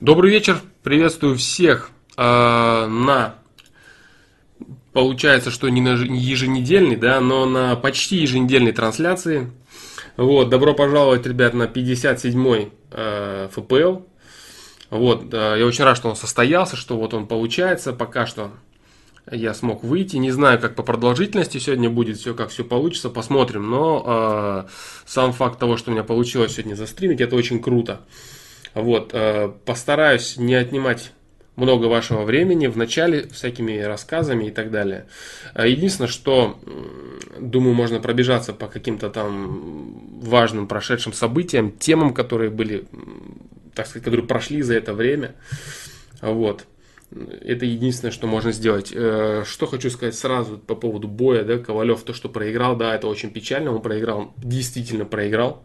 Добрый вечер, приветствую всех э, на, получается, что не на еженедельной, да, но на почти еженедельной трансляции. Вот, добро пожаловать, ребят, на 57-й э, ФПЛ. Вот, э, я очень рад, что он состоялся, что вот он получается, пока что я смог выйти. Не знаю, как по продолжительности сегодня будет все, как все получится, посмотрим. Но э, сам факт того, что у меня получилось сегодня застримить, это очень круто. Вот, э, постараюсь не отнимать много вашего времени в начале всякими рассказами и так далее. Э, единственное, что, думаю, можно пробежаться по каким-то там важным прошедшим событиям, темам, которые были, так сказать, которые прошли за это время. Вот. Это единственное, что можно сделать. Э, что хочу сказать сразу по поводу боя, да, Ковалев, то, что проиграл, да, это очень печально, он проиграл, действительно проиграл.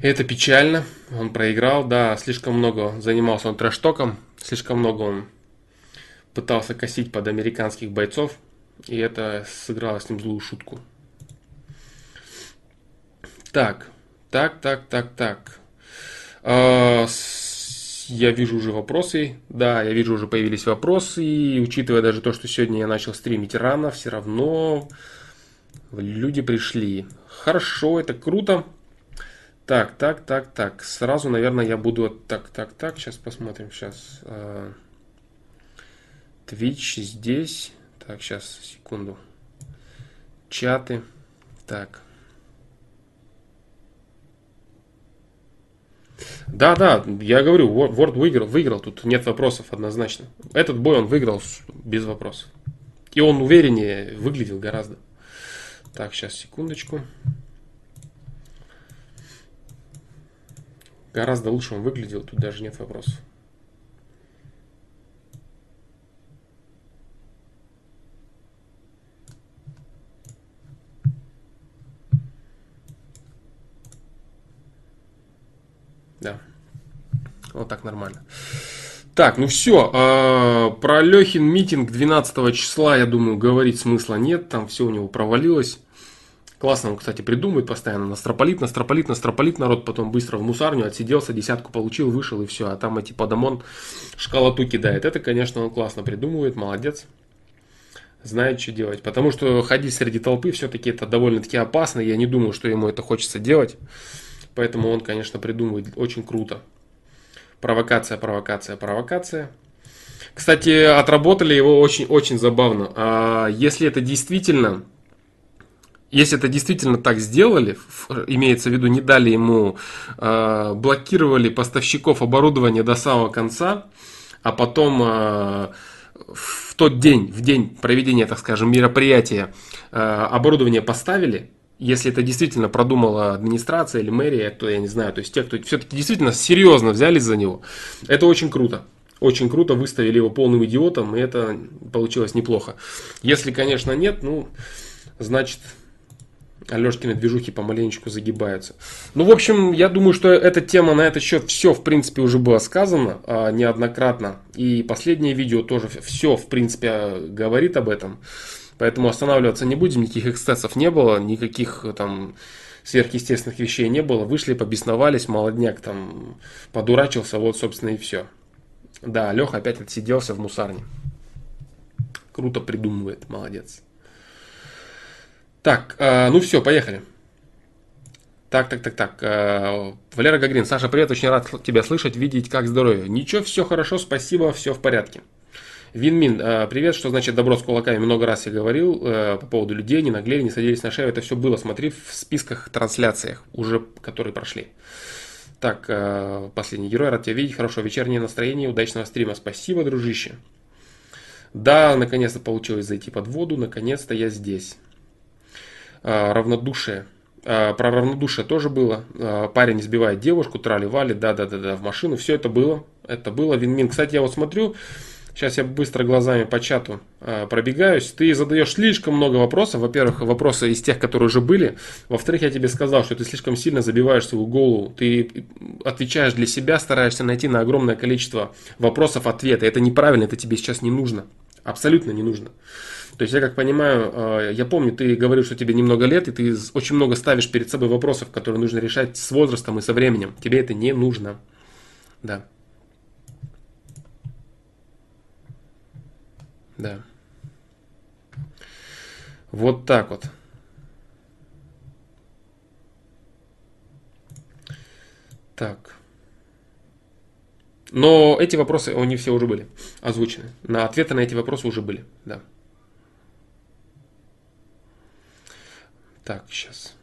Это печально. Он проиграл, да, слишком много занимался он трэштоком, слишком много он пытался косить под американских бойцов, и это сыграло с ним злую шутку. Так, так, так, так, так. А, я вижу уже вопросы. Да, я вижу уже появились вопросы. И учитывая даже то, что сегодня я начал стримить рано, все равно люди пришли. Хорошо, это круто. Так, так, так, так. Сразу, наверное, я буду... Так, так, так. Сейчас посмотрим. Сейчас. А, Twitch здесь. Так, сейчас, секунду. Чаты. Так. Да, да, я говорю, Word выиграл, выиграл, тут нет вопросов однозначно. Этот бой он выиграл без вопросов. И он увереннее выглядел гораздо. Так, сейчас, секундочку. Гораздо лучше он выглядел, тут даже нет вопросов. Да. Вот так нормально. Так, ну все. Э, про Лехин митинг 12 числа, я думаю, говорить смысла нет. Там все у него провалилось. Классно он, кстати, придумывает постоянно. Настрополит, настрополит, настрополит народ, потом быстро в мусарню отсиделся, десятку получил, вышел и все. А там эти подамон шкалоту кидает. Это, конечно, он классно придумывает, молодец. Знает, что делать. Потому что ходить среди толпы все-таки это довольно-таки опасно. Я не думаю, что ему это хочется делать. Поэтому он, конечно, придумывает очень круто. Провокация, провокация, провокация. Кстати, отработали его очень-очень забавно. А если это действительно если это действительно так сделали, имеется в виду, не дали ему, э, блокировали поставщиков оборудования до самого конца, а потом э, в тот день, в день проведения, так скажем, мероприятия, э, оборудование поставили, если это действительно продумала администрация или мэрия, то я не знаю, то есть те, кто все-таки действительно серьезно взялись за него, это очень круто. Очень круто выставили его полным идиотом, и это получилось неплохо. Если, конечно, нет, ну, значит, Алешкины движухи помаленечку загибаются. Ну, в общем, я думаю, что эта тема на этот счет все, в принципе, уже было сказано а, неоднократно. И последнее видео тоже все, в принципе, говорит об этом. Поэтому останавливаться не будем, никаких эксцессов не было, никаких там сверхъестественных вещей не было. Вышли, побесновались, молодняк там подурачился, вот, собственно, и все. Да, Леха опять отсиделся в мусарне. Круто придумывает, молодец. Так, э, ну все, поехали. Так, так, так, так. Э, Валера Гагрин, Саша, привет, очень рад тебя слышать, видеть, как здоровье. Ничего, все хорошо, спасибо, все в порядке. Винмин, э, привет, что значит добро с кулаками, много раз я говорил э, по поводу людей, не наглели, не садились на шею, это все было, смотри в списках трансляциях, уже которые прошли. Так, э, последний герой, рад тебя видеть, хорошего вечернего настроения, удачного стрима, спасибо, дружище. Да, наконец-то получилось зайти под воду, наконец-то я здесь. А, равнодушие. А, про равнодушие тоже было. А, парень избивает девушку, трали-вали, да-да-да-да, в машину. Все это было. Это было. Винмин. Кстати, я вот смотрю, Сейчас я быстро глазами по чату э, пробегаюсь. Ты задаешь слишком много вопросов. Во-первых, вопросы из тех, которые уже были. Во-вторых, я тебе сказал, что ты слишком сильно забиваешь свою голову. Ты отвечаешь для себя, стараешься найти на огромное количество вопросов ответа. Это неправильно, это тебе сейчас не нужно. Абсолютно не нужно. То есть я как понимаю, э, я помню, ты говорил, что тебе немного лет, и ты очень много ставишь перед собой вопросов, которые нужно решать с возрастом и со временем. Тебе это не нужно. Да. Да. Вот так вот. Так. Но эти вопросы, они все уже были озвучены. На ответы на эти вопросы уже были, да. Так, сейчас.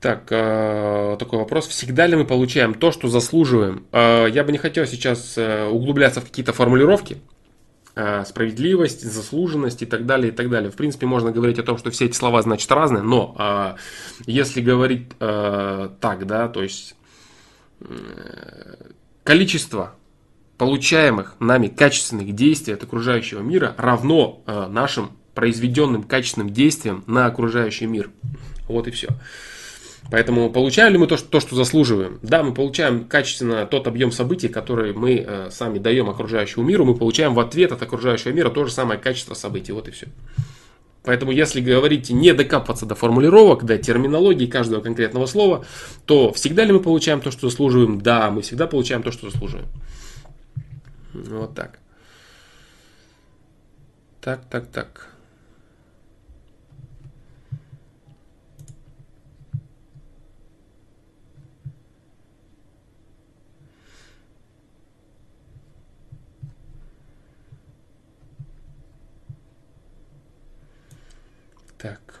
Так, э, такой вопрос. Всегда ли мы получаем то, что заслуживаем? Э, я бы не хотел сейчас э, углубляться в какие-то формулировки. Э, справедливость, заслуженность и так далее, и так далее. В принципе, можно говорить о том, что все эти слова значит разные, но э, если говорить э, так, да, то есть количество получаемых нами качественных действий от окружающего мира равно э, нашим произведенным качественным действиям на окружающий мир. Вот и все. Поэтому получаем ли мы то, что, то, что заслуживаем? Да, мы получаем качественно тот объем событий, который мы э, сами даем окружающему миру, мы получаем в ответ от окружающего мира то же самое качество событий. Вот и все. Поэтому, если говорить не докапываться до формулировок, до терминологии каждого конкретного слова, то всегда ли мы получаем то, что заслуживаем? Да, мы всегда получаем то, что заслуживаем. Вот. Так, так, так. Так.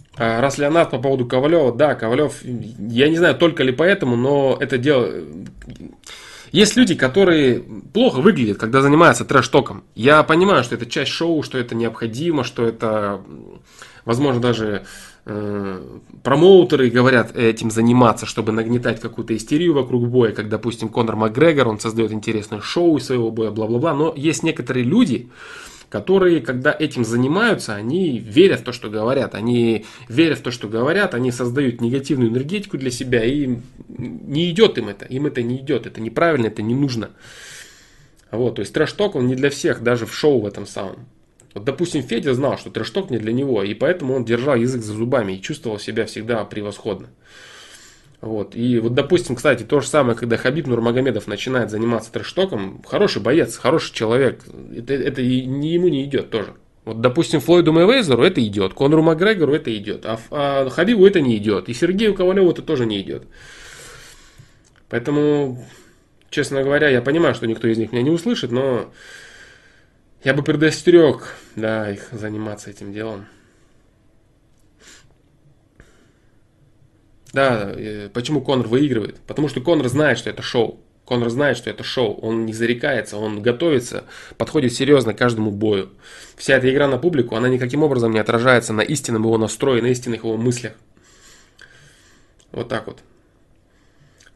А раз Леонард по поводу Ковалева, да, Ковалев, я не знаю, только ли поэтому, но это дело... Есть люди, которые плохо выглядят, когда занимаются трэш-током. Я понимаю, что это часть шоу, что это необходимо, что это, возможно, даже Э, промоутеры говорят этим заниматься, чтобы нагнетать какую-то истерию вокруг боя, как, допустим, Конор Макгрегор, он создает интересное шоу из своего боя, бла-бла-бла, но есть некоторые люди, которые, когда этим занимаются, они верят в то, что говорят, они верят в то, что говорят, они создают негативную энергетику для себя, и не идет им это, им это не идет, это неправильно, это не нужно. Вот, то есть трэш-ток, он не для всех, даже в шоу в этом самом. Вот, допустим, Федя знал, что трэшток не для него, и поэтому он держал язык за зубами и чувствовал себя всегда превосходно. Вот. И вот, допустим, кстати, то же самое, когда Хабиб Нурмагомедов начинает заниматься трэштоком, хороший боец, хороший человек, это, это и не ему не идет тоже. Вот, допустим, Флойду Мэйвезеру это идет, Конору Макгрегору это идет, а, а Хабибу это не идет, и Сергею Ковалеву это тоже не идет. Поэтому, честно говоря, я понимаю, что никто из них меня не услышит, но я бы предостерег, да, их заниматься этим делом. Да, почему Конор выигрывает? Потому что Конор знает, что это шоу. Конор знает, что это шоу. Он не зарекается, он готовится, подходит серьезно к каждому бою. Вся эта игра на публику, она никаким образом не отражается на истинном его настрое, на истинных его мыслях. Вот так вот.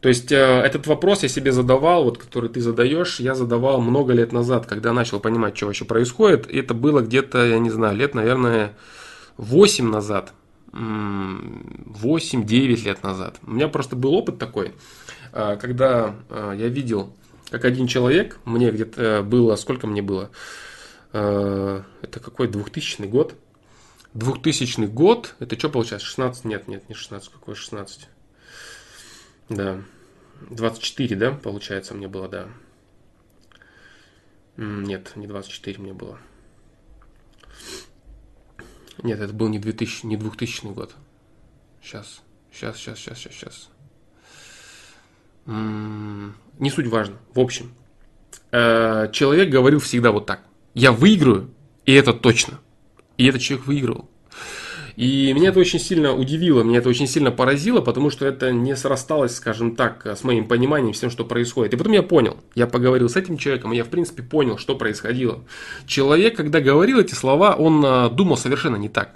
То есть э, этот вопрос я себе задавал, вот который ты задаешь, я задавал много лет назад, когда начал понимать, что вообще происходит. И это было где-то, я не знаю, лет, наверное, 8 назад. 8-9 лет назад. У меня просто был опыт такой, э, когда э, я видел, как один человек, мне где-то было, сколько мне было? Это какой 2000 год? 2000 год, это что получается? 16? Нет, нет, не 16, какой 16? Да. 24, да, получается, мне было, да. Нет, не 24 мне было. Нет, это был не 2000, не 2000 год. Сейчас, сейчас, сейчас, сейчас, сейчас, сейчас. Не суть важно. В общем, э, человек говорил всегда вот так. Я выиграю, и это точно. И этот человек выигрывал. И меня это очень сильно удивило, меня это очень сильно поразило, потому что это не срасталось, скажем так, с моим пониманием всем, что происходит. И потом я понял, я поговорил с этим человеком, и я в принципе понял, что происходило. Человек, когда говорил эти слова, он а, думал совершенно не так.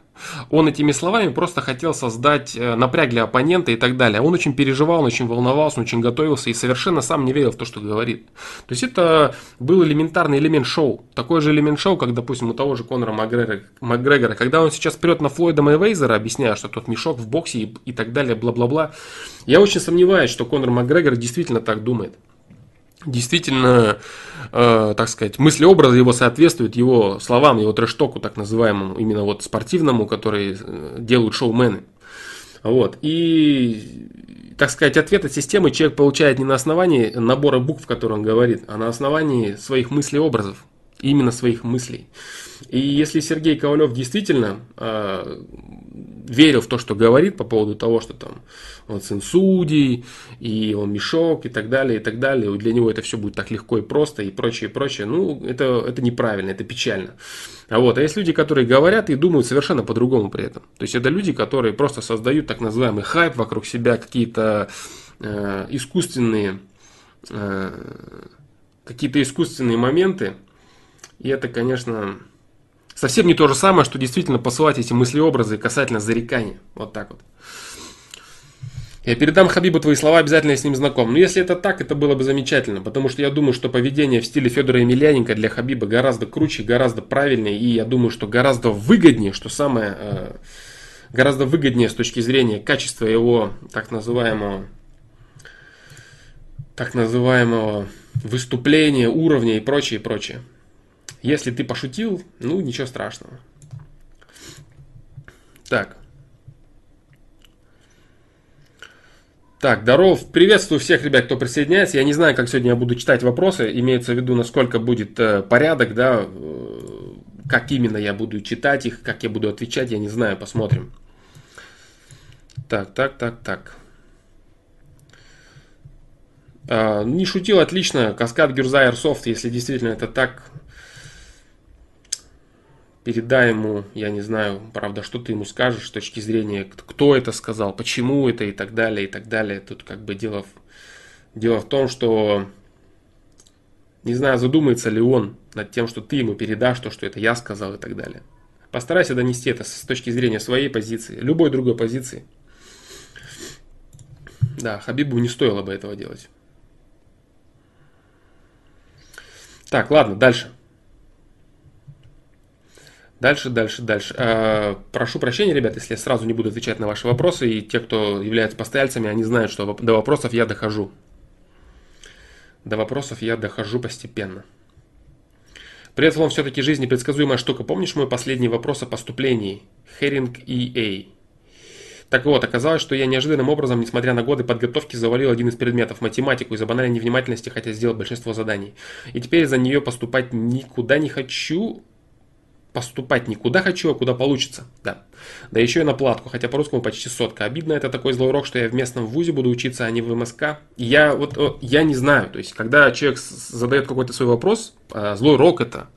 Он этими словами просто хотел создать э, напряг для оппонента и так далее. Он очень переживал, он очень волновался, он очень готовился и совершенно сам не верил в то, что говорит. То есть это был элементарный элемент шоу. Такой же элемент шоу, как, допустим, у того же Конора Макгрегора, Макгрегора когда он сейчас прет на Флойда Мэйвейзера, объясняя, что тот мешок в боксе и, и так далее, бла-бла-бла. Я очень сомневаюсь, что Конор Макгрегор действительно так думает действительно, э, так сказать, мысли-образы его соответствуют его словам, его трэштоку, так называемому, именно вот спортивному, который э, делают шоумены. Вот. И, так сказать, ответ от системы человек получает не на основании набора букв, которые он говорит, а на основании своих мыслей образов. Именно своих мыслей. И если Сергей Ковалев действительно э, верил в то, что говорит по поводу того, что там он сын судей, и он мешок, и так далее, и так далее, для него это все будет так легко и просто, и прочее, и прочее, ну, это, это неправильно, это печально. А вот, а есть люди, которые говорят и думают совершенно по-другому при этом. То есть это люди, которые просто создают так называемый хайп вокруг себя, какие-то э, искусственные, э, какие-то искусственные моменты, и это, конечно, совсем не то же самое, что действительно посылать эти мысли-образы касательно зарекания. Вот так вот. Я передам Хабибу твои слова, обязательно я с ним знаком. Но если это так, это было бы замечательно, потому что я думаю, что поведение в стиле Федора Емельяненко для Хабиба гораздо круче, гораздо правильнее, и я думаю, что гораздо выгоднее, что самое, э, гораздо выгоднее с точки зрения качества его так называемого, так называемого выступления, уровня и прочее, и прочее. Если ты пошутил, ну ничего страшного. Так. Так, здоров. Приветствую всех ребят, кто присоединяется. Я не знаю, как сегодня я буду читать вопросы. Имеется в виду, насколько будет э, порядок, да, э, как именно я буду читать их, как я буду отвечать, я не знаю, посмотрим. Так, так, так, так. А, не шутил, отлично. Каскад Гюрза Airsoft, если действительно это так, передай ему, я не знаю, правда, что ты ему скажешь с точки зрения, кто это сказал, почему это и так далее, и так далее. Тут как бы дело в, дело в том, что не знаю, задумается ли он над тем, что ты ему передашь то, что это я сказал и так далее. Постарайся донести это с точки зрения своей позиции, любой другой позиции. Да, Хабибу не стоило бы этого делать. Так, ладно, дальше. Дальше, дальше, дальше. А, прошу прощения, ребят, если я сразу не буду отвечать на ваши вопросы. И те, кто являются постояльцами, они знают, что до вопросов я дохожу. До вопросов я дохожу постепенно. Привет, вам все-таки жизнь непредсказуемая штука. Помнишь мой последний вопрос о поступлении? Херинг EA. Так вот, оказалось, что я неожиданным образом, несмотря на годы подготовки, завалил один из предметов – математику из-за банальной невнимательности, хотя сделал большинство заданий. И теперь за нее поступать никуда не хочу, поступать никуда хочу, а куда получится. Да. Да еще и на платку, хотя по-русскому почти сотка. Обидно, это такой злой урок, что я в местном вузе буду учиться, а не в МСК. Я вот, я не знаю, то есть, когда человек задает какой-то свой вопрос, а, злой урок это,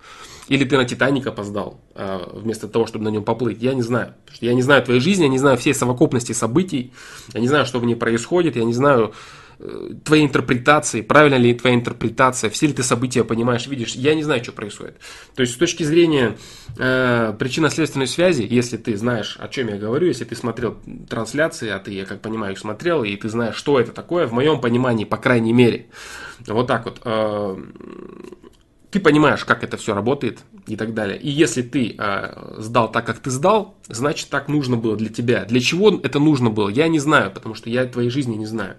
или ты на Титаник опоздал, а, вместо того, чтобы на нем поплыть, я не знаю. Что я не знаю твоей жизни, я не знаю всей совокупности событий, я не знаю, что в ней происходит, я не знаю, твоей интерпретации, правильно ли твоя интерпретация, все ли ты события понимаешь, видишь, я не знаю, что происходит. То есть с точки зрения э, причинно-следственной связи, если ты знаешь, о чем я говорю, если ты смотрел трансляции, а ты, я как понимаю, их смотрел, и ты знаешь, что это такое, в моем понимании, по крайней мере, вот так вот, э, ты понимаешь, как это все работает и так далее. И если ты э, сдал так, как ты сдал, значит так нужно было для тебя. Для чего это нужно было, я не знаю, потому что я твоей жизни не знаю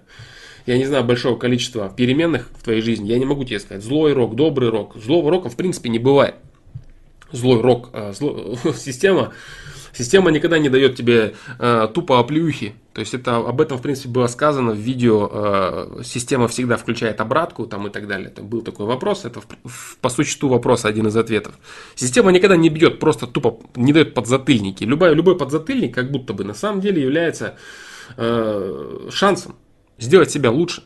я не знаю, большого количества переменных в твоей жизни, я не могу тебе сказать, злой рок, добрый рок. Злого рока в принципе не бывает. Злой рок, э, зло, система, система никогда не дает тебе э, тупо оплюхи. То есть это об этом, в принципе, было сказано в видео. Э, система всегда включает обратку там и так далее. Это был такой вопрос. Это в, в, по существу вопрос один из ответов. Система никогда не бьет, просто тупо не дает подзатыльники. Любой, любой подзатыльник, как будто бы на самом деле является э, шансом сделать себя лучше,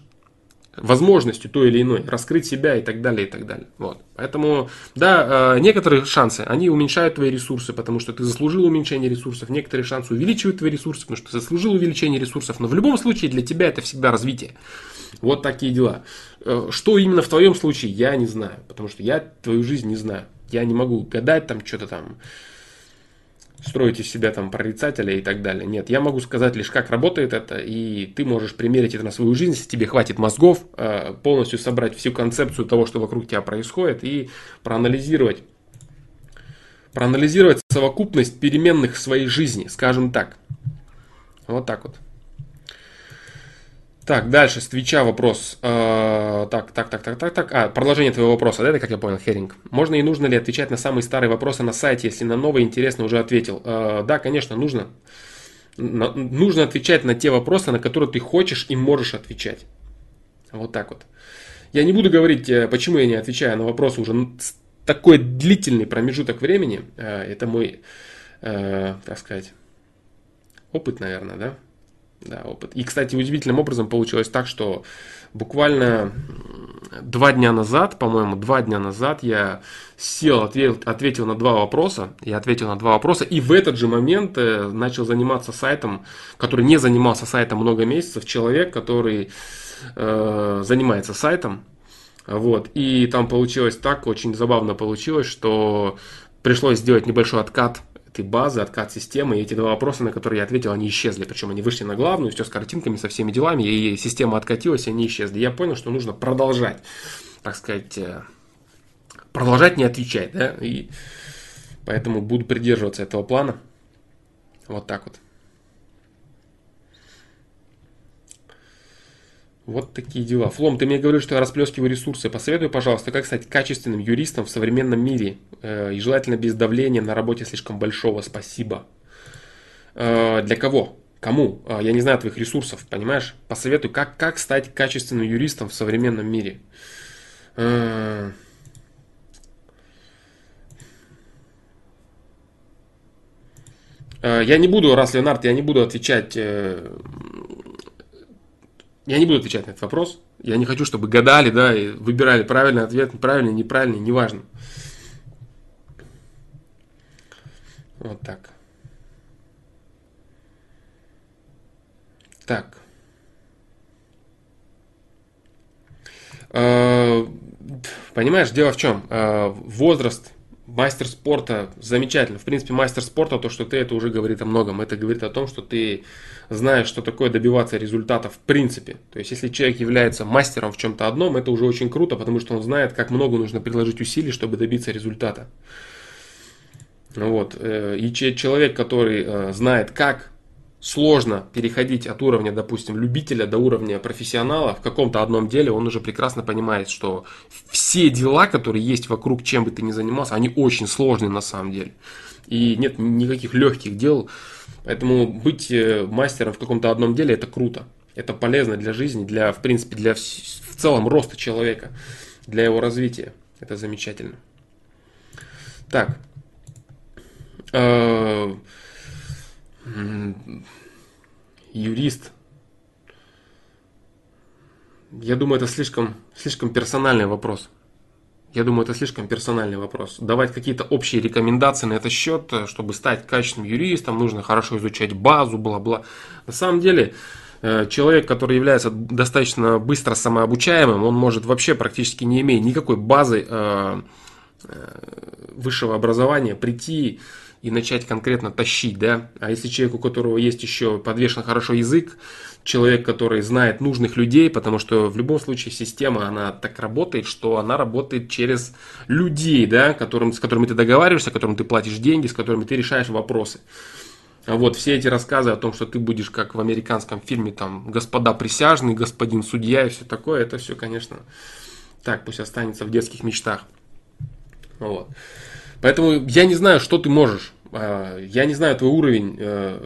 возможностью той или иной, раскрыть себя и так далее, и так далее. Вот. Поэтому, да, э, некоторые шансы, они уменьшают твои ресурсы, потому что ты заслужил уменьшение ресурсов, некоторые шансы увеличивают твои ресурсы, потому что ты заслужил увеличение ресурсов, но в любом случае для тебя это всегда развитие. Вот такие дела. Э, что именно в твоем случае, я не знаю, потому что я твою жизнь не знаю. Я не могу гадать там что-то там, строить из себя там прорицателя и так далее. Нет, я могу сказать лишь, как работает это, и ты можешь примерить это на свою жизнь, если тебе хватит мозгов, э, полностью собрать всю концепцию того, что вокруг тебя происходит, и проанализировать, проанализировать совокупность переменных в своей жизни, скажем так. Вот так вот. Так, дальше, с Твича вопрос. Э, так, так, так, так, так, так. А, продолжение твоего вопроса, да, это как я понял, Херинг. Можно и нужно ли отвечать на самые старые вопросы на сайте, если на новые интересно уже ответил? Э, да, конечно, нужно. нужно отвечать на те вопросы, на которые ты хочешь и можешь отвечать. Вот так вот. Я не буду говорить, э, почему я не отвечаю на вопросы уже такой длительный промежуток времени. Это мой, так сказать, опыт, наверное, да? Да, опыт. И, кстати, удивительным образом получилось так, что буквально два дня назад, по-моему, два дня назад я сел, ответил, ответил на два вопроса, я ответил на два вопроса, и в этот же момент э, начал заниматься сайтом, который не занимался сайтом много месяцев, человек, который э, занимается сайтом, вот, и там получилось так, очень забавно получилось, что пришлось сделать небольшой откат этой базы, откат системы, и эти два вопроса, на которые я ответил, они исчезли. Причем они вышли на главную, все с картинками, со всеми делами, и система откатилась, и они исчезли. Я понял, что нужно продолжать, так сказать, э, продолжать не отвечать, да, и поэтому буду придерживаться этого плана. Вот так вот. Вот такие дела. Флом, ты мне говоришь, что я расплескиваю ресурсы. Посоветуй, пожалуйста, как стать качественным юристом в современном мире. Э, и желательно без давления на работе слишком большого. Спасибо. Э, для кого? Кому? Э, я не знаю твоих ресурсов, понимаешь? Посоветуй, как, как стать качественным юристом в современном мире. Я не буду, раз Леонард, я не буду отвечать я не буду отвечать на этот вопрос. Я не хочу, чтобы гадали, да, и выбирали правильный ответ, правильный, неправильный, неважно. Вот так. Так. А, понимаешь, дело в чем? А, возраст мастер спорта замечательно. В принципе, мастер спорта, то, что ты, это уже говорит о многом. Это говорит о том, что ты знаешь, что такое добиваться результата в принципе. То есть, если человек является мастером в чем-то одном, это уже очень круто, потому что он знает, как много нужно приложить усилий, чтобы добиться результата. Вот. Э, и человек, который э, знает, как сложно переходить от уровня, допустим, любителя до уровня профессионала в каком-то одном деле, он уже прекрасно понимает, что все дела, которые есть вокруг, чем бы ты ни занимался, они очень сложные на самом деле. И нет никаких легких дел. Поэтому быть э, мастером в каком-то одном деле это круто. Это полезно для жизни, для, в принципе, для в целом роста человека, для его развития. Это замечательно. Так. Юрист. Я думаю, это слишком, слишком персональный вопрос. Я думаю, это слишком персональный вопрос. Давать какие-то общие рекомендации на этот счет, э, чтобы стать качественным юристом, нужно хорошо изучать базу, бла-бла. На самом деле, э, человек, который является достаточно быстро самообучаемым, он может вообще практически не имея никакой базы э, высшего образования прийти и начать конкретно тащить, да. А если человек, у которого есть еще подвешен хорошо язык, человек, который знает нужных людей, потому что в любом случае система, она так работает, что она работает через людей, да, которым, с которыми ты договариваешься, которым ты платишь деньги, с которыми ты решаешь вопросы. А вот все эти рассказы о том, что ты будешь как в американском фильме, там, господа присяжный, господин судья и все такое, это все, конечно, так, пусть останется в детских мечтах. Вот. Поэтому я не знаю, что ты можешь. А, я не знаю твой уровень э,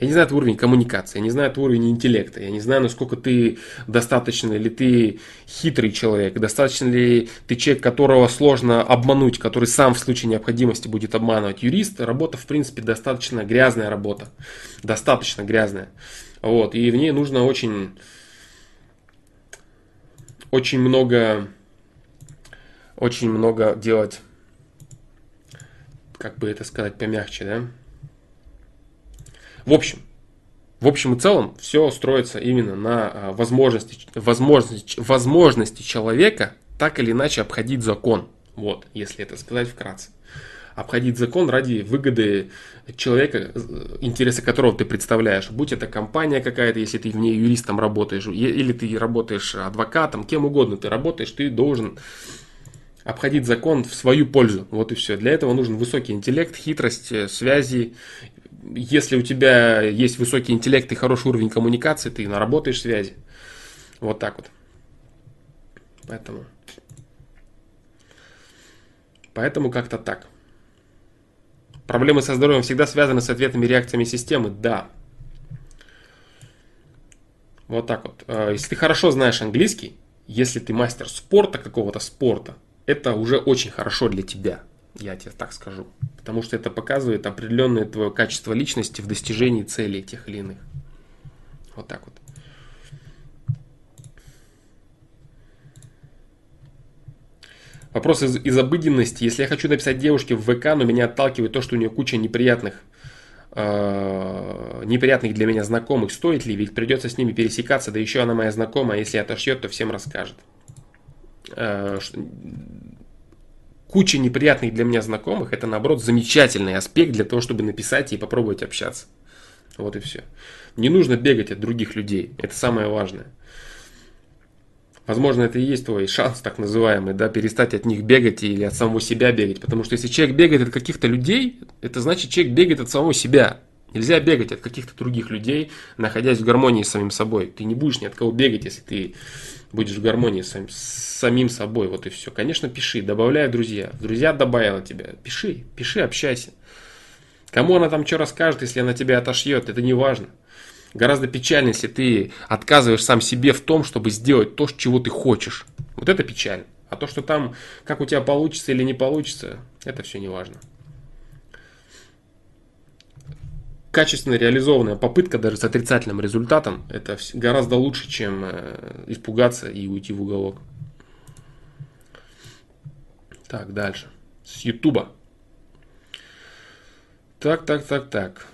я не знаю твой уровень коммуникации, я не знаю твой уровень интеллекта, я не знаю, насколько ты достаточно ли ты хитрый человек, достаточно ли ты человек, которого сложно обмануть, который сам в случае необходимости будет обманывать. Юрист, работа в принципе достаточно грязная работа, достаточно грязная. Вот, и в ней нужно очень, очень много, очень много делать, как бы это сказать помягче, да? В общем, в общем и целом, все строится именно на а, возможности, возможности, возможности человека так или иначе обходить закон. Вот, если это сказать вкратце. Обходить закон ради выгоды человека, интересы которого ты представляешь. Будь это компания какая-то, если ты в ней юристом работаешь, или ты работаешь адвокатом, кем угодно ты работаешь, ты должен обходить закон в свою пользу. Вот и все. Для этого нужен высокий интеллект, хитрость, э, связи если у тебя есть высокий интеллект и хороший уровень коммуникации, ты наработаешь связи. Вот так вот. Поэтому. Поэтому как-то так. Проблемы со здоровьем всегда связаны с ответными реакциями системы? Да. Вот так вот. А, если ты хорошо знаешь английский, если ты мастер спорта, какого-то спорта, это уже очень хорошо для тебя. Я тебе так скажу. Потому что это показывает определенное твое качество личности в достижении целей тех или иных. Вот так вот. Вопрос из, из обыденности. Если я хочу написать девушке в ВК, но меня отталкивает то, что у нее куча неприятных, э, неприятных для меня знакомых, стоит ли? Ведь придется с ними пересекаться, да еще она моя знакомая, если отошьет, то всем расскажет. Э, куча неприятных для меня знакомых, это наоборот замечательный аспект для того, чтобы написать и попробовать общаться. Вот и все. Не нужно бегать от других людей, это самое важное. Возможно, это и есть твой шанс, так называемый, да, перестать от них бегать или от самого себя бегать. Потому что если человек бегает от каких-то людей, это значит, человек бегает от самого себя. Нельзя бегать от каких-то других людей, находясь в гармонии с самим собой. Ты не будешь ни от кого бегать, если ты будешь в гармонии с, с самим собой. Вот и все. Конечно, пиши, добавляй друзья. Друзья добавила тебя. Пиши, пиши, общайся. Кому она там что расскажет, если она тебя отошьет, это не важно. Гораздо печальнее, если ты отказываешь сам себе в том, чтобы сделать то, чего ты хочешь. Вот это печаль. А то, что там, как у тебя получится или не получится, это все не важно. Качественно реализованная попытка даже с отрицательным результатом, это гораздо лучше, чем э, испугаться и уйти в уголок. Так, дальше. С Ютуба. Так, так, так, так.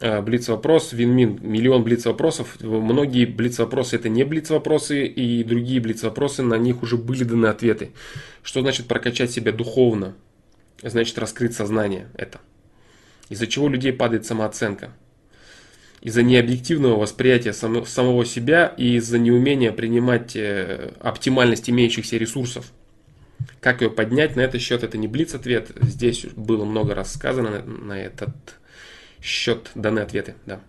А, блиц-вопрос, Винмин, миллион блиц-вопросов. Многие блиц-вопросы это не блиц-вопросы, и другие блиц-вопросы, на них уже были даны ответы. Что значит прокачать себя духовно? Значит раскрыть сознание это. Из-за чего людей падает самооценка? Из-за необъективного восприятия самого себя и из-за неумения принимать э, оптимальность имеющихся ресурсов. Как ее поднять? На этот счет это не блиц-ответ. Здесь было много раз сказано на этот счет данные ответы, да.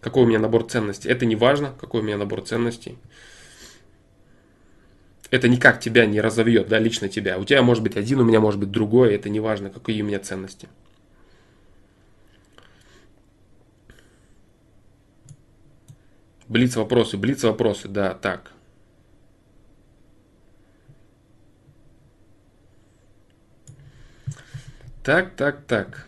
Какой у меня набор ценностей? Это не важно, какой у меня набор ценностей. Это никак тебя не разовьет, да, лично тебя. У тебя может быть один, у меня может быть другой, это не важно, какие у меня ценности. Блиц вопросы, блиц вопросы, да, так. Так, так, так.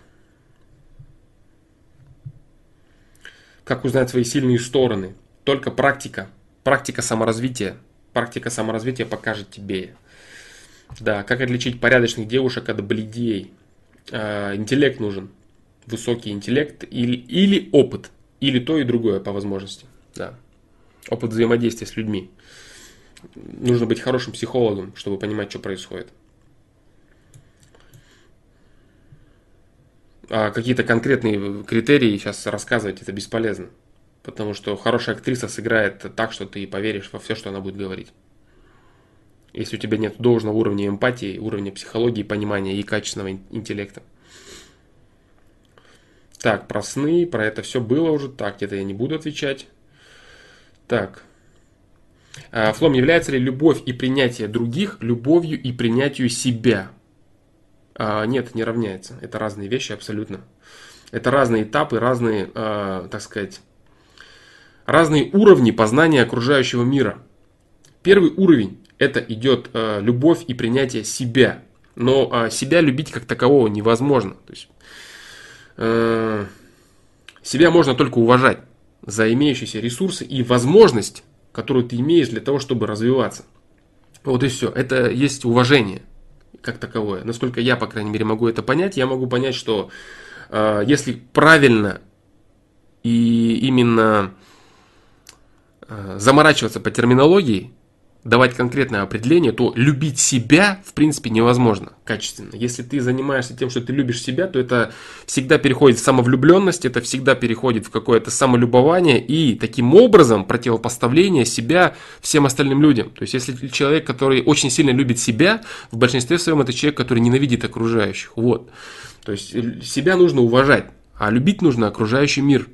Как узнать свои сильные стороны? Только практика. Практика саморазвития. Практика саморазвития покажет тебе. Да, как отличить порядочных девушек от бледей? А, интеллект нужен. Высокий интеллект или, или опыт. Или то и другое по возможности. Да. Опыт взаимодействия с людьми. Нужно быть хорошим психологом, чтобы понимать, что происходит. А какие-то конкретные критерии сейчас рассказывать это бесполезно. Потому что хорошая актриса сыграет так, что ты поверишь во все, что она будет говорить. Если у тебя нет должного уровня эмпатии, уровня психологии, понимания и качественного интеллекта. Так, про сны, про это все было уже. Так, где-то я не буду отвечать. Так. А, Флом, является ли любовь и принятие других любовью и принятию себя? А, нет, не равняется. Это разные вещи абсолютно. Это разные этапы, разные, а, так сказать, разные уровни познания окружающего мира. Первый уровень – это идет любовь и принятие себя. Но себя любить как такового невозможно. То есть, себя можно только уважать за имеющиеся ресурсы и возможность, которую ты имеешь для того, чтобы развиваться. Вот и все. Это есть уважение как таковое. Насколько я, по крайней мере, могу это понять, я могу понять, что э, если правильно и именно э, заморачиваться по терминологии, давать конкретное определение, то любить себя, в принципе, невозможно качественно. Если ты занимаешься тем, что ты любишь себя, то это всегда переходит в самовлюбленность, это всегда переходит в какое-то самолюбование и таким образом противопоставление себя всем остальным людям. То есть, если человек, который очень сильно любит себя, в большинстве своем это человек, который ненавидит окружающих. Вот. То есть, себя нужно уважать, а любить нужно окружающий мир.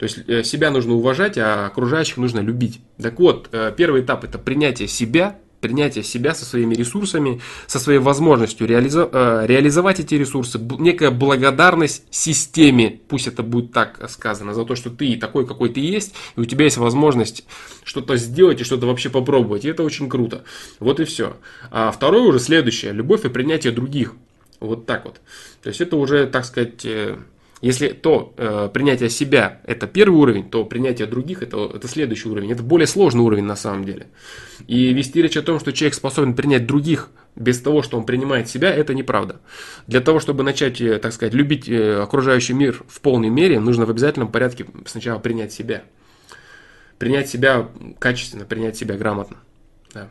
То есть себя нужно уважать, а окружающих нужно любить. Так вот, э, первый этап это принятие себя, принятие себя со своими ресурсами, со своей возможностью реализо- э, реализовать эти ресурсы, некая благодарность системе, пусть это будет так сказано, за то, что ты такой, какой ты есть, и у тебя есть возможность что-то сделать и что-то вообще попробовать, и это очень круто. Вот и все. А второе уже следующее, любовь и принятие других. Вот так вот. То есть это уже, так сказать, э, если то э, принятие себя это первый уровень, то принятие других это, это следующий уровень. Это более сложный уровень на самом деле. И вести речь о том, что человек способен принять других без того, что он принимает себя, это неправда. Для того, чтобы начать, э, так сказать, любить э, окружающий мир в полной мере, нужно в обязательном порядке сначала принять себя. Принять себя качественно, принять себя грамотно. Да.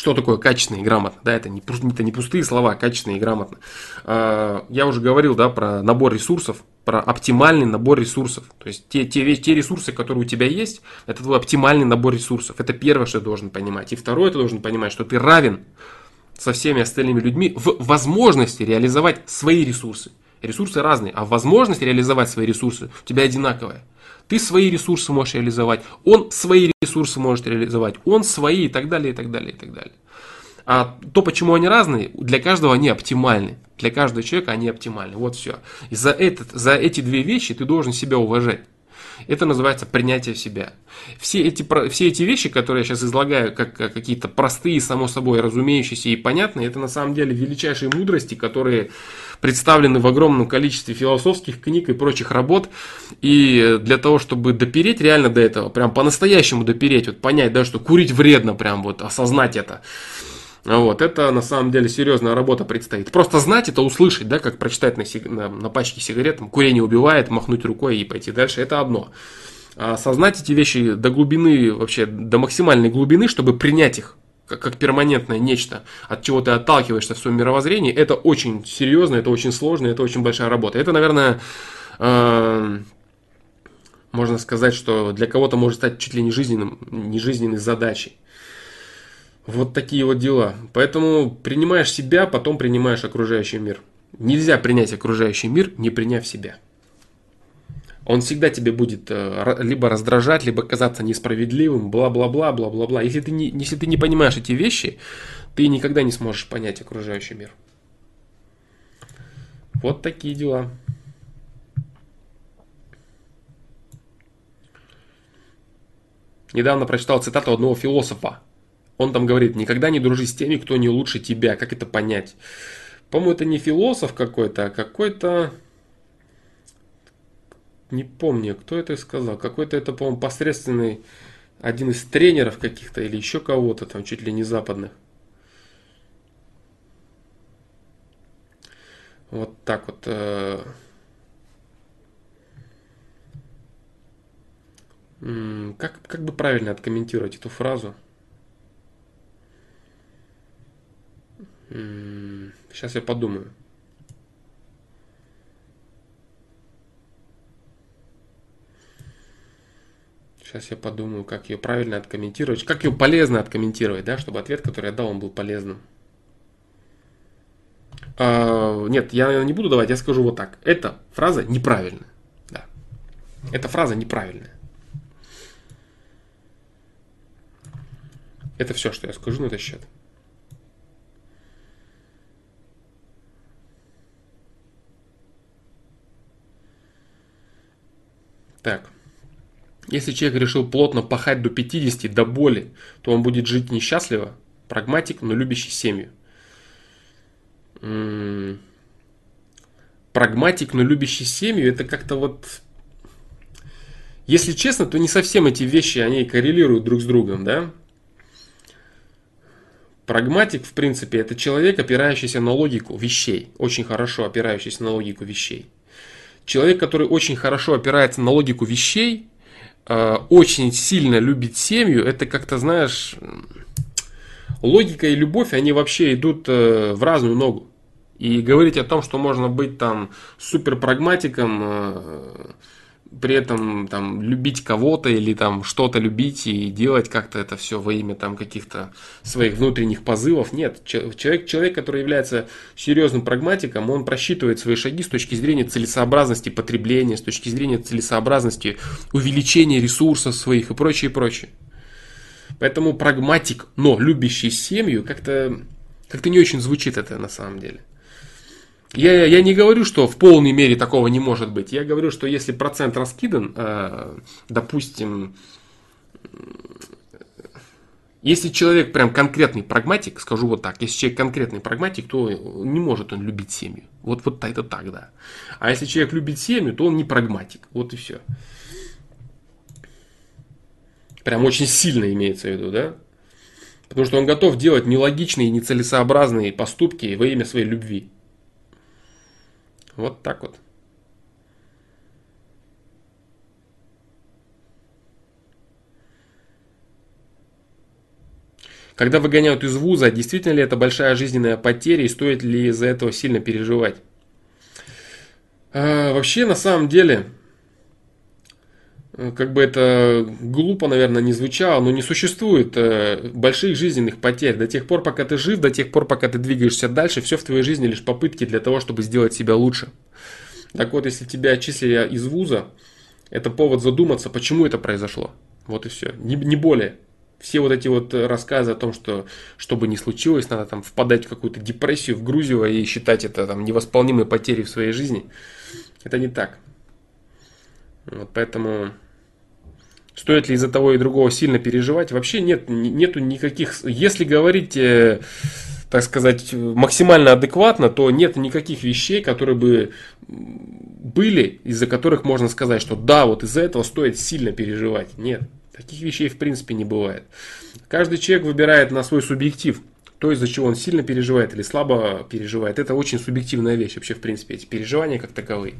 Что такое качественно и грамотно? Да, это не, это не пустые слова, качественно и грамотно. А, я уже говорил, да, про набор ресурсов, про оптимальный набор ресурсов. То есть те, те, те ресурсы, которые у тебя есть, это твой оптимальный набор ресурсов. Это первое, что ты должен понимать. И второе, ты должен понимать, что ты равен со всеми остальными людьми в возможности реализовать свои ресурсы. Ресурсы разные, а возможность реализовать свои ресурсы у тебя одинаковая. Ты свои ресурсы можешь реализовать, он свои ресурсы может реализовать, он свои и так далее, и так далее, и так далее. А то, почему они разные, для каждого они оптимальны. Для каждого человека они оптимальны. Вот все. И за, этот, за эти две вещи ты должен себя уважать. Это называется принятие себя. Все эти, все эти вещи, которые я сейчас излагаю, как какие-то простые, само собой разумеющиеся и понятные, это на самом деле величайшие мудрости, которые представлены в огромном количестве философских книг и прочих работ. И для того, чтобы допереть реально до этого, прям по-настоящему допереть, вот понять, да, что курить вредно, прям вот осознать это. Вот, это на самом деле серьезная работа предстоит. Просто знать это, услышать, да, как прочитать на, на, на пачке сигарет, там, курение убивает, махнуть рукой и пойти дальше, это одно. А осознать эти вещи до глубины, вообще до максимальной глубины, чтобы принять их как, как перманентное нечто, от чего ты отталкиваешься в своем мировоззрении, это очень серьезно, это очень сложно, это очень большая работа. Это, наверное, э, можно сказать, что для кого-то может стать чуть ли не, жизненным, не жизненной задачей. Вот такие вот дела. Поэтому принимаешь себя, потом принимаешь окружающий мир. Нельзя принять окружающий мир, не приняв себя он всегда тебе будет э, либо раздражать, либо казаться несправедливым, бла-бла-бла, бла-бла-бла. Если ты, не, если ты не понимаешь эти вещи, ты никогда не сможешь понять окружающий мир. Вот такие дела. Недавно прочитал цитату одного философа. Он там говорит, никогда не дружи с теми, кто не лучше тебя. Как это понять? По-моему, это не философ какой-то, а какой-то не помню, кто это сказал. Какой-то это, по-моему, посредственный один из тренеров каких-то или еще кого-то там, чуть ли не западных. Вот так вот. Э, как, как бы правильно откомментировать эту фразу? Сейчас я подумаю. Сейчас я подумаю, как ее правильно откомментировать, как ее полезно откомментировать, да, чтобы ответ, который я дал, он был полезным. А, нет, я не буду давать, я скажу вот так. Эта фраза неправильная. Да. Эта фраза неправильная. Это все, что я скажу на этот счет. Так. Если человек решил плотно пахать до 50, до боли, то он будет жить несчастливо, прагматик, но любящий семью. М-м- прагматик, но любящий семью, это как-то вот... Если честно, то не совсем эти вещи, они коррелируют друг с другом, да? Прагматик, в принципе, это человек, опирающийся на логику вещей, очень хорошо опирающийся на логику вещей. Человек, который очень хорошо опирается на логику вещей, Э, очень сильно любит семью, это как-то, знаешь, логика и любовь, они вообще идут э, в разную ногу. И говорить о том, что можно быть там супер прагматиком, э, при этом там любить кого-то или там что-то любить и делать как-то это все во имя там каких-то своих внутренних позывов. Нет, человек, человек, который является серьезным прагматиком, он просчитывает свои шаги с точки зрения целесообразности потребления, с точки зрения целесообразности увеличения ресурсов своих и прочее, и прочее. Поэтому прагматик, но любящий семью, как-то как не очень звучит это на самом деле. Я, я не говорю, что в полной мере такого не может быть. Я говорю, что если процент раскидан, э, допустим, если человек прям конкретный прагматик, скажу вот так, если человек конкретный прагматик, то не может он любить семью. Вот, вот это так, да. А если человек любит семью, то он не прагматик. Вот и все. Прям очень сильно имеется в виду, да? Потому что он готов делать нелогичные, нецелесообразные поступки во имя своей любви. Вот так вот. Когда выгоняют из вуза, действительно ли это большая жизненная потеря и стоит ли из-за этого сильно переживать? А, вообще, на самом деле, как бы это глупо, наверное, не звучало, но не существует э, больших жизненных потерь. До тех пор, пока ты жив, до тех пор, пока ты двигаешься дальше, все в твоей жизни лишь попытки для того, чтобы сделать себя лучше. Так вот, если тебя отчислили из вуза, это повод задуматься, почему это произошло. Вот и все. Не, не более. Все вот эти вот рассказы о том, что что бы ни случилось, надо там впадать в какую-то депрессию, в Грузию и считать это там невосполнимой потерей в своей жизни. Это не так. Вот поэтому стоит ли из-за того и другого сильно переживать? Вообще нет, нету никаких... Если говорить, э, так сказать, максимально адекватно, то нет никаких вещей, которые бы были, из-за которых можно сказать, что да, вот из-за этого стоит сильно переживать. Нет, таких вещей в принципе не бывает. Каждый человек выбирает на свой субъектив то, из-за чего он сильно переживает или слабо переживает. Это очень субъективная вещь вообще, в принципе, эти переживания как таковые.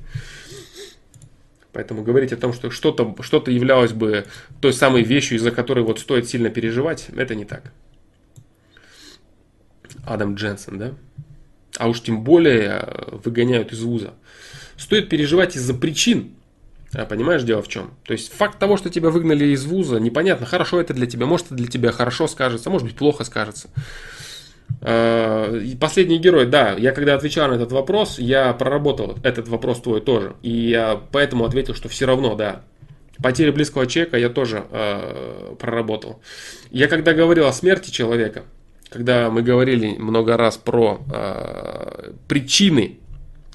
Поэтому говорить о том, что что-то что являлось бы той самой вещью, из-за которой вот стоит сильно переживать, это не так. Адам Дженсен, да? А уж тем более э, выгоняют из вуза. Стоит переживать из-за причин, а, Понимаешь, дело в чем? То есть факт того, что тебя выгнали из вуза, непонятно, хорошо это для тебя, может это для тебя хорошо скажется, может быть плохо скажется. Э, последний герой, да, я когда отвечал на этот вопрос, я проработал этот вопрос твой тоже. И я поэтому ответил, что все равно, да. Потеря близкого человека я тоже э, проработал. Я когда говорил о смерти человека, когда мы говорили много раз про э, причины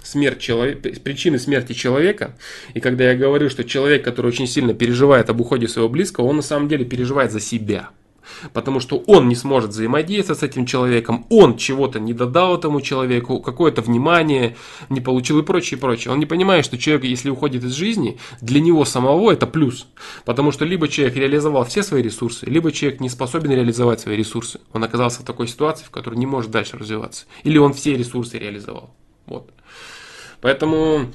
смерть человека, причины смерти человека, и когда я говорю, что человек, который очень сильно переживает об уходе своего близкого, он на самом деле переживает за себя потому что он не сможет взаимодействовать с этим человеком, он чего-то не додал этому человеку, какое-то внимание не получил и прочее, и прочее. Он не понимает, что человек, если уходит из жизни, для него самого это плюс, потому что либо человек реализовал все свои ресурсы, либо человек не способен реализовать свои ресурсы. Он оказался в такой ситуации, в которой не может дальше развиваться. Или он все ресурсы реализовал. Вот. Поэтому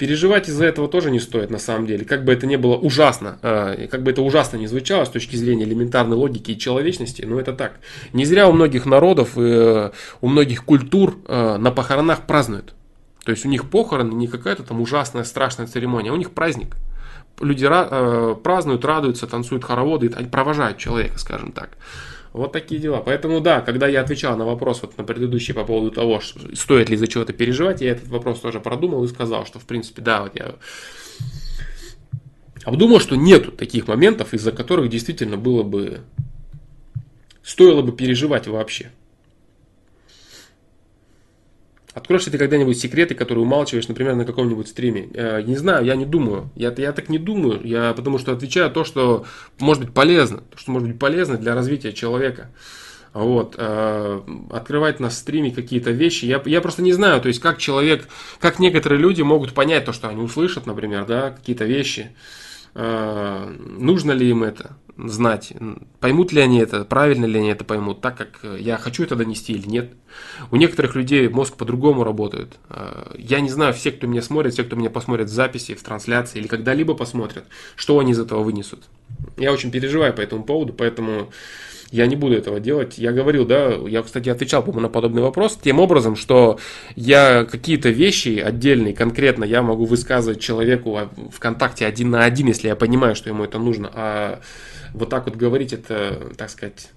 Переживать из-за этого тоже не стоит на самом деле. Как бы это не было ужасно, э, как бы это ужасно не звучало с точки зрения элементарной логики и человечности, но это так. Не зря у многих народов, э, у многих культур э, на похоронах празднуют. То есть у них похороны не какая-то там ужасная, страшная церемония, а у них праздник. Люди празднуют, радуются, танцуют хороводы, провожают человека, скажем так. Вот такие дела. Поэтому да, когда я отвечал на вопрос вот на предыдущий по поводу того, что, стоит ли из-за чего-то переживать, я этот вопрос тоже продумал и сказал, что в принципе да, вот я обдумал, что нету таких моментов, из-за которых действительно было бы стоило бы переживать вообще. Откроешь ли ты когда-нибудь секреты, которые умалчиваешь, например, на каком-нибудь стриме? Э, не знаю, я не думаю. Я, я так не думаю. Я потому что отвечаю то, что может быть полезно. То, что может быть полезно для развития человека. Вот, э, открывать на стриме какие-то вещи. Я, я просто не знаю, то есть как человек, как некоторые люди могут понять то, что они услышат, например, да, какие-то вещи. Э, нужно ли им это знать, поймут ли они это, правильно ли они это поймут, так как я хочу это донести или нет. У некоторых людей мозг по-другому работает. Э, я не знаю, все, кто меня смотрит, все, кто меня посмотрит в записи, в трансляции или когда-либо посмотрят, что они из этого вынесут. Я очень переживаю по этому поводу, поэтому я не буду этого делать. Я говорил, да, я, кстати, отвечал, по-моему, на подобный вопрос тем образом, что я какие-то вещи отдельные, конкретно, я могу высказывать человеку в контакте один на один, если я понимаю, что ему это нужно. А вот так вот говорить это, так сказать,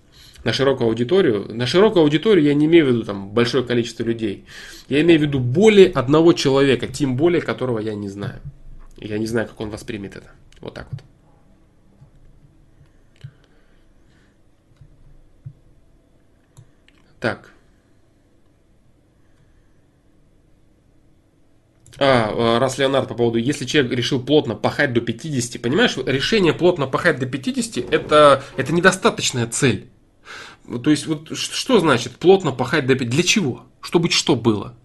на широкую аудиторию. На широкую аудиторию я не имею в виду там большое количество людей. Я имею в виду более одного человека, тем более которого я не знаю. Я не знаю, как он воспримет это. Вот так вот. Так. А, раз Леонард по поводу, если человек решил плотно пахать до 50, понимаешь, решение плотно пахать до 50 это, это недостаточная цель. То есть, вот что значит плотно пахать до 50? Для чего? Чтобы что было?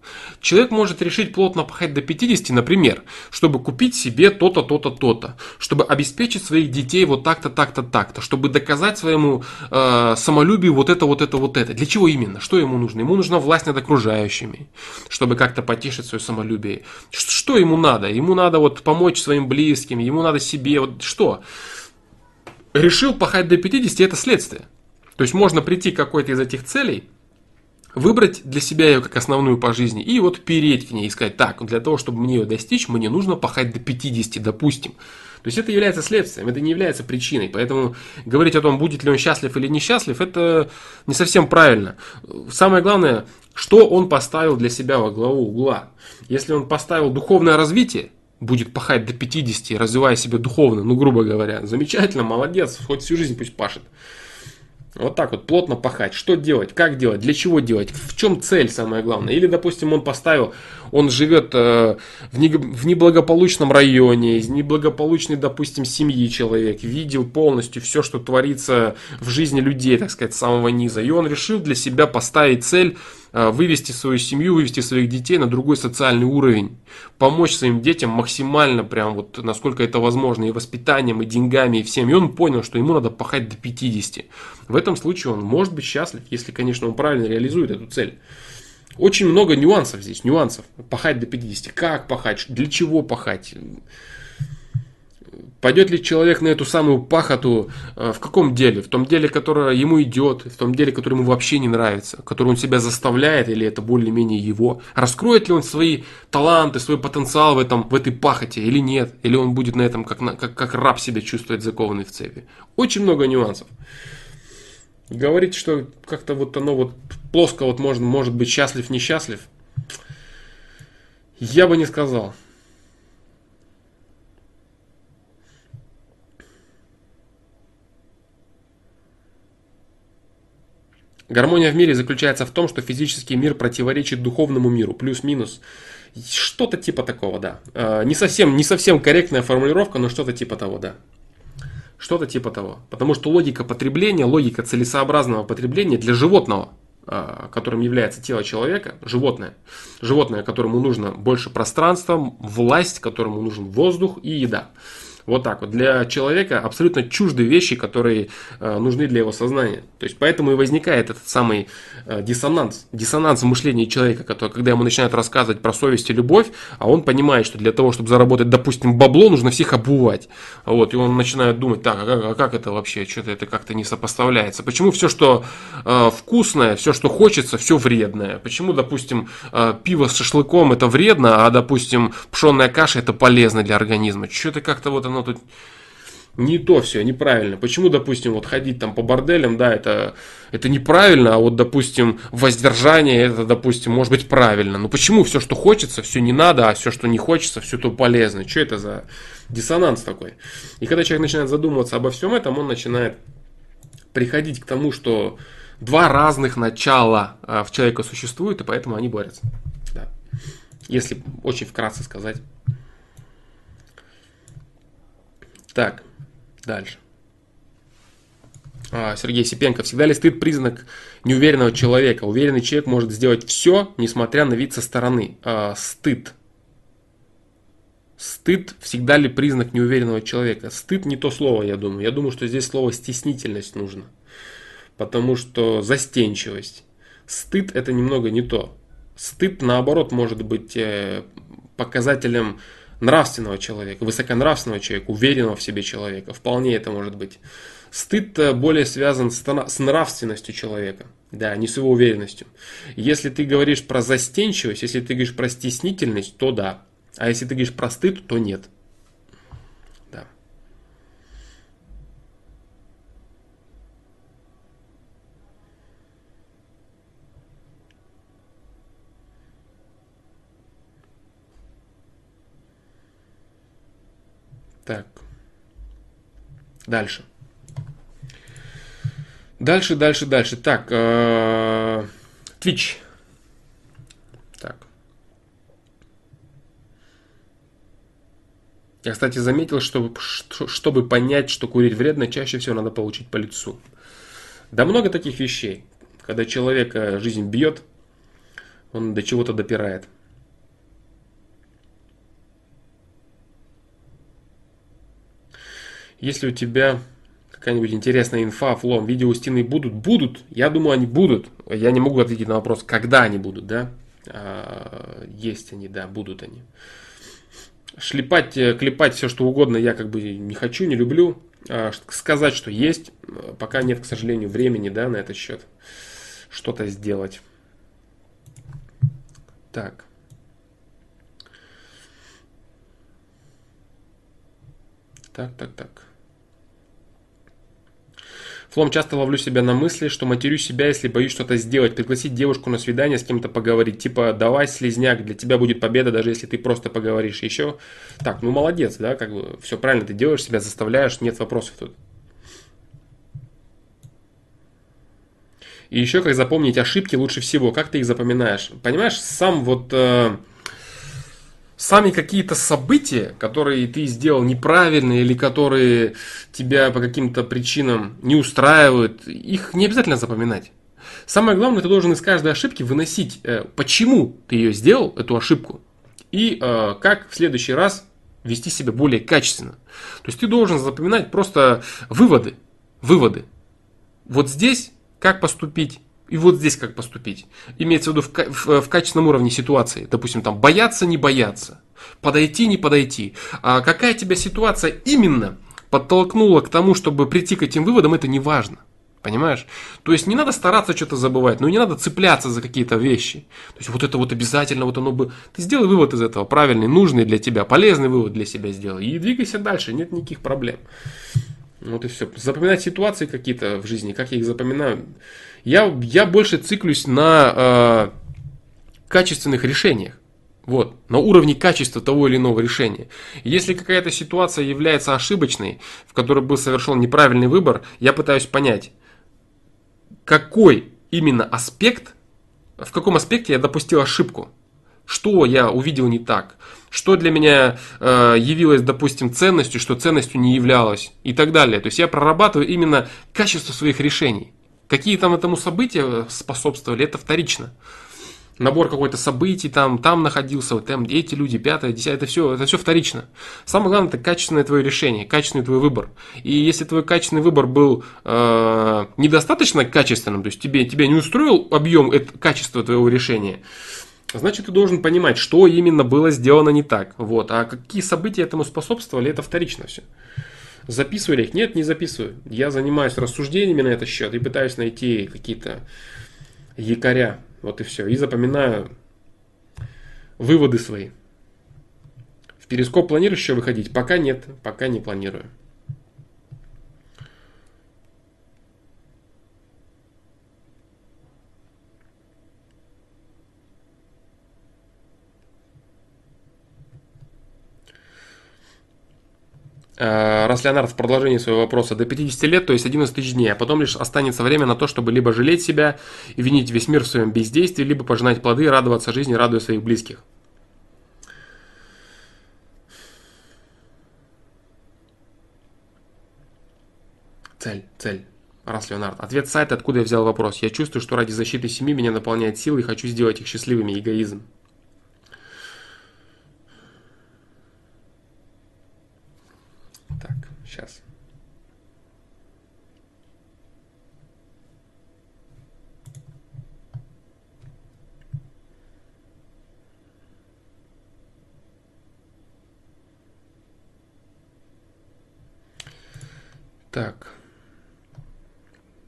Человек может решить плотно пахать до 50, например, чтобы купить себе то-то, то-то, то-то, чтобы обеспечить своих детей вот так-то, так-то, так-то, чтобы доказать своему э, самолюбию вот это, вот это, вот это. Для чего именно? Что ему нужно? Ему нужна власть над окружающими, чтобы как-то потешить свое самолюбие. Что ему надо? Ему надо вот помочь своим близким, ему надо себе, вот что? Решил пахать до 50, это следствие. То есть можно прийти к какой-то из этих целей, выбрать для себя ее как основную по жизни и вот переть к ней и сказать, так, для того, чтобы мне ее достичь, мне нужно пахать до 50, допустим. То есть это является следствием, это не является причиной. Поэтому говорить о том, будет ли он счастлив или несчастлив, это не совсем правильно. Самое главное, что он поставил для себя во главу угла. Если он поставил духовное развитие, будет пахать до 50, развивая себя духовно, ну, грубо говоря, замечательно, молодец, хоть всю жизнь пусть пашет. Вот так вот, плотно пахать. Что делать? Как делать? Для чего делать? В чем цель, самое главное? Или, допустим, он поставил, он живет э, в, не, в неблагополучном районе, из неблагополучной, допустим, семьи человек, видел полностью все, что творится в жизни людей, так сказать, с самого низа. И он решил для себя поставить цель вывести свою семью, вывести своих детей на другой социальный уровень, помочь своим детям максимально, прям вот насколько это возможно, и воспитанием, и деньгами, и всем. И он понял, что ему надо пахать до 50. В этом случае он может быть счастлив, если, конечно, он правильно реализует эту цель. Очень много нюансов здесь, нюансов. Пахать до 50. Как пахать? Для чего пахать? Пойдет ли человек на эту самую пахоту э, в каком деле? В том деле, которое ему идет, в том деле, которое ему вообще не нравится, которое он себя заставляет, или это более-менее его? Раскроет ли он свои таланты, свой потенциал в, этом, в этой пахоте или нет? Или он будет на этом как, как, как раб себя чувствовать, закованный в цепи? Очень много нюансов. Говорить, что как-то вот оно вот плоско вот можно, может быть счастлив, несчастлив, я бы не сказал. Гармония в мире заключается в том, что физический мир противоречит духовному миру, плюс-минус. Что-то типа такого, да. А, не совсем, не совсем корректная формулировка, но что-то типа того, да. Что-то типа того. Потому что логика потребления, логика целесообразного потребления для животного, а, которым является тело человека, животное, животное, которому нужно больше пространства, власть, которому нужен воздух и еда. Вот так вот. Для человека абсолютно чужды вещи, которые э, нужны для его сознания. То есть поэтому и возникает этот самый э, диссонанс. Диссонанс в мышлении человека, который, когда ему начинают рассказывать про совесть и любовь, а он понимает, что для того, чтобы заработать, допустим, бабло, нужно всех обувать. Вот, и он начинает думать, так, а как, а как это вообще? Что-то это как-то не сопоставляется. Почему все, что э, вкусное, все, что хочется, все вредное? Почему, допустим, э, пиво с шашлыком это вредно, а, допустим, пшенная каша это полезно для организма? Что-то как-то вот оно оно тут не то все, неправильно. Почему, допустим, вот ходить там по борделям, да, это, это неправильно, а вот, допустим, воздержание, это, допустим, может быть правильно. Но почему все, что хочется, все не надо, а все, что не хочется, все то полезно? Что это за диссонанс такой? И когда человек начинает задумываться обо всем этом, он начинает приходить к тому, что два разных начала а, в человека существуют, и поэтому они борются. Да. Если очень вкратце сказать. Так, дальше. А, Сергей Сипенко. Всегда ли стыд признак неуверенного человека? Уверенный человек может сделать все, несмотря на вид со стороны. А, стыд. Стыд всегда ли признак неуверенного человека? Стыд не то слово, я думаю. Я думаю, что здесь слово стеснительность нужно. Потому что застенчивость. Стыд это немного не то. Стыд, наоборот, может быть э, показателем нравственного человека, высоконравственного человека, уверенного в себе человека. Вполне это может быть. Стыд более связан с нравственностью человека, да, не с его уверенностью. Если ты говоришь про застенчивость, если ты говоришь про стеснительность, то да. А если ты говоришь про стыд, то нет. Так. Дальше. Дальше, дальше, дальше. Так. Э, Twitch. Так. Я, кстати, заметил, что чтобы понять, что курить вредно, чаще всего надо получить по лицу. Да много таких вещей. Когда человека жизнь бьет, он до чего-то допирает. Если у тебя какая-нибудь интересная инфа, флом, видео стены будут? Будут. Я думаю, они будут. Я не могу ответить на вопрос, когда они будут, да? А, есть они, да, будут они. Шлепать, э, клепать все, что угодно я как бы не хочу, не люблю. А, сказать, что есть, пока нет, к сожалению, времени, да, на этот счет что-то сделать. Так. Так, так, так. Флом часто ловлю себя на мысли, что матерю себя, если боюсь что-то сделать, пригласить девушку на свидание, с кем-то поговорить. Типа, давай, слезняк, для тебя будет победа, даже если ты просто поговоришь. Еще, так, ну молодец, да, как бы, все правильно ты делаешь, себя заставляешь, нет вопросов тут. И еще как запомнить ошибки лучше всего, как ты их запоминаешь. Понимаешь, сам вот... Э, сами какие-то события, которые ты сделал неправильно или которые тебя по каким-то причинам не устраивают, их не обязательно запоминать. Самое главное, ты должен из каждой ошибки выносить, э, почему ты ее сделал, эту ошибку, и э, как в следующий раз вести себя более качественно. То есть ты должен запоминать просто выводы. Выводы. Вот здесь как поступить, и вот здесь как поступить. Имеется в виду в, в, в качественном уровне ситуации. Допустим, там бояться, не бояться. Подойти, не подойти. А какая тебя ситуация именно подтолкнула к тому, чтобы прийти к этим выводам, это не важно. Понимаешь? То есть не надо стараться что-то забывать, но не надо цепляться за какие-то вещи. То есть вот это вот обязательно, вот оно бы... Ты сделай вывод из этого, правильный, нужный для тебя, полезный вывод для себя сделай. И двигайся дальше, нет никаких проблем. Вот и все. Запоминать ситуации какие-то в жизни, как я их запоминаю. Я, я больше циклюсь на э, качественных решениях. Вот, на уровне качества того или иного решения. Если какая-то ситуация является ошибочной, в которой был совершен неправильный выбор, я пытаюсь понять, какой именно аспект, в каком аспекте я допустил ошибку. Что я увидел не так? Что для меня э, явилось, допустим, ценностью, что ценностью не являлось и так далее. То есть я прорабатываю именно качество своих решений. Какие там этому события способствовали, это вторично. Набор какой-то событий, там, там находился, вот там эти люди, пятое, десятое, это все, это все вторично. Самое главное, это качественное твое решение, качественный твой выбор. И если твой качественный выбор был э, недостаточно качественным, то есть тебе, тебя не устроил объем, это, качество твоего решения, значит, ты должен понимать, что именно было сделано не так. Вот. А какие события этому способствовали, это вторично все. Записывали их? Нет, не записываю. Я занимаюсь рассуждениями на этот счет и пытаюсь найти какие-то якоря. Вот и все. И запоминаю выводы свои. В перископ планируешь еще выходить? Пока нет, пока не планирую. Раз Леонард в продолжении своего вопроса до 50 лет, то есть 11 тысяч дней, а потом лишь останется время на то, чтобы либо жалеть себя и винить весь мир в своем бездействии, либо пожинать плоды и радоваться жизни, радуя своих близких. Цель, цель. Раз Леонард. Ответ сайта, откуда я взял вопрос. Я чувствую, что ради защиты семьи меня наполняет силой и хочу сделать их счастливыми. Эгоизм. Сейчас. Так.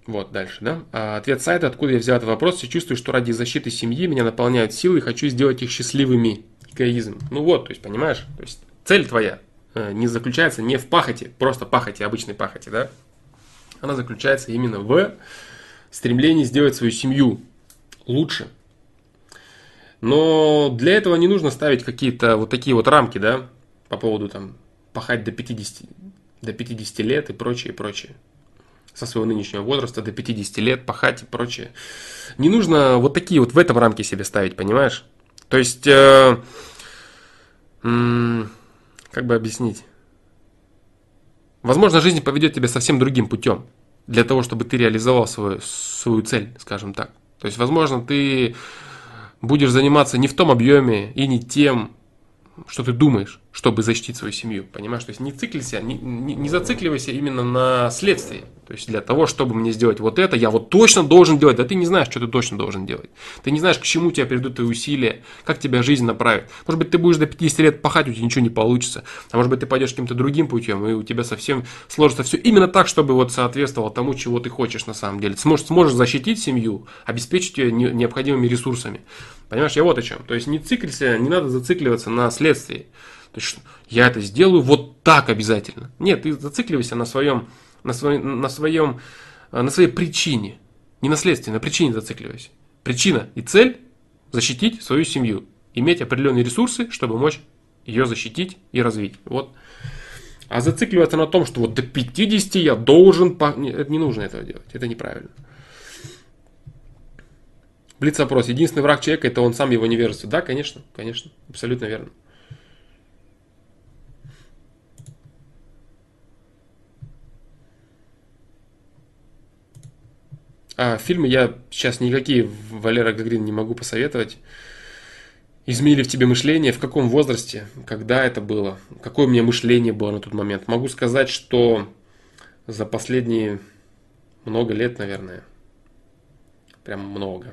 Вот дальше, да? А, ответ сайта, откуда я взял этот вопрос. Я чувствую, что ради защиты семьи меня наполняют силы и хочу сделать их счастливыми. Эгоизм. Ну вот, то есть, понимаешь? То есть, цель твоя Э, не заключается не в пахоте, просто пахоте, обычной пахоте, да? Она заключается именно в стремлении сделать свою семью лучше. Но для этого не нужно ставить какие-то вот такие вот рамки, да, по поводу там пахать до 50, до 50 лет и прочее, и прочее. со своего нынешнего возраста до 50 лет, пахать и прочее. Не нужно вот такие вот в этом рамке себе ставить, понимаешь? То есть, э, как бы объяснить? Возможно, жизнь поведет тебя совсем другим путем для того, чтобы ты реализовал свою, свою цель, скажем так. То есть, возможно, ты будешь заниматься не в том объеме и не тем, что ты думаешь, чтобы защитить свою семью. Понимаешь? То есть не циклися, не, не, не зацикливайся именно на следствии. То есть для того, чтобы мне сделать вот это, я вот точно должен делать. Да ты не знаешь, что ты точно должен делать. Ты не знаешь, к чему тебя придут твои усилия, как тебя жизнь направит. Может быть, ты будешь до 50 лет пахать, у тебя ничего не получится. А может быть, ты пойдешь каким-то другим путем, и у тебя совсем сложится все именно так, чтобы вот соответствовало тому, чего ты хочешь на самом деле. Сможешь, сможешь защитить семью, обеспечить ее необходимыми ресурсами. Понимаешь, я вот о чем. То есть не циклься, не надо зацикливаться на следствии. То есть я это сделаю вот так обязательно. Нет, ты зацикливайся на своем, на своем, на своем, э, на своей причине. Не на следствии, на причине зацикливайся. Причина и цель – защитить свою семью. Иметь определенные ресурсы, чтобы мочь ее защитить и развить. Вот. А зацикливаться на том, что вот до 50 я должен... По... Не нужно этого делать. Это неправильно. Блиц-опрос. Единственный враг человека это он сам его невежество. Да, конечно, конечно, абсолютно верно. А, фильмы я сейчас никакие Валера Гагрин не могу посоветовать. Изменили в тебе мышление, в каком возрасте, когда это было, какое у меня мышление было на тот момент. Могу сказать, что за последние много лет, наверное, прям много,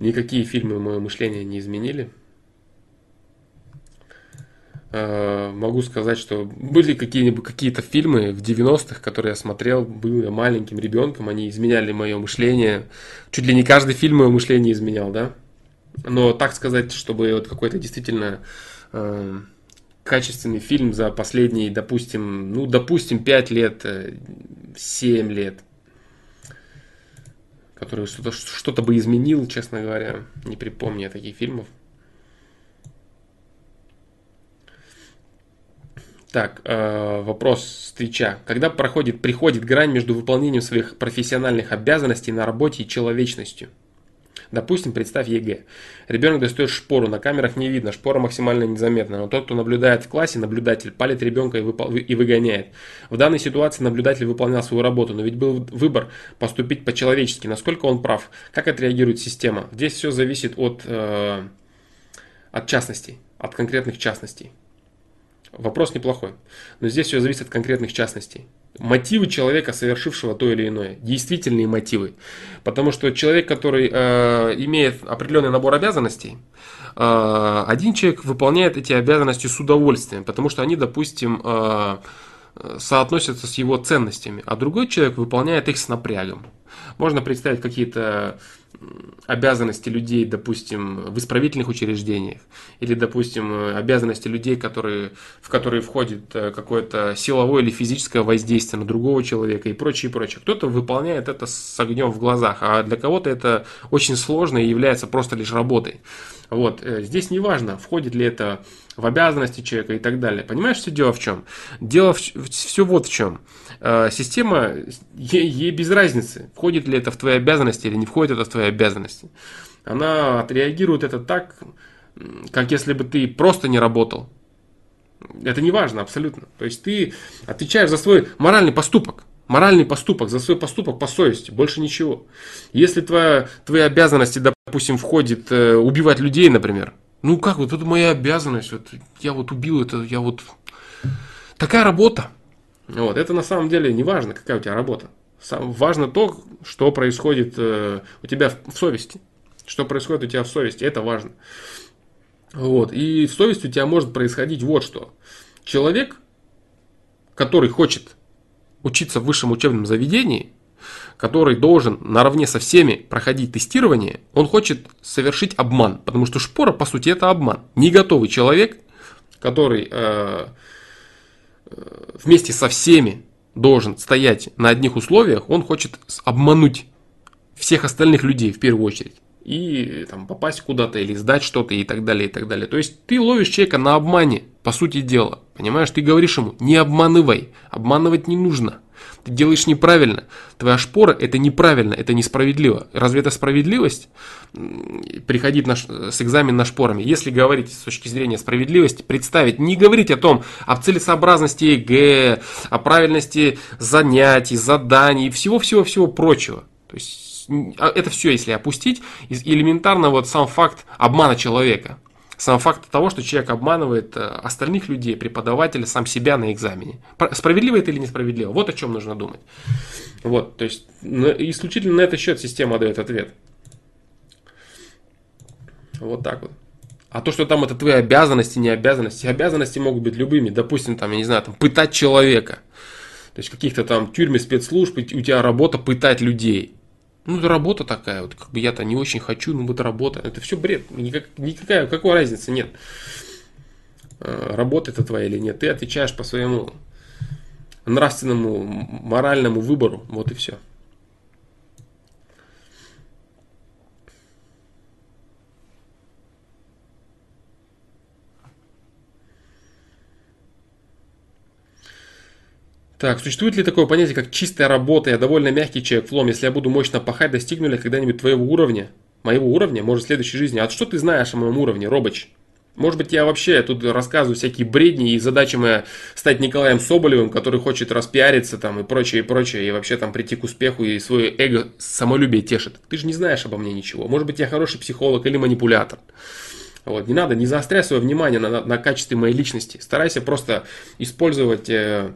Никакие фильмы мое мышление не изменили. А, могу сказать, что были какие-нибудь какие-то фильмы в 90-х, которые я смотрел, был я маленьким ребенком, они изменяли мое мышление. Чуть ли не каждый фильм мое мышление изменял, да. Но так сказать, чтобы вот какой-то действительно э, качественный фильм за последние, допустим, ну, допустим, 5 лет, 7 лет, который что-то что бы изменил, честно говоря. Не припомню я таких фильмов. Так, э, вопрос встреча. Когда проходит, приходит грань между выполнением своих профессиональных обязанностей на работе и человечностью? Допустим, представь ЕГЭ. Ребенок достает шпору, на камерах не видно, шпора максимально незаметна, но тот, кто наблюдает в классе, наблюдатель, палит ребенка и, выпол- и выгоняет. В данной ситуации наблюдатель выполнял свою работу, но ведь был выбор поступить по-человечески, насколько он прав, как отреагирует система. Здесь все зависит от, э, от частностей, от конкретных частностей. Вопрос неплохой, но здесь все зависит от конкретных частностей мотивы человека, совершившего то или иное, действительные мотивы. Потому что человек, который э, имеет определенный набор обязанностей, э, один человек выполняет эти обязанности с удовольствием, потому что они, допустим, э, соотносятся с его ценностями, а другой человек выполняет их с напрягом. Можно представить какие-то обязанности людей, допустим, в исправительных учреждениях, или, допустим, обязанности людей, которые, в которые входит э, какое-то силовое или физическое воздействие на другого человека и прочее, и прочее. Кто-то выполняет это с огнем в глазах, а для кого-то это очень сложно и является просто лишь работой. Вот. Э, здесь не важно, входит ли это в обязанности человека и так далее. Понимаешь, все дело в чем? Дело в, все вот в чем. Э, система, ей, ей без разницы, входит ли это в твои обязанности или не входит это в твои обязанности. Она отреагирует это так, как если бы ты просто не работал. Это не важно абсолютно. То есть ты отвечаешь за свой моральный поступок. Моральный поступок, за свой поступок по совести, больше ничего. Если твоя, твои обязанности, допустим, входит э, убивать людей, например, ну как, вот это моя обязанность, вот я вот убил это, я вот... Такая работа. Вот, это на самом деле не важно, какая у тебя работа. Сам, важно то, что происходит э, у тебя в, в совести. Что происходит у тебя в совести, это важно. Вот, и в совести у тебя может происходить вот что. Человек, который хочет учиться в высшем учебном заведении, который должен наравне со всеми проходить тестирование, он хочет совершить обман. Потому что шпора, по сути, это обман. Не готовый человек, который э, вместе со всеми должен стоять на одних условиях, он хочет обмануть всех остальных людей в первую очередь. И там, попасть куда-то или сдать что-то и так далее, и так далее. То есть ты ловишь человека на обмане, по сути дела. Понимаешь, ты говоришь ему, не обманывай, обманывать не нужно. Ты делаешь неправильно. Твоя шпора – это неправильно, это несправедливо. Разве это справедливость? Приходить на, с экзамен на шпорами. Если говорить с точки зрения справедливости, представить, не говорить о том, о целесообразности ЕГЭ, о правильности занятий, заданий всего-всего-всего прочего. То есть а это все, если опустить, элементарно вот сам факт обмана человека – сам факт того, что человек обманывает э, остальных людей, преподавателя, сам себя на экзамене. Справедливо это или несправедливо? Вот о чем нужно думать. Вот, то есть исключительно на этот счет система дает ответ. Вот так вот. А то, что там это твои обязанности, не обязанности. Обязанности могут быть любыми. Допустим, там, я не знаю, там, пытать человека. То есть каких-то там тюрьме спецслужб, у тебя работа пытать людей. Ну, это работа такая, вот как бы я-то не очень хочу, ну, вот работа. Это все бред, никак, никакая, какой разницы нет. А, работа это твоя или нет. Ты отвечаешь по своему нравственному, моральному выбору. Вот и все. Так, существует ли такое понятие, как чистая работа? Я довольно мягкий человек, Флом. Если я буду мощно пахать, достигну ли когда-нибудь твоего уровня? Моего уровня? Может, в следующей жизни? А что ты знаешь о моем уровне, Робоч? Может быть, я вообще тут рассказываю всякие бредни, и задача моя стать Николаем Соболевым, который хочет распиариться там и прочее, и прочее, и вообще там прийти к успеху и свое эго, самолюбие тешит. Ты же не знаешь обо мне ничего. Может быть, я хороший психолог или манипулятор. Вот, не надо, не заостряй свое внимание на, на, на качестве моей личности. Старайся просто использовать э,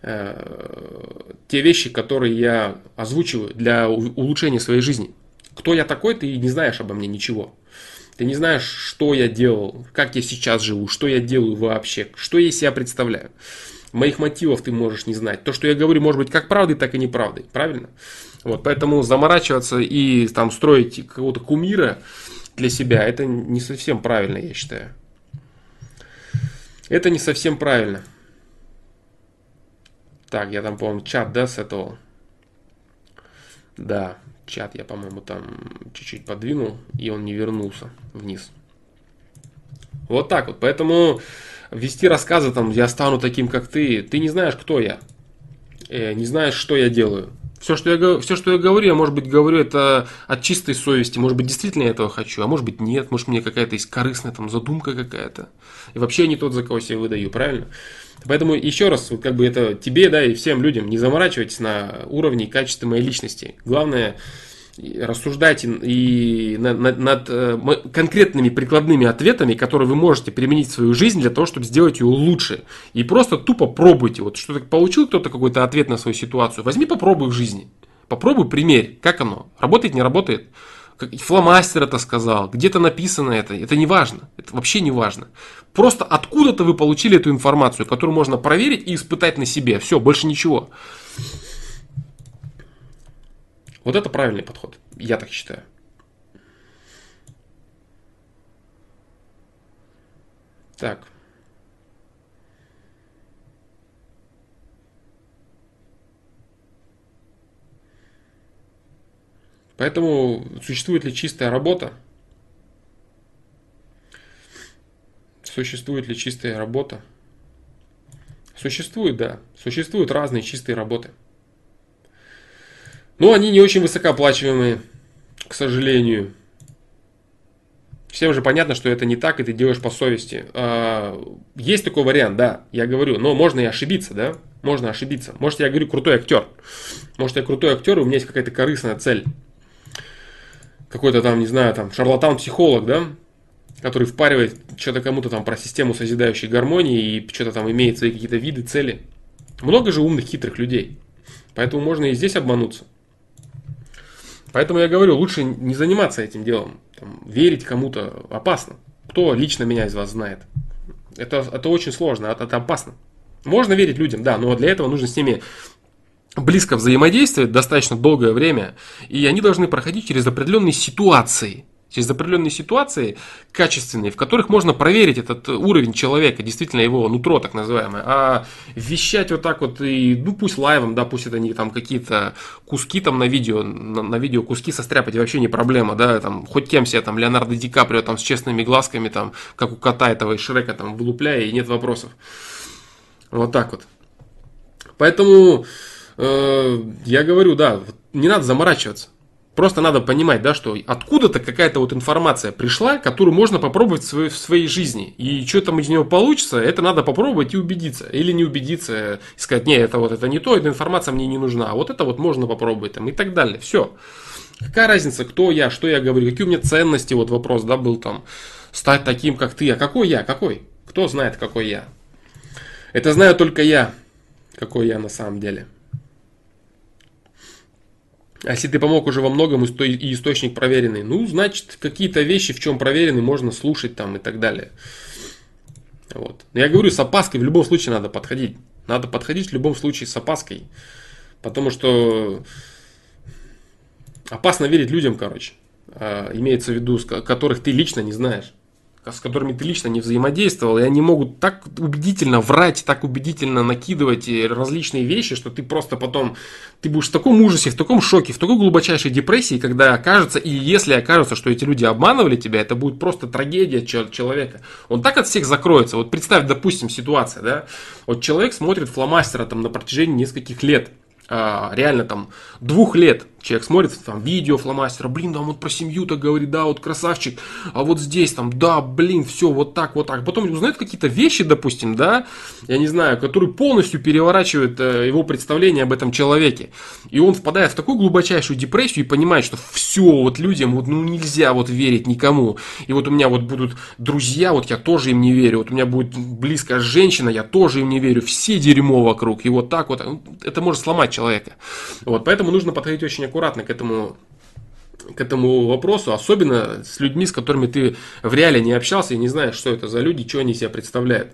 Э, те вещи, которые я озвучиваю для улучшения своей жизни. Кто я такой, ты не знаешь обо мне ничего. Ты не знаешь, что я делал, как я сейчас живу, что я делаю вообще, что я из себя представляю. Моих мотивов ты можешь не знать. То, что я говорю, может быть как правдой, так и неправдой. Правильно? Вот, поэтому заморачиваться и там строить какого-то кумира для себя, это не совсем правильно, я считаю. Это не совсем правильно. Так, я там, по-моему, чат, да, с этого. Да, чат я, по-моему, там чуть-чуть подвинул, и он не вернулся вниз. Вот так вот. Поэтому вести рассказы там, я стану таким, как ты. Ты не знаешь, кто я. Э, не знаешь, что я делаю. Все что, я, все, что я говорю, я, может быть, говорю это от чистой совести. Может быть, действительно я этого хочу, а может быть, нет. Может, мне какая-то есть корыстная там задумка какая-то. И вообще я не тот, за кого себя выдаю, правильно? Поэтому еще раз, вот как бы это тебе, да, и всем людям, не заморачивайтесь на уровне и качестве моей личности. Главное, рассуждайте и над, над, над э, конкретными прикладными ответами, которые вы можете применить в свою жизнь для того, чтобы сделать ее лучше. И просто тупо пробуйте. Вот что-то получил кто-то какой-то ответ на свою ситуацию, возьми попробуй в жизни. Попробуй, примерь, как оно, работает, не работает фломастер это сказал, где-то написано это, это не важно, это вообще не важно. Просто откуда-то вы получили эту информацию, которую можно проверить и испытать на себе, все, больше ничего. Вот это правильный подход, я так считаю. Так. Поэтому существует ли чистая работа? Существует ли чистая работа? Существует, да. Существуют разные чистые работы. Но они не очень высокооплачиваемые, к сожалению. Всем же понятно, что это не так, и ты делаешь по совести. А, есть такой вариант, да, я говорю, но можно и ошибиться, да, можно ошибиться. Может, я говорю крутой актер. Может, я крутой актер, и у меня есть какая-то корыстная цель какой-то там, не знаю, там шарлатан-психолог, да, который впаривает что-то кому-то там про систему созидающей гармонии и что-то там имеет свои какие-то виды, цели. Много же умных, хитрых людей. Поэтому можно и здесь обмануться. Поэтому я говорю, лучше не заниматься этим делом. Там, верить кому-то опасно. Кто лично меня из вас знает? Это, это очень сложно, это, это опасно. Можно верить людям, да, но для этого нужно с ними близко взаимодействовать достаточно долгое время, и они должны проходить через определенные ситуации, через определенные ситуации качественные, в которых можно проверить этот уровень человека, действительно его нутро так называемое. А вещать вот так вот, и, ну пусть лайвом, да, пусть это не там какие-то куски там на видео, на, на видео куски состряпать вообще не проблема, да, там хоть кем себе, там Леонардо Ди Каприо там с честными глазками, там, как у кота этого и Шрека там вылупляя, и нет вопросов. Вот так вот. Поэтому э, я говорю, да, не надо заморачиваться. Просто надо понимать, да, что откуда-то какая-то вот информация пришла, которую можно попробовать в своей, в своей жизни. И что там из нее получится, это надо попробовать и убедиться. Или не убедиться, и сказать, нет, это вот это не то, эта информация мне не нужна, а вот это вот можно попробовать там, и так далее. Все. Какая разница, кто я, что я говорю, какие у меня ценности, вот вопрос, да, был там, стать таким, как ты. А какой я, какой? Кто знает, какой я? Это знаю только я, какой я на самом деле. А если ты помог уже во многом и источник проверенный, ну, значит, какие-то вещи, в чем проверены, можно слушать там и так далее. Вот. Но я говорю, с опаской в любом случае надо подходить. Надо подходить в любом случае с опаской. Потому что опасно верить людям, короче. А, имеется в виду, которых ты лично не знаешь с которыми ты лично не взаимодействовал, и они могут так убедительно врать, так убедительно накидывать различные вещи, что ты просто потом, ты будешь в таком ужасе, в таком шоке, в такой глубочайшей депрессии, когда окажется, и если окажется, что эти люди обманывали тебя, это будет просто трагедия человека. Он так от всех закроется. Вот представь, допустим, ситуация, да, вот человек смотрит фломастера там на протяжении нескольких лет, а, реально там двух лет человек смотрит там видео фломастера, блин, он вот про семью-то говорит, да, вот красавчик, а вот здесь там, да, блин, все вот так, вот так. Потом узнает какие-то вещи, допустим, да, я не знаю, которые полностью переворачивают э, его представление об этом человеке. И он впадает в такую глубочайшую депрессию и понимает, что все, вот людям вот ну нельзя вот верить никому. И вот у меня вот будут друзья, вот я тоже им не верю, вот у меня будет близкая женщина, я тоже им не верю, все дерьмо вокруг. И вот так вот, это может сломать человека. Вот, поэтому нужно подходить очень аккуратно к этому к этому вопросу, особенно с людьми, с которыми ты в реале не общался и не знаешь, что это за люди, что они себя представляют.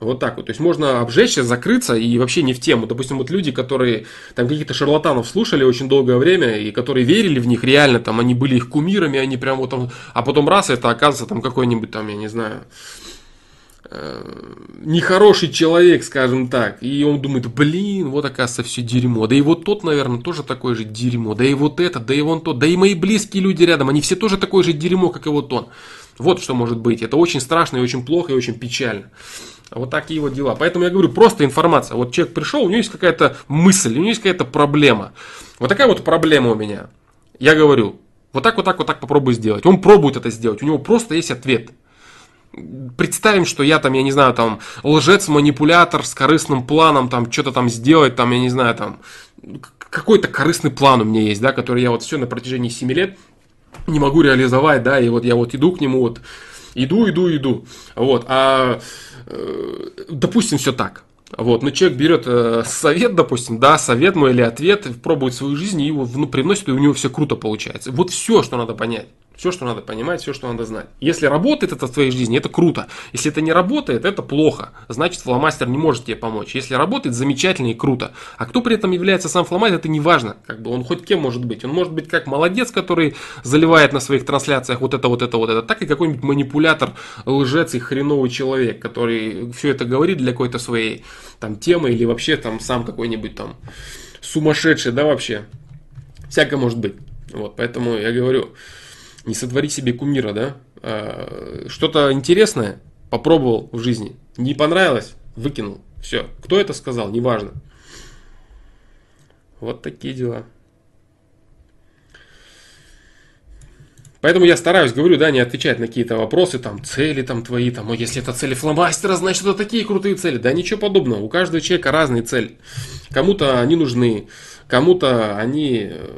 Вот так вот. То есть можно обжечься, закрыться и вообще не в тему. Допустим, вот люди, которые там каких-то шарлатанов слушали очень долгое время и которые верили в них реально, там они были их кумирами, они прям вот там, а потом раз это оказывается там какой-нибудь там, я не знаю, нехороший человек, скажем так, и он думает, блин, вот оказывается все дерьмо, да и вот тот, наверное, тоже такое же дерьмо, да и вот это, да и вон тот, да и мои близкие люди рядом, они все тоже такое же дерьмо, как и вот он. Вот что может быть, это очень страшно и очень плохо и очень печально. Вот такие вот дела. Поэтому я говорю, просто информация. Вот человек пришел, у него есть какая-то мысль, у него есть какая-то проблема. Вот такая вот проблема у меня. Я говорю, вот так, вот так, вот так попробуй сделать. Он пробует это сделать, у него просто есть ответ представим, что я там, я не знаю, там, лжец, манипулятор с корыстным планом, там, что-то там сделать, там, я не знаю, там, какой-то корыстный план у меня есть, да, который я вот все на протяжении 7 лет не могу реализовать, да, и вот я вот иду к нему, вот, иду, иду, иду, вот, а, э, допустим, все так, вот, но человек берет э, совет, допустим, да, совет мой или ответ, пробует свою жизнь и его ну, привносит, и у него все круто получается. Вот все, что надо понять. Все, что надо понимать, все, что надо знать. Если работает это в твоей жизни, это круто. Если это не работает, это плохо. Значит, фломастер не может тебе помочь. Если работает, замечательно и круто. А кто при этом является сам фломастер, это не важно. Как бы он хоть кем может быть. Он может быть как молодец, который заливает на своих трансляциях вот это, вот это, вот это, так и какой-нибудь манипулятор, лжец и хреновый человек, который все это говорит для какой-то своей там темы или вообще там сам какой-нибудь там сумасшедший, да, вообще. Всякое может быть. Вот, поэтому я говорю, не сотвори себе кумира, да? А, что-то интересное попробовал в жизни, не понравилось, выкинул. Все. Кто это сказал, неважно. Вот такие дела. Поэтому я стараюсь, говорю, да, не отвечать на какие-то вопросы, там, цели там твои, там, о, если это цели фломастера, значит, это такие крутые цели. Да ничего подобного, у каждого человека разные цели. Кому-то они нужны, кому-то они э,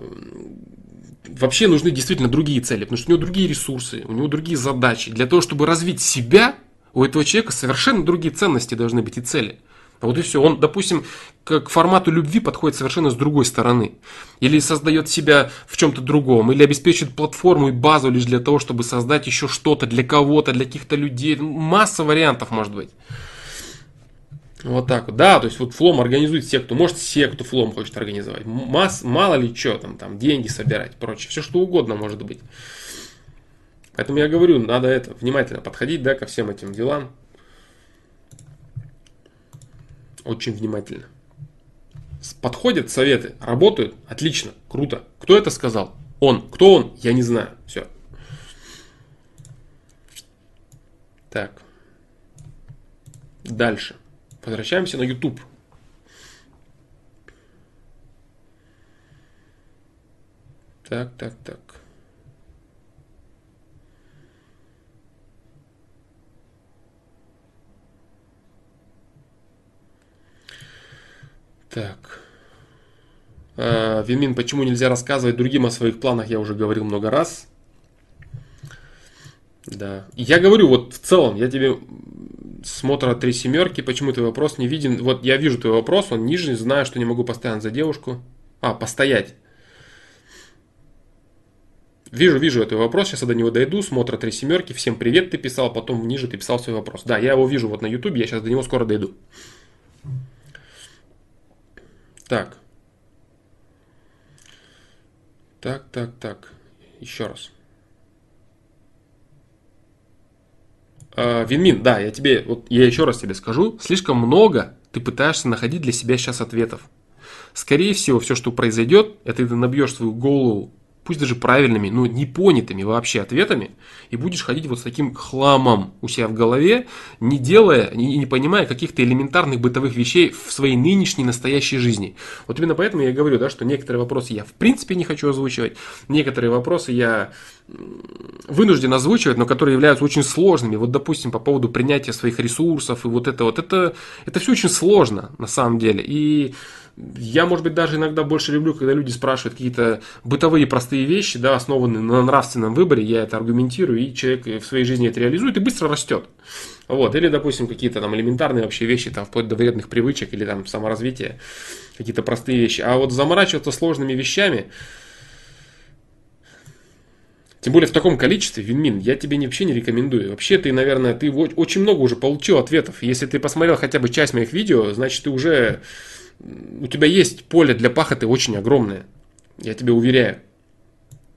вообще нужны действительно другие цели, потому что у него другие ресурсы, у него другие задачи. Для того, чтобы развить себя, у этого человека совершенно другие ценности должны быть и цели. А вот и все. Он, допустим, к, формату любви подходит совершенно с другой стороны. Или создает себя в чем-то другом, или обеспечивает платформу и базу лишь для того, чтобы создать еще что-то для кого-то, для каких-то людей. Масса вариантов может быть. Вот так вот. Да, то есть вот флом организует секту. Может секту флом хочет организовать. Масс, мало ли что там, там, деньги собирать, прочее. Все что угодно может быть. Поэтому я говорю, надо это внимательно подходить, да, ко всем этим делам. Очень внимательно. Подходят советы, работают, отлично, круто. Кто это сказал? Он. Кто он? Я не знаю. Все. Так. Дальше. Возвращаемся на YouTube. Так, так, так. Так. А, почему нельзя рассказывать другим о своих планах? Я уже говорил много раз. Да. Я говорю, вот в целом, я тебе смотра три семерки, почему твой вопрос не виден. Вот я вижу твой вопрос, он ниже, знаю, что не могу постоянно за девушку. А, постоять. Вижу, вижу этот вопрос, сейчас я до него дойду, смотра три семерки, всем привет ты писал, потом ниже ты писал свой вопрос. Да, я его вижу вот на ютубе, я сейчас до него скоро дойду. Так. Так, так, так. Еще раз. Винмин, да, я тебе, вот я еще раз тебе скажу, слишком много ты пытаешься находить для себя сейчас ответов. Скорее всего, все, что произойдет, это ты набьешь свою голову пусть даже правильными, но непонятыми вообще ответами, и будешь ходить вот с таким хламом у себя в голове, не делая и не, не понимая каких-то элементарных бытовых вещей в своей нынешней настоящей жизни. Вот именно поэтому я говорю, да, что некоторые вопросы я в принципе не хочу озвучивать, некоторые вопросы я вынужден озвучивать, но которые являются очень сложными. Вот, допустим, по поводу принятия своих ресурсов и вот это вот, это, это все очень сложно на самом деле. И я, может быть, даже иногда больше люблю, когда люди спрашивают какие-то бытовые простые вещи, да, основанные на нравственном выборе, я это аргументирую, и человек в своей жизни это реализует и быстро растет. Вот. Или, допустим, какие-то там элементарные вообще вещи, там, вплоть до вредных привычек или там саморазвития, какие-то простые вещи. А вот заморачиваться сложными вещами, тем более в таком количестве, Винмин, я тебе вообще не рекомендую. Вообще ты, наверное, ты очень много уже получил ответов. Если ты посмотрел хотя бы часть моих видео, значит ты уже у тебя есть поле для пахоты очень огромное. Я тебе уверяю.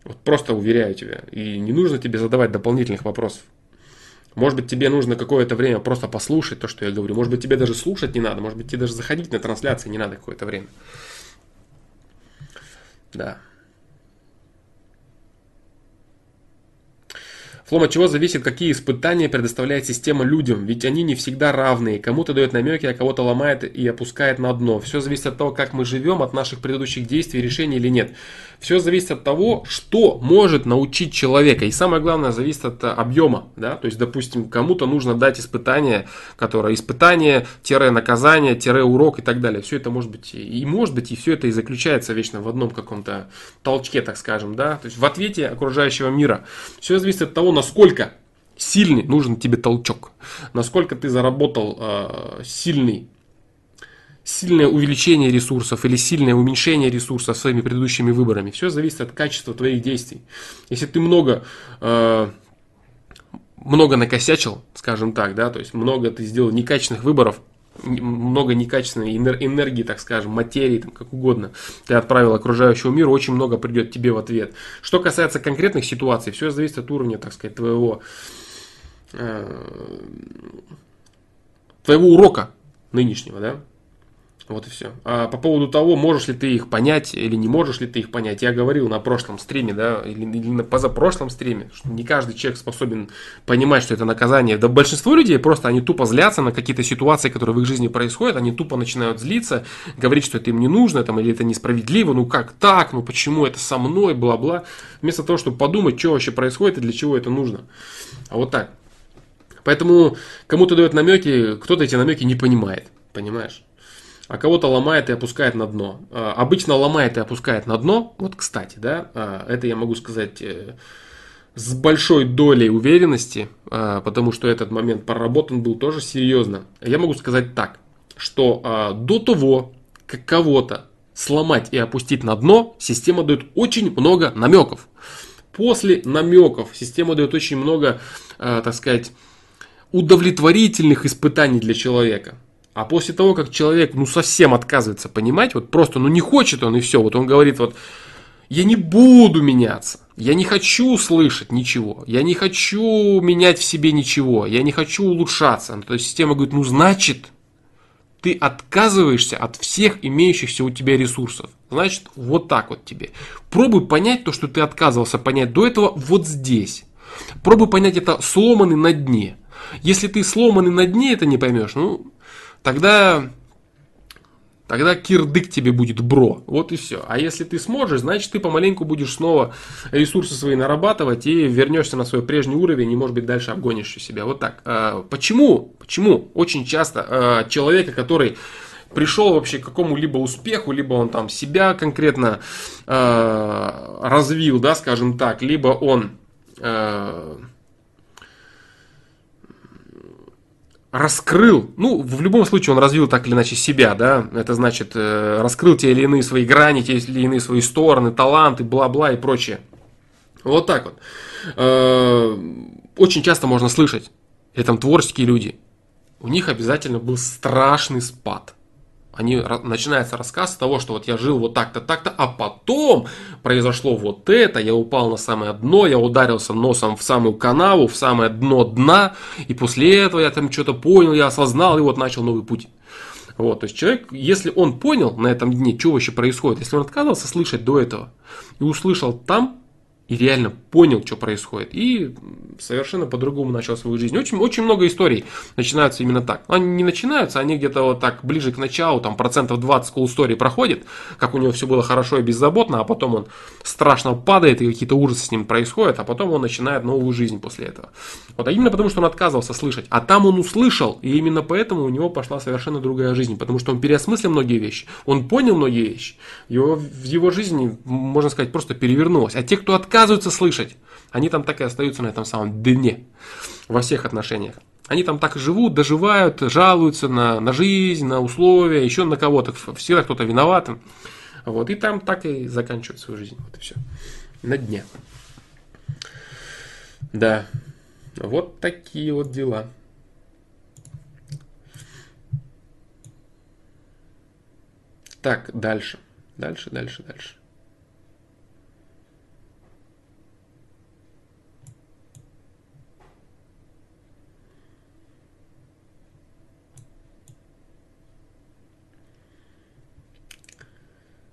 Вот просто уверяю тебя. И не нужно тебе задавать дополнительных вопросов. Может быть, тебе нужно какое-то время просто послушать то, что я говорю. Может быть, тебе даже слушать не надо. Может быть, тебе даже заходить на трансляции не надо какое-то время. Да. Флом, от чего зависит, какие испытания предоставляет система людям? Ведь они не всегда равные. Кому-то дает намеки, а кого-то ломает и опускает на дно. Все зависит от того, как мы живем, от наших предыдущих действий, решений или нет. Все зависит от того, что может научить человека. И самое главное, зависит от объема. Да? То есть, допустим, кому-то нужно дать испытание, которое испытание-наказание-урок и так далее. Все это может быть и может быть, и все это и заключается вечно в одном каком-то толчке, так скажем. Да? То есть в ответе окружающего мира. Все зависит от того, насколько сильный нужен тебе толчок, насколько ты заработал э, сильный сильное увеличение ресурсов или сильное уменьшение ресурсов своими предыдущими выборами. Все зависит от качества твоих действий. Если ты много, э, много накосячил, скажем так, да, то есть много ты сделал некачественных выборов, много некачественной энергии, так скажем, материи, там, как угодно, ты отправил окружающему миру, очень много придет тебе в ответ. Что касается конкретных ситуаций, все зависит от уровня, так сказать, твоего, э, твоего урока нынешнего, да. Вот и все. А по поводу того, можешь ли ты их понять или не можешь ли ты их понять, я говорил на прошлом стриме, да, или, или на позапрошлом стриме, что не каждый человек способен понимать, что это наказание. Да большинство людей просто они тупо злятся на какие-то ситуации, которые в их жизни происходят, они тупо начинают злиться, говорить, что это им не нужно, там, или это несправедливо, ну как так, ну почему это со мной, бла-бла. Вместо того, чтобы подумать, что вообще происходит и для чего это нужно. А вот так. Поэтому кому-то дает намеки, кто-то эти намеки не понимает. Понимаешь? А кого-то ломает и опускает на дно. А, обычно ломает и опускает на дно, вот кстати, да, а, это я могу сказать э, с большой долей уверенности, а, потому что этот момент проработан был тоже серьезно. Я могу сказать так, что до того, как кого-то сломать и опустить на дно, система дает очень много намеков. После намеков система дает очень много, так сказать, удовлетворительных испытаний для человека. А после того, как человек ну совсем отказывается понимать, вот просто ну не хочет он и все, вот он говорит вот я не буду меняться, я не хочу слышать ничего, я не хочу менять в себе ничего, я не хочу улучшаться. Ну, то есть система говорит, ну значит, ты отказываешься от всех имеющихся у тебя ресурсов. Значит, вот так вот тебе. Пробуй понять то, что ты отказывался понять до этого вот здесь. Пробуй понять это сломанный на дне. Если ты сломанный на дне это не поймешь, ну, тогда Тогда кирдык тебе будет бро. Вот и все. А если ты сможешь, значит ты помаленьку будешь снова ресурсы свои нарабатывать и вернешься на свой прежний уровень и, может быть, дальше обгонишь себя. Вот так. А, почему? Почему? Очень часто а, человека, который пришел вообще к какому-либо успеху, либо он там себя конкретно развил, да, скажем так, либо он раскрыл, ну, в любом случае он развил так или иначе себя, да, это значит, э, раскрыл те или иные свои грани, те или иные свои стороны, таланты, бла-бла и прочее. Вот так вот. Э, очень часто можно слышать, это творческие люди, у них обязательно был страшный спад они, начинается рассказ с того, что вот я жил вот так-то, так-то, а потом произошло вот это, я упал на самое дно, я ударился носом в самую канаву, в самое дно дна, и после этого я там что-то понял, я осознал, и вот начал новый путь. Вот, то есть человек, если он понял на этом дне, что вообще происходит, если он отказывался слышать до этого и услышал там, и реально понял, что происходит. И совершенно по-другому начал свою жизнь. Очень, очень много историй начинаются именно так. Они не начинаются, они где-то вот так ближе к началу, там процентов 20 cool story проходит, как у него все было хорошо и беззаботно, а потом он страшно падает, и какие-то ужасы с ним происходят, а потом он начинает новую жизнь после этого. Вот, а именно потому, что он отказывался слышать. А там он услышал, и именно поэтому у него пошла совершенно другая жизнь, потому что он переосмыслил многие вещи, он понял многие вещи, его, в его жизни, можно сказать, просто перевернулось. А те, кто отказывался, отказываются слышать. Они там так и остаются на этом самом дне во всех отношениях. Они там так и живут, доживают, жалуются на, на жизнь, на условия, еще на кого-то. Всегда кто-то виноват. Вот, и там так и заканчивают свою жизнь. Вот и все. На дне. Да. Вот такие вот дела. Так, дальше. Дальше, дальше, дальше.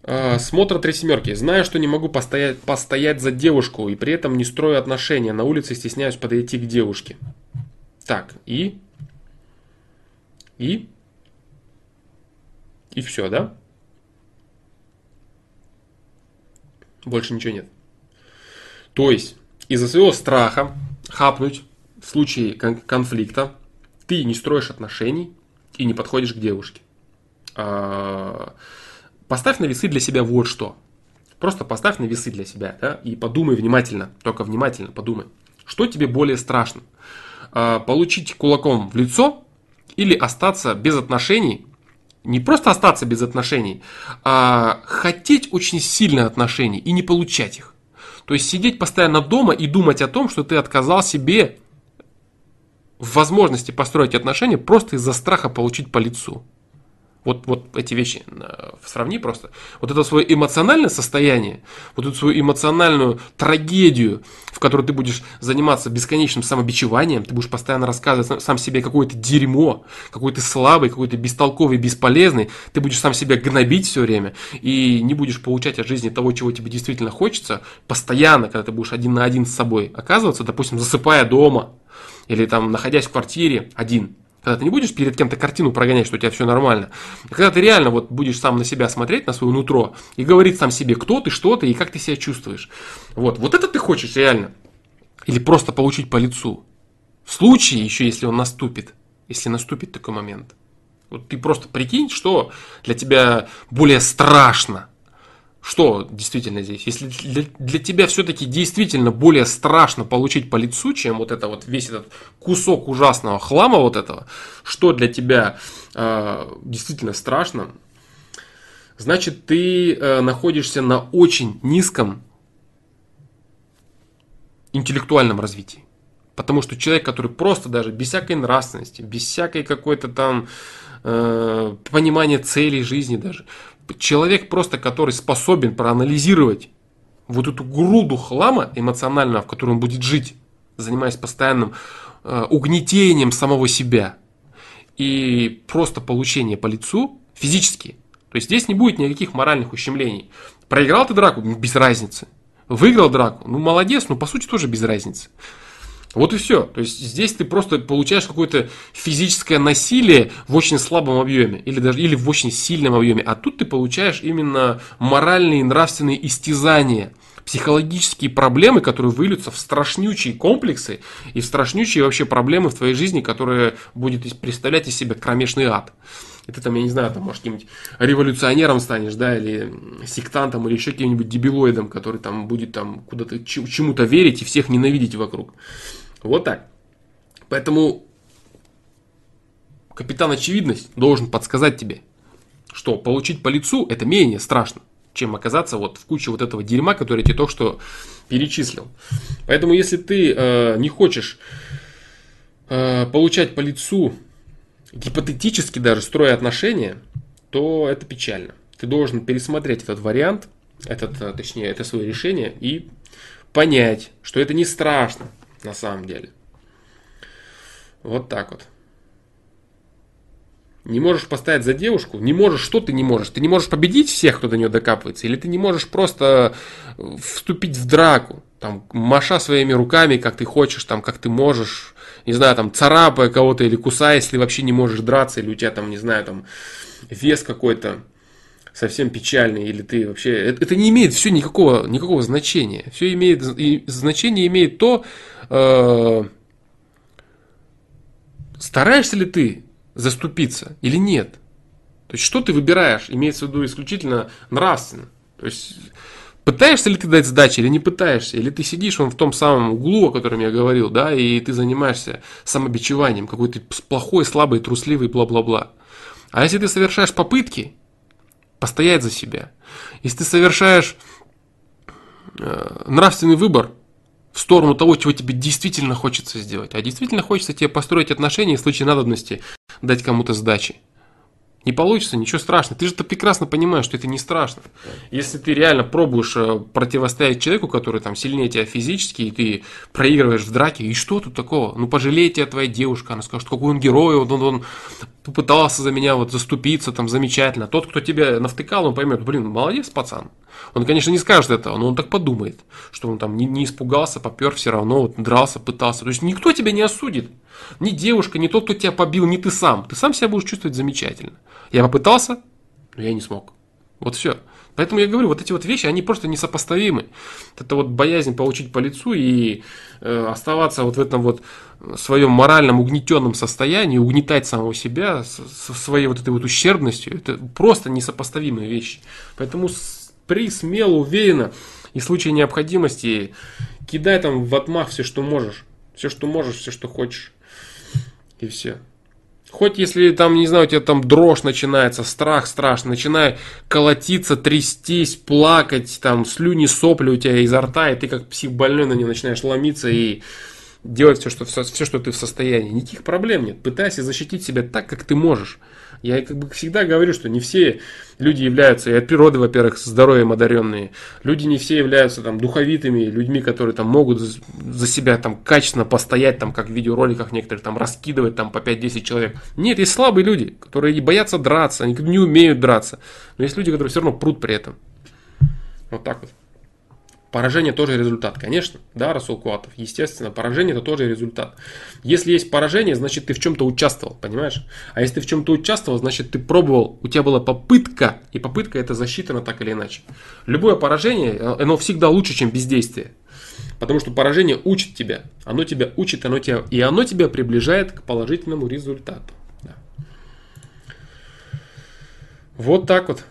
А, смотр три семерки. Знаю, что не могу постоять, постоять за девушку и при этом не строю отношения. На улице стесняюсь подойти к девушке. Так, и? И? И все, да? Больше ничего нет. То есть, из-за своего страха хапнуть в случае кон- конфликта ты не строишь отношений и не подходишь к девушке. А- Поставь на весы для себя вот что. Просто поставь на весы для себя, да, и подумай внимательно, только внимательно подумай, что тебе более страшно. А, получить кулаком в лицо или остаться без отношений, не просто остаться без отношений, а хотеть очень сильно отношений и не получать их. То есть сидеть постоянно дома и думать о том, что ты отказал себе в возможности построить отношения просто из-за страха получить по лицу. Вот, вот эти вещи э, сравни просто. Вот это свое эмоциональное состояние, вот эту свою эмоциональную трагедию, в которой ты будешь заниматься бесконечным самобичеванием, ты будешь постоянно рассказывать сам себе какое-то дерьмо, какой то слабый, какой то бестолковый, бесполезный, ты будешь сам себя гнобить все время и не будешь получать от жизни того, чего тебе действительно хочется, постоянно, когда ты будешь один на один с собой оказываться, допустим, засыпая дома, или там находясь в квартире один, когда ты не будешь перед кем-то картину прогонять, что у тебя все нормально. А когда ты реально вот будешь сам на себя смотреть, на свое нутро, и говорить сам себе, кто ты, что ты и как ты себя чувствуешь. Вот, вот это ты хочешь реально. Или просто получить по лицу. В случае еще, если он наступит. Если наступит такой момент. Вот ты просто прикинь, что для тебя более страшно что действительно здесь? Если для, для тебя все-таки действительно более страшно получить по лицу, чем вот это вот весь этот кусок ужасного хлама вот этого, что для тебя э, действительно страшно, значит ты э, находишься на очень низком интеллектуальном развитии. Потому что человек, который просто даже без всякой нравственности, без всякой какой-то там э, понимания целей жизни даже, человек просто, который способен проанализировать вот эту груду хлама эмоционального, в котором он будет жить, занимаясь постоянным э, угнетением самого себя и просто получение по лицу физически. То есть здесь не будет никаких моральных ущемлений. Проиграл ты драку, без разницы. Выиграл драку, ну молодец, но по сути тоже без разницы. Вот и все. То есть здесь ты просто получаешь какое-то физическое насилие в очень слабом объеме или даже или в очень сильном объеме. А тут ты получаешь именно моральные и нравственные истязания психологические проблемы, которые выльются в страшнючие комплексы и в страшнючие вообще проблемы в твоей жизни, которые будет представлять из себя кромешный ад. И ты там, я не знаю, там, может, каким-нибудь революционером станешь, да, или сектантом, или еще каким-нибудь дебилоидом, который там будет там куда-то чему-то верить и всех ненавидеть вокруг. Вот так. Поэтому капитан очевидность должен подсказать тебе, что получить по лицу это менее страшно, чем оказаться вот в куче вот этого дерьма, которое я тебе только что перечислил. Поэтому если ты э, не хочешь э, получать по лицу, гипотетически даже строя отношения, то это печально. Ты должен пересмотреть этот вариант, этот, э, точнее, это свое решение и понять, что это не страшно, на самом деле. Вот так вот. Не можешь поставить за девушку, не можешь, что ты не можешь? Ты не можешь победить всех, кто до нее докапывается, или ты не можешь просто э, вступить в драку, там, маша своими руками, как ты хочешь, там, как ты можешь, не знаю, там, царапая кого-то или кусая, если вообще не можешь драться, или у тебя там, не знаю, там, вес какой-то совсем печальный, или ты вообще... Это, это не имеет все никакого, никакого значения. Все имеет... И значение имеет то, э, стараешься ли ты заступиться или нет. То есть, что ты выбираешь, имеется в виду исключительно нравственно. То есть, пытаешься ли ты дать сдачи или не пытаешься, или ты сидишь вон в том самом углу, о котором я говорил, да, и ты занимаешься самобичеванием, какой то плохой, слабый, трусливый, бла-бла-бла. А если ты совершаешь попытки, постоять за себя. Если ты совершаешь э, нравственный выбор в сторону того, чего тебе действительно хочется сделать, а действительно хочется тебе построить отношения в случае надобности дать кому-то сдачи. Не получится, ничего страшного. Ты же -то прекрасно понимаешь, что это не страшно. Если ты реально пробуешь э, противостоять человеку, который там сильнее тебя физически, и ты проигрываешь в драке, и что тут такого? Ну, пожалей тебя твоя девушка, она скажет, какой он герой, он, он, он попытался за меня вот заступиться, там, замечательно. Тот, кто тебя навтыкал, он поймет, блин, молодец, пацан. Он, конечно, не скажет этого, но он так подумает, что он там не, не испугался, попер все равно, вот, дрался, пытался. То есть никто тебя не осудит. Ни девушка, ни тот, кто тебя побил, ни ты сам. Ты сам себя будешь чувствовать замечательно. Я попытался, но я не смог. Вот все. Поэтому я говорю, вот эти вот вещи, они просто несопоставимы. Это вот боязнь получить по лицу и э, оставаться вот в этом вот своем моральном угнетенном состоянии, угнетать самого себя со своей вот этой вот ущербностью, это просто несопоставимые вещи. Поэтому при смело, уверенно и в случае необходимости кидай там в отмах все, что можешь. Все, что можешь, все, что хочешь. И все. Хоть если там, не знаю, у тебя там дрожь начинается, страх страшно, начинай колотиться, трястись, плакать, там слюни, сопли у тебя изо рта, и ты как психбольной на нее начинаешь ломиться и делать все, что, все, что ты в состоянии. Никаких проблем нет. Пытайся защитить себя так, как ты можешь. Я как бы всегда говорю, что не все люди являются, и от природы, во-первых, здоровьем одаренные. Люди не все являются там духовитыми, людьми, которые там могут за себя там качественно постоять, там, как в видеороликах некоторых, там, раскидывать там по 5-10 человек. Нет, есть слабые люди, которые не боятся драться, они не умеют драться. Но есть люди, которые все равно прут при этом. Вот так вот. Поражение тоже результат, конечно, да, Расул Куатов. Естественно, поражение это тоже результат. Если есть поражение, значит ты в чем-то участвовал, понимаешь? А если ты в чем-то участвовал, значит ты пробовал, у тебя была попытка, и попытка это засчитана так или иначе. Любое поражение, оно всегда лучше, чем бездействие. Потому что поражение учит тебя, оно тебя учит, оно тебя, и оно тебя приближает к положительному результату. Да. Вот так вот.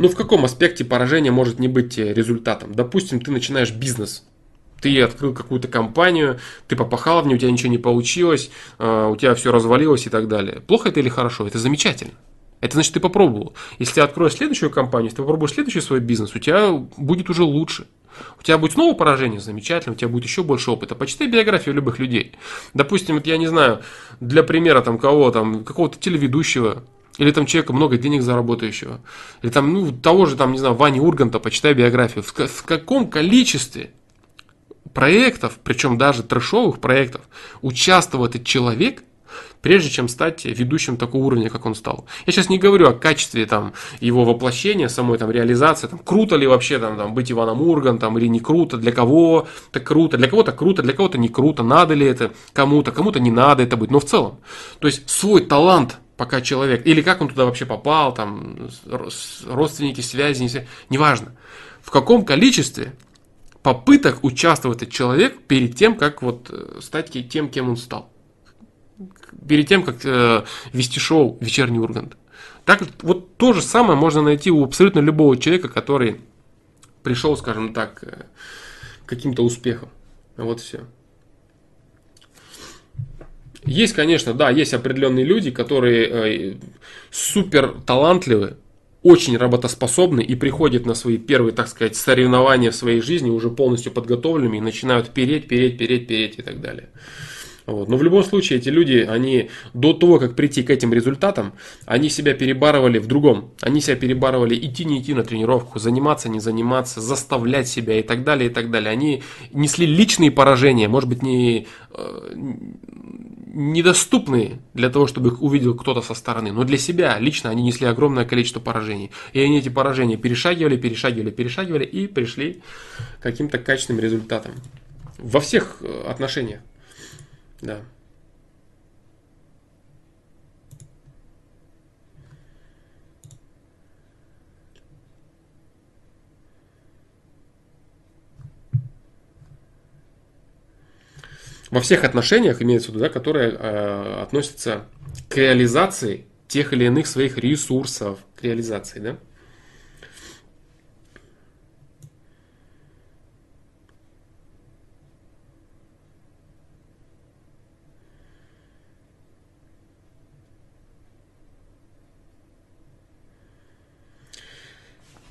Ну, в каком аспекте поражение может не быть э, результатом? Допустим, ты начинаешь бизнес. Ты открыл какую-то компанию, ты попахал в нее, у тебя ничего не получилось, э, у тебя все развалилось и так далее. Плохо это или хорошо? Это замечательно. Это значит, ты попробовал. Если ты откроешь следующую компанию, если ты попробуешь следующий свой бизнес, у тебя будет уже лучше. У тебя будет снова поражение, замечательно, у тебя будет еще больше опыта. Почитай биографию любых людей. Допустим, вот я не знаю, для примера там кого там, какого-то телеведущего, или там человека много денег заработающего. Или там, ну, того же, там, не знаю, Вани Урганта, почитай биографию. В, в каком количестве проектов, причем даже трешовых проектов, участвовал этот человек, прежде чем стать ведущим такого уровня, как он стал. Я сейчас не говорю о качестве там, его воплощения, самой там, реализации, там, круто ли вообще там, там, быть Иваном Ургантом или не круто, для кого так круто, для кого-то круто, для кого-то не круто, надо ли это кому-то, кому-то не надо это быть, но в целом. То есть свой талант пока человек, или как он туда вообще попал, там, родственники, связи, не связи, неважно. В каком количестве попыток участвовать этот человек перед тем, как вот э, стать тем, кем он стал. Перед тем, как э, вести шоу «Вечерний Ургант». Так вот то же самое можно найти у абсолютно любого человека, который пришел, скажем так, э, каким-то успехам. Вот все. Есть, конечно, да, есть определенные люди, которые э, супер талантливые, очень работоспособны и приходят на свои первые, так сказать, соревнования в своей жизни уже полностью подготовленными и начинают переть, переть, переть, переть и так далее. Вот. Но в любом случае эти люди, они до того, как прийти к этим результатам, они себя перебарывали в другом. Они себя перебарывали идти, не идти на тренировку, заниматься, не заниматься, заставлять себя и так далее, и так далее. Они несли личные поражения, может быть, не, э, недоступные для того, чтобы их увидел кто-то со стороны. Но для себя лично они несли огромное количество поражений. И они эти поражения перешагивали, перешагивали, перешагивали и пришли к каким-то качественным результатам. Во всех э, отношениях. Да. Во всех отношениях имеется в виду, да, которые э, относятся к реализации тех или иных своих ресурсов, к реализации, да.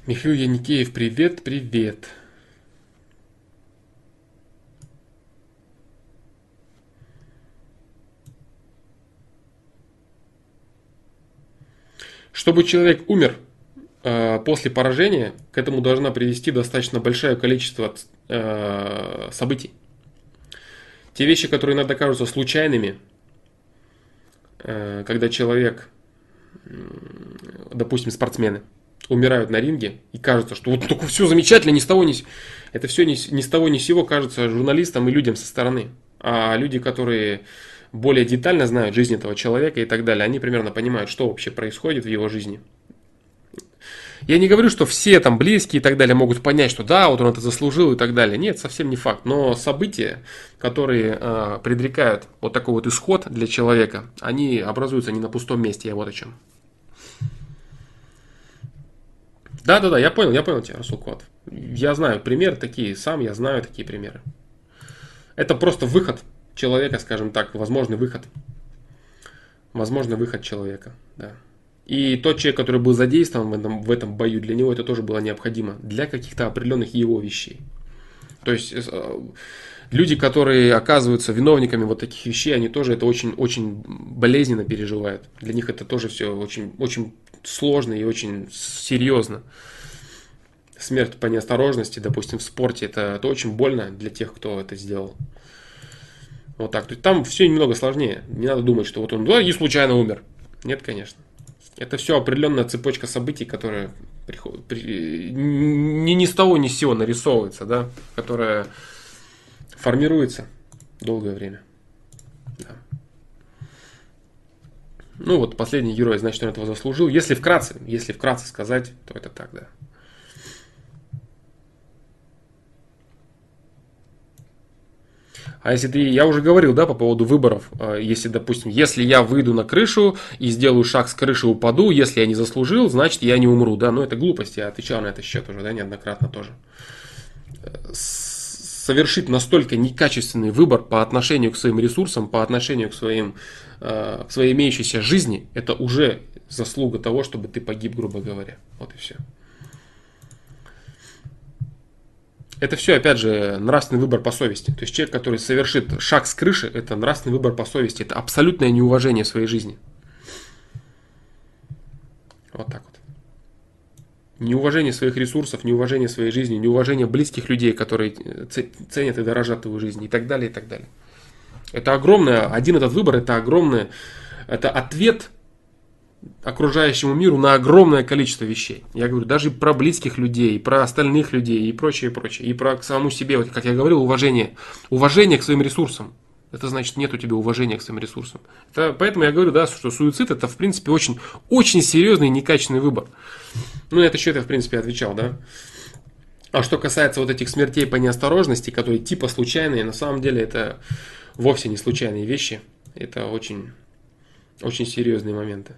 Михаил Яникеев, привет, привет. Чтобы человек умер э, после поражения, к этому должна привести достаточно большое количество э, событий. Те вещи, которые иногда кажутся случайными, э, когда человек, допустим, спортсмены, умирают на ринге, и кажется, что вот только все замечательно, ни с того, ни с... Это все ни, ни с того, ни с сего кажется журналистам и людям со стороны. А люди, которые более детально знают жизнь этого человека и так далее, они примерно понимают, что вообще происходит в его жизни. Я не говорю, что все там близкие и так далее могут понять, что да, вот он это заслужил и так далее. Нет, совсем не факт. Но события, которые э, предрекают вот такой вот исход для человека, они образуются не на пустом месте, я вот о чем. Да, да, да, я понял, я понял тебя, Расул Кват. Я знаю примеры такие, сам я знаю такие примеры. Это просто выход человека, скажем так, возможный выход. Возможный выход человека, да. И тот человек, который был задействован в этом, в этом бою, для него это тоже было необходимо. Для каких-то определенных его вещей. То есть э, люди, которые оказываются виновниками вот таких вещей, они тоже это очень, очень болезненно переживают. Для них это тоже все очень, очень сложно и очень серьезно. Смерть по неосторожности, допустим, в спорте, это, это очень больно для тех, кто это сделал. Вот так. То есть там все немного сложнее. Не надо думать, что вот он да, и случайно умер. Нет, конечно. Это все определенная цепочка событий, которая приходит, при, ни, ни с того, ни с сего нарисовывается, да, которая формируется долгое время. Да. Ну вот последний герой, значит, он этого заслужил. Если вкратце, если вкратце сказать, то это так, да. А если ты, я уже говорил, да, по поводу выборов, а, если, допустим, если я выйду на крышу и сделаю шаг с крыши, упаду, если я не заслужил, значит, я не умру, да, но это глупость, я отвечал на этот счет уже, да, неоднократно тоже. Совершить настолько некачественный выбор по отношению к своим ресурсам, по отношению к своим Э, к своей имеющейся жизни, это уже заслуга того, чтобы ты погиб, грубо говоря. Вот и все. Это все, опять же, нравственный выбор по совести. То есть человек, который совершит шаг с крыши, это нравственный выбор по совести. Это абсолютное неуважение своей жизни. Вот так вот. Неуважение своих ресурсов, неуважение своей жизни, неуважение близких людей, которые ценят и дорожат его жизни и так далее, и так далее. Это огромное, один этот выбор, это огромное, это ответ окружающему миру на огромное количество вещей. Я говорю, даже про близких людей, и про остальных людей, и прочее, и прочее. И про саму себе, вот, как я говорил, уважение. Уважение к своим ресурсам. Это значит, нет у тебя уважения к своим ресурсам. Это, поэтому я говорю, да, что суицид это, в принципе, очень, очень серьезный и некачественный выбор. Ну, это еще это, в принципе, отвечал, да. А что касается вот этих смертей по неосторожности, которые типа случайные, на самом деле это вовсе не случайные вещи. Это очень, очень серьезные моменты.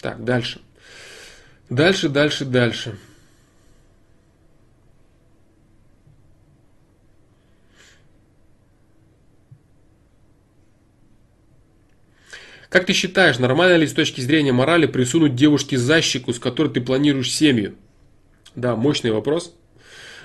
Так, дальше. Дальше, дальше, дальше. Как ты считаешь, нормально ли с точки зрения морали присунуть девушке защику, с которой ты планируешь семью? Да, мощный вопрос.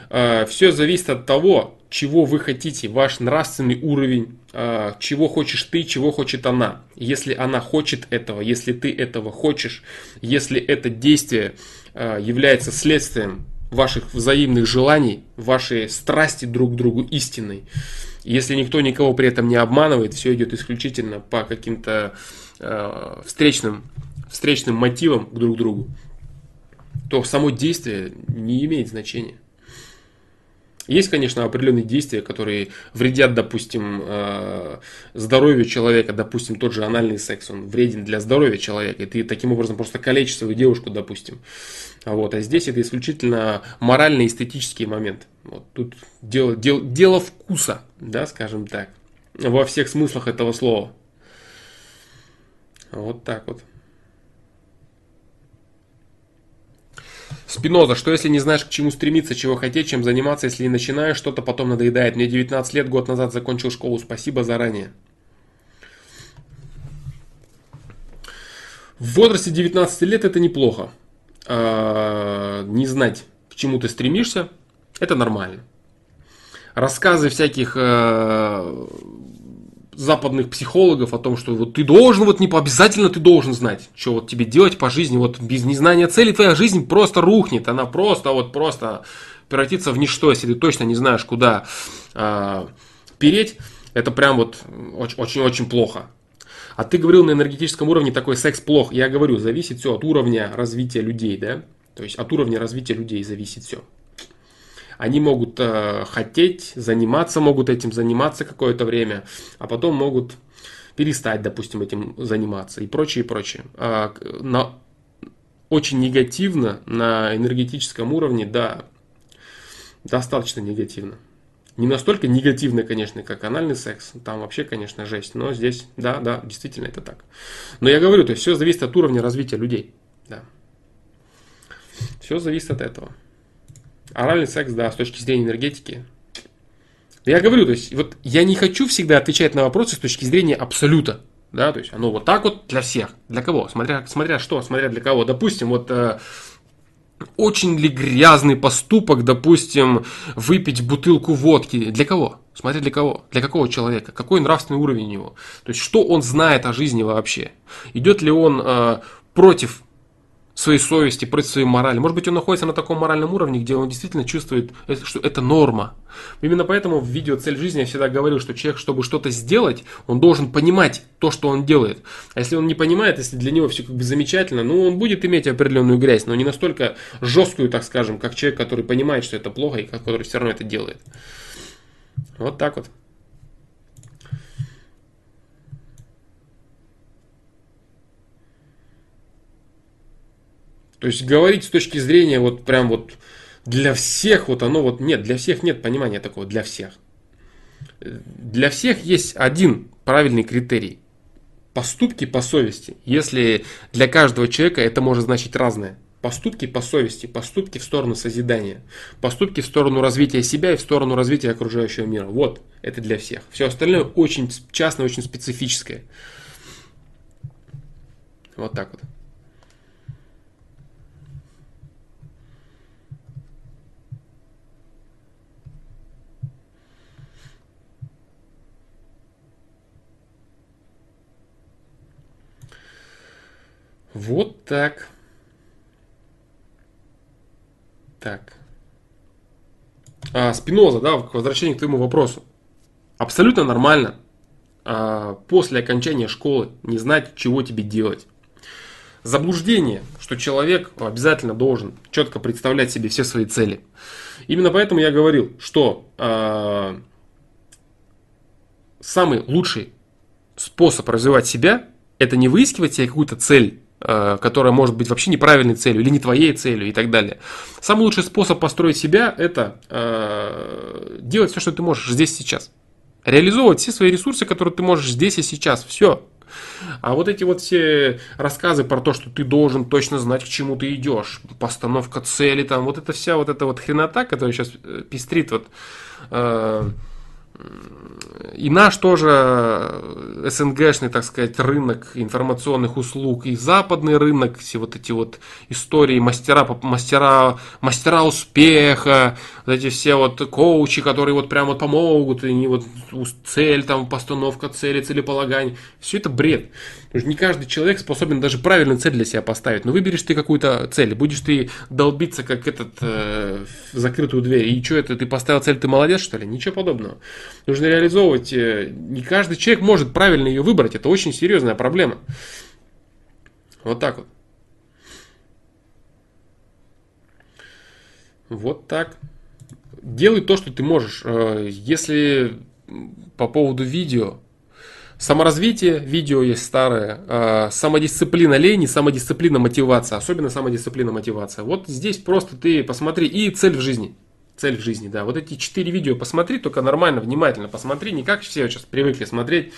А, Все зависит от того, чего вы хотите, ваш нравственный уровень, а, чего хочешь ты, чего хочет она. Если она хочет этого, если ты этого хочешь, если это действие а, является следствием ваших взаимных желаний, вашей страсти друг к другу истинной, если никто никого при этом не обманывает, все идет исключительно по каким-то э, встречным, встречным мотивам друг к другу, то само действие не имеет значения. Есть, конечно, определенные действия, которые вредят, допустим, э, здоровью человека, допустим, тот же анальный секс, он вреден для здоровья человека, и ты таким образом просто калечишь свою девушку, допустим. Вот. А здесь это исключительно морально-эстетический момент. Вот. Тут дело, дело, дело вкуса, да, скажем так, во всех смыслах этого слова. Вот так вот. Спиноза, что если не знаешь, к чему стремиться, чего хотеть, чем заниматься, если не начинаешь, что-то потом надоедает. Мне 19 лет, год назад закончил школу, спасибо заранее. В возрасте 19 лет это неплохо. А, не знать, к чему ты стремишься, это нормально. Рассказы всяких э, западных психологов о том, что вот ты должен, вот не обязательно ты должен знать, что вот тебе делать по жизни, вот без незнания цели твоя жизнь просто рухнет, она просто вот просто превратится в ничто, если ты точно не знаешь, куда э, переть, это прям вот очень-очень плохо. А ты говорил на энергетическом уровне такой секс плох. Я говорю, зависит все от уровня развития людей, да? То есть от уровня развития людей зависит все. Они могут э, хотеть, заниматься, могут этим заниматься какое-то время, а потом могут перестать, допустим, этим заниматься и прочее, и прочее. А, на, очень негативно на энергетическом уровне, да, достаточно негативно. Не настолько негативно, конечно, как анальный секс. Там вообще, конечно, жесть. Но здесь, да, да, действительно это так. Но я говорю, то есть все зависит от уровня развития людей. Да. Все зависит от этого. Оральный секс, да, с точки зрения энергетики. Я говорю, то есть, вот я не хочу всегда отвечать на вопросы с точки зрения абсолюта. Да, то есть оно вот так вот для всех. Для кого? Смотря, смотря что, смотря для кого. Допустим, вот э, очень ли грязный поступок, допустим, выпить бутылку водки. Для кого? Смотря для кого? Для какого человека? Какой нравственный уровень у него? То есть, что он знает о жизни вообще? Идет ли он э, против своей совести, против своей морали. Может быть, он находится на таком моральном уровне, где он действительно чувствует, что это норма. Именно поэтому в видео «Цель жизни» я всегда говорил, что человек, чтобы что-то сделать, он должен понимать то, что он делает. А если он не понимает, если для него все как бы замечательно, ну, он будет иметь определенную грязь, но не настолько жесткую, так скажем, как человек, который понимает, что это плохо, и который все равно это делает. Вот так вот. То есть говорить с точки зрения вот прям вот для всех, вот оно вот нет, для всех нет понимания такого, для всех. Для всех есть один правильный критерий. Поступки по совести. Если для каждого человека это может значить разное. Поступки по совести, поступки в сторону созидания, поступки в сторону развития себя и в сторону развития окружающего мира. Вот, это для всех. Все остальное очень частное, очень специфическое. Вот так вот. Вот так. Так. А, Спиноза, да, к возвращению к твоему вопросу. Абсолютно нормально а, после окончания школы не знать, чего тебе делать. Заблуждение, что человек обязательно должен четко представлять себе все свои цели. Именно поэтому я говорил, что а, самый лучший способ развивать себя – это не выискивать себе какую-то цель, которая может быть вообще неправильной целью или не твоей целью и так далее. Самый лучший способ построить себя – это э, делать все, что ты можешь здесь сейчас. Реализовывать все свои ресурсы, которые ты можешь здесь и сейчас. Все. А вот эти вот все рассказы про то, что ты должен точно знать, к чему ты идешь, постановка цели, там, вот эта вся вот эта вот хренота, которая сейчас э, пестрит вот э, и наш тоже э, СНГшный, так сказать, рынок информационных услуг, и западный рынок, все вот эти вот истории мастера, мастера, мастера успеха, вот эти все вот коучи, которые вот прям вот помогут, и не вот цель, там, постановка цели, целеполагание, все это бред. Потому что не каждый человек способен даже правильную цель для себя поставить. Но выберешь ты какую-то цель, будешь ты долбиться, как этот, э, в закрытую дверь, и что это, ты поставил цель, ты молодец, что ли? Ничего подобного. Нужно реализовывать, э, не каждый человек может правильно ее выбрать, это очень серьезная проблема. Вот так вот. Вот так делай то, что ты можешь. Э, если по поводу видео, саморазвитие, видео есть старое, э, самодисциплина лени, самодисциплина мотивация, особенно самодисциплина мотивация. Вот здесь просто ты посмотри и цель в жизни. Цель в жизни, да. Вот эти четыре видео посмотри, только нормально, внимательно посмотри, не как все сейчас привыкли смотреть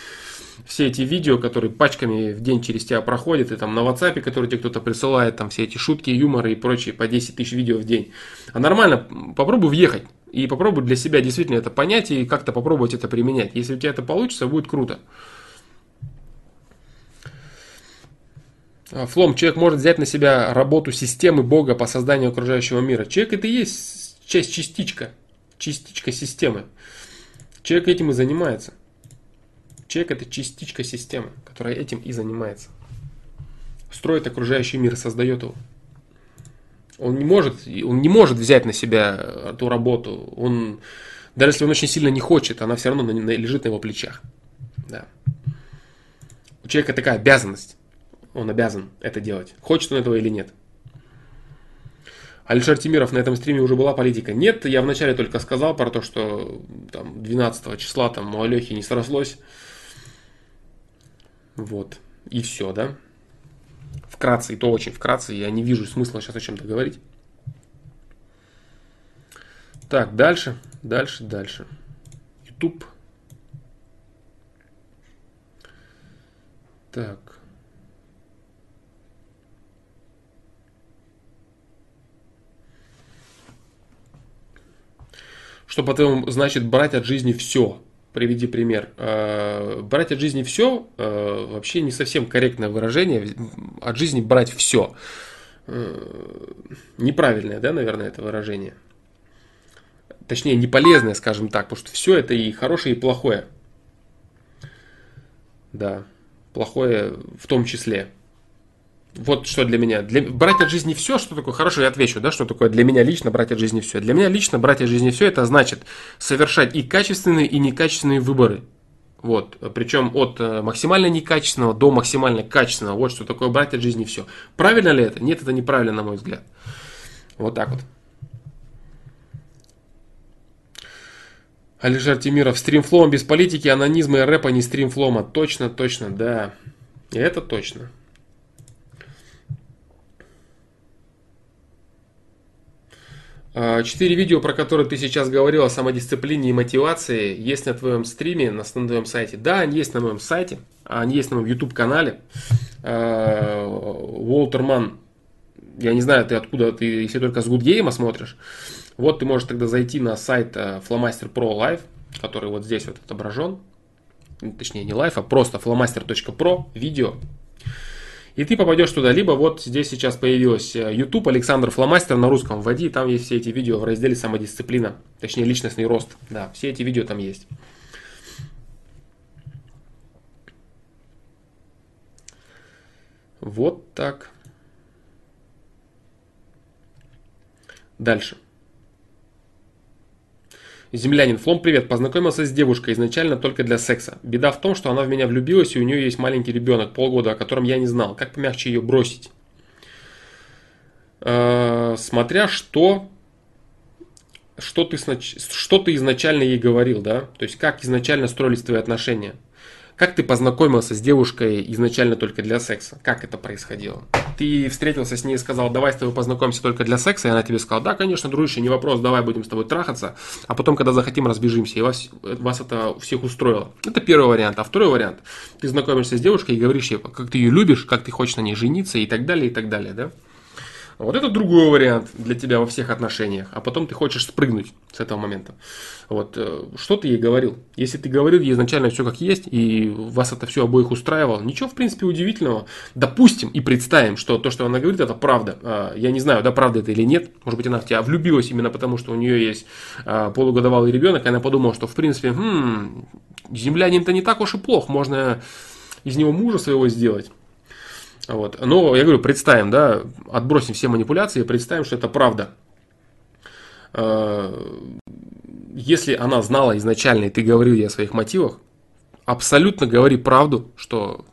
все эти видео, которые пачками в день через тебя проходят, и там на WhatsApp, который тебе кто-то присылает, там все эти шутки, юморы и прочие по 10 тысяч видео в день. А нормально, попробуй въехать и попробуй для себя действительно это понять и как-то попробовать это применять. Если у тебя это получится, будет круто. Флом, человек может взять на себя работу системы Бога по созданию окружающего мира. Человек это и есть часть, частичка, частичка системы. Человек этим и занимается. Человек это частичка системы, которая этим и занимается. Строит окружающий мир, создает его. Он не может, он не может взять на себя эту работу. Он, даже если он очень сильно не хочет, она все равно лежит на его плечах. Да. У человека такая обязанность. Он обязан это делать. Хочет он этого или нет. Алишер Тимиров на этом стриме уже была политика. Нет, я вначале только сказал про то, что там 12 числа там у Алехи не срослось. Вот. И все, да? Вкратце, и то очень вкратце, я не вижу смысла сейчас о чем-то говорить. Так, дальше, дальше, дальше. YouTube. Так. Что по-твоему значит брать от жизни все? приведи пример. Э, брать от жизни все э, вообще не совсем корректное выражение. От жизни брать все. Э, неправильное, да, наверное, это выражение. Точнее, не полезное, скажем так, потому что все это и хорошее, и плохое. Да, плохое в том числе. Вот что для меня. Для, брать от жизни все, что такое, хорошо, я отвечу, да, что такое для меня лично брать от жизни все. Для меня лично брать от жизни все, это значит совершать и качественные, и некачественные выборы. Вот, причем от э, максимально некачественного до максимально качественного. Вот что такое брать от жизни все. Правильно ли это? Нет, это неправильно, на мой взгляд. Вот так вот. Алишер Тимиров, стримфлом без политики, анонизма и рэпа не стримфлома. Точно, точно, да. Это точно. Четыре видео, про которые ты сейчас говорил о самодисциплине и мотивации, есть на твоем стриме, на, на твоем сайте. Да, они есть на моем сайте, они есть на моем YouTube канале. А, Уолтерман, я не знаю, ты откуда, ты если только с Good смотришь. Вот ты можешь тогда зайти на сайт а, Flowmaster Pro Live, который вот здесь вот отображен. Точнее, не live, а просто flowmaster.pro, видео. И ты попадешь туда, либо вот здесь сейчас появилось э, YouTube Александр Фломастер на русском вводи, там есть все эти видео в разделе самодисциплина, точнее личностный рост, да, все эти видео там есть. Вот так. Дальше. Землянин, Флом, привет. Познакомился с девушкой изначально только для секса. Беда в том, что она в меня влюбилась, и у нее есть маленький ребенок, полгода, о котором я не знал. Как помягче ее бросить? Э, смотря что, что ты, что ты изначально ей говорил, да? То есть, как изначально строились твои отношения. Как ты познакомился с девушкой изначально только для секса? Как это происходило? Ты встретился с ней и сказал, давай с тобой познакомимся только для секса, и она тебе сказала, да, конечно, дружище, не вопрос, давай будем с тобой трахаться, а потом, когда захотим, разбежимся, и вас, вас это всех устроило. Это первый вариант. А второй вариант, ты знакомишься с девушкой и говоришь ей, как ты ее любишь, как ты хочешь на ней жениться и так далее, и так далее, да? Вот это другой вариант для тебя во всех отношениях. А потом ты хочешь спрыгнуть с этого момента. Вот. Э, что ты ей говорил? Если ты говорил ей изначально все как есть, и вас это все обоих устраивало, ничего, в принципе, удивительного. Допустим и представим, что то, что она говорит, это правда. А, я не знаю, да, правда это или нет. Может быть, она в тебя влюбилась именно потому, что у нее есть а, полугодовалый ребенок, и она подумала, что, в принципе, хм, землянин-то не так уж и плох, можно из него мужа своего сделать. Вот. Но я говорю, представим, да, отбросим все манипуляции, представим, что это правда. А, если она знала изначально, и ты говорил ей о своих мотивах, абсолютно говори правду, что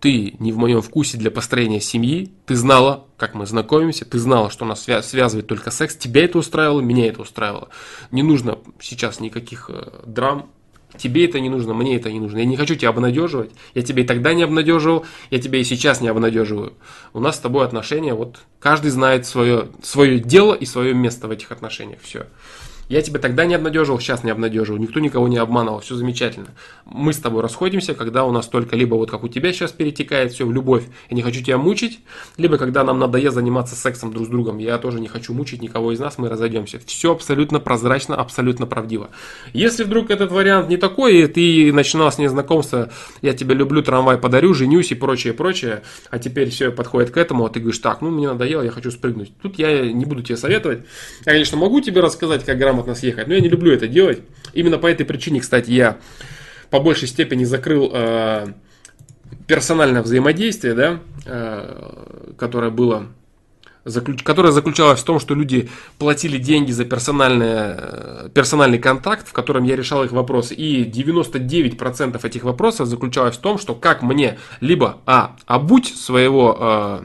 ты не в моем вкусе для построения семьи, ты знала, как мы знакомимся, ты знала, что нас связывает только секс, тебя это устраивало, меня это устраивало. Не нужно сейчас никаких э, драм, Тебе это не нужно, мне это не нужно. Я не хочу тебя обнадеживать. Я тебя и тогда не обнадеживал, я тебя и сейчас не обнадеживаю. У нас с тобой отношения, вот каждый знает свое, свое дело и свое место в этих отношениях. Все. Я тебя тогда не обнадеживал, сейчас не обнадеживаю. Никто никого не обманывал, все замечательно. Мы с тобой расходимся, когда у нас только либо вот как у тебя сейчас перетекает все в любовь, я не хочу тебя мучить, либо когда нам надоест заниматься сексом друг с другом, я тоже не хочу мучить никого из нас, мы разойдемся. Все абсолютно прозрачно, абсолютно правдиво. Если вдруг этот вариант не такой, и ты начинал с ней я тебя люблю, трамвай подарю, женюсь и прочее, прочее, а теперь все подходит к этому, а ты говоришь, так, ну мне надоело, я хочу спрыгнуть. Тут я не буду тебе советовать. Я, конечно, могу тебе рассказать, как грамотно грамотно съехать. Но я не люблю это делать. Именно по этой причине, кстати, я по большей степени закрыл э, персональное взаимодействие, да, э, которое было заключ... которое заключалось в том, что люди платили деньги за персональный, э, персональный контакт, в котором я решал их вопросы. И 99% этих вопросов заключалось в том, что как мне либо а, обуть своего э,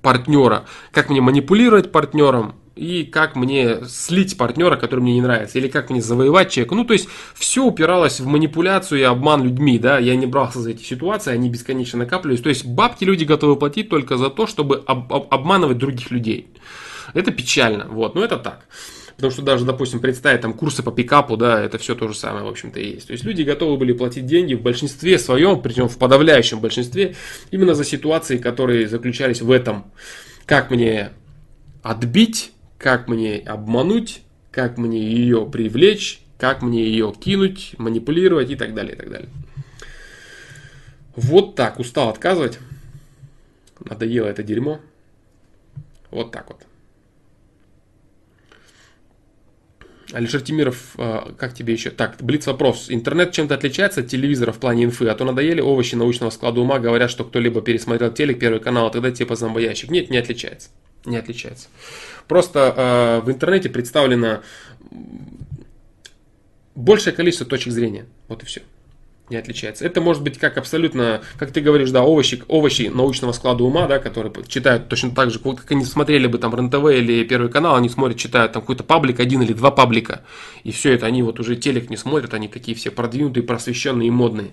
партнера, как мне манипулировать партнером, и как мне слить партнера, который мне не нравится, или как мне завоевать человека. Ну, то есть, все упиралось в манипуляцию и обман людьми, да, я не брался за эти ситуации, они бесконечно накапливались. То есть, бабки люди готовы платить только за то, чтобы об- об- обманывать других людей. Это печально, вот, но это так. Потому что даже, допустим, представить там курсы по пикапу, да, это все то же самое, в общем-то, и есть. То есть люди готовы были платить деньги в большинстве своем, причем в подавляющем большинстве, именно за ситуации, которые заключались в этом. Как мне отбить как мне обмануть, как мне ее привлечь, как мне ее кинуть, манипулировать и так далее, и так далее. Вот так, устал отказывать. Надоело это дерьмо. Вот так вот. Алишер Тимиров, а, как тебе еще? Так, блиц вопрос. Интернет чем-то отличается от телевизора в плане инфы? А то надоели овощи научного склада ума, говорят, что кто-либо пересмотрел телек, первый канал, а тогда типа зомбоящик. Нет, не отличается. Не отличается. Просто э, в интернете представлено большее количество точек зрения. Вот и все. Не отличается. Это может быть как абсолютно, как ты говоришь, да, овощи, овощи научного склада ума, да, которые читают точно так же, как они смотрели бы там РНТВ или Первый канал, они смотрят, читают там какой-то паблик, один или два паблика. И все это, они вот уже телек не смотрят, они какие все продвинутые, просвещенные и модные.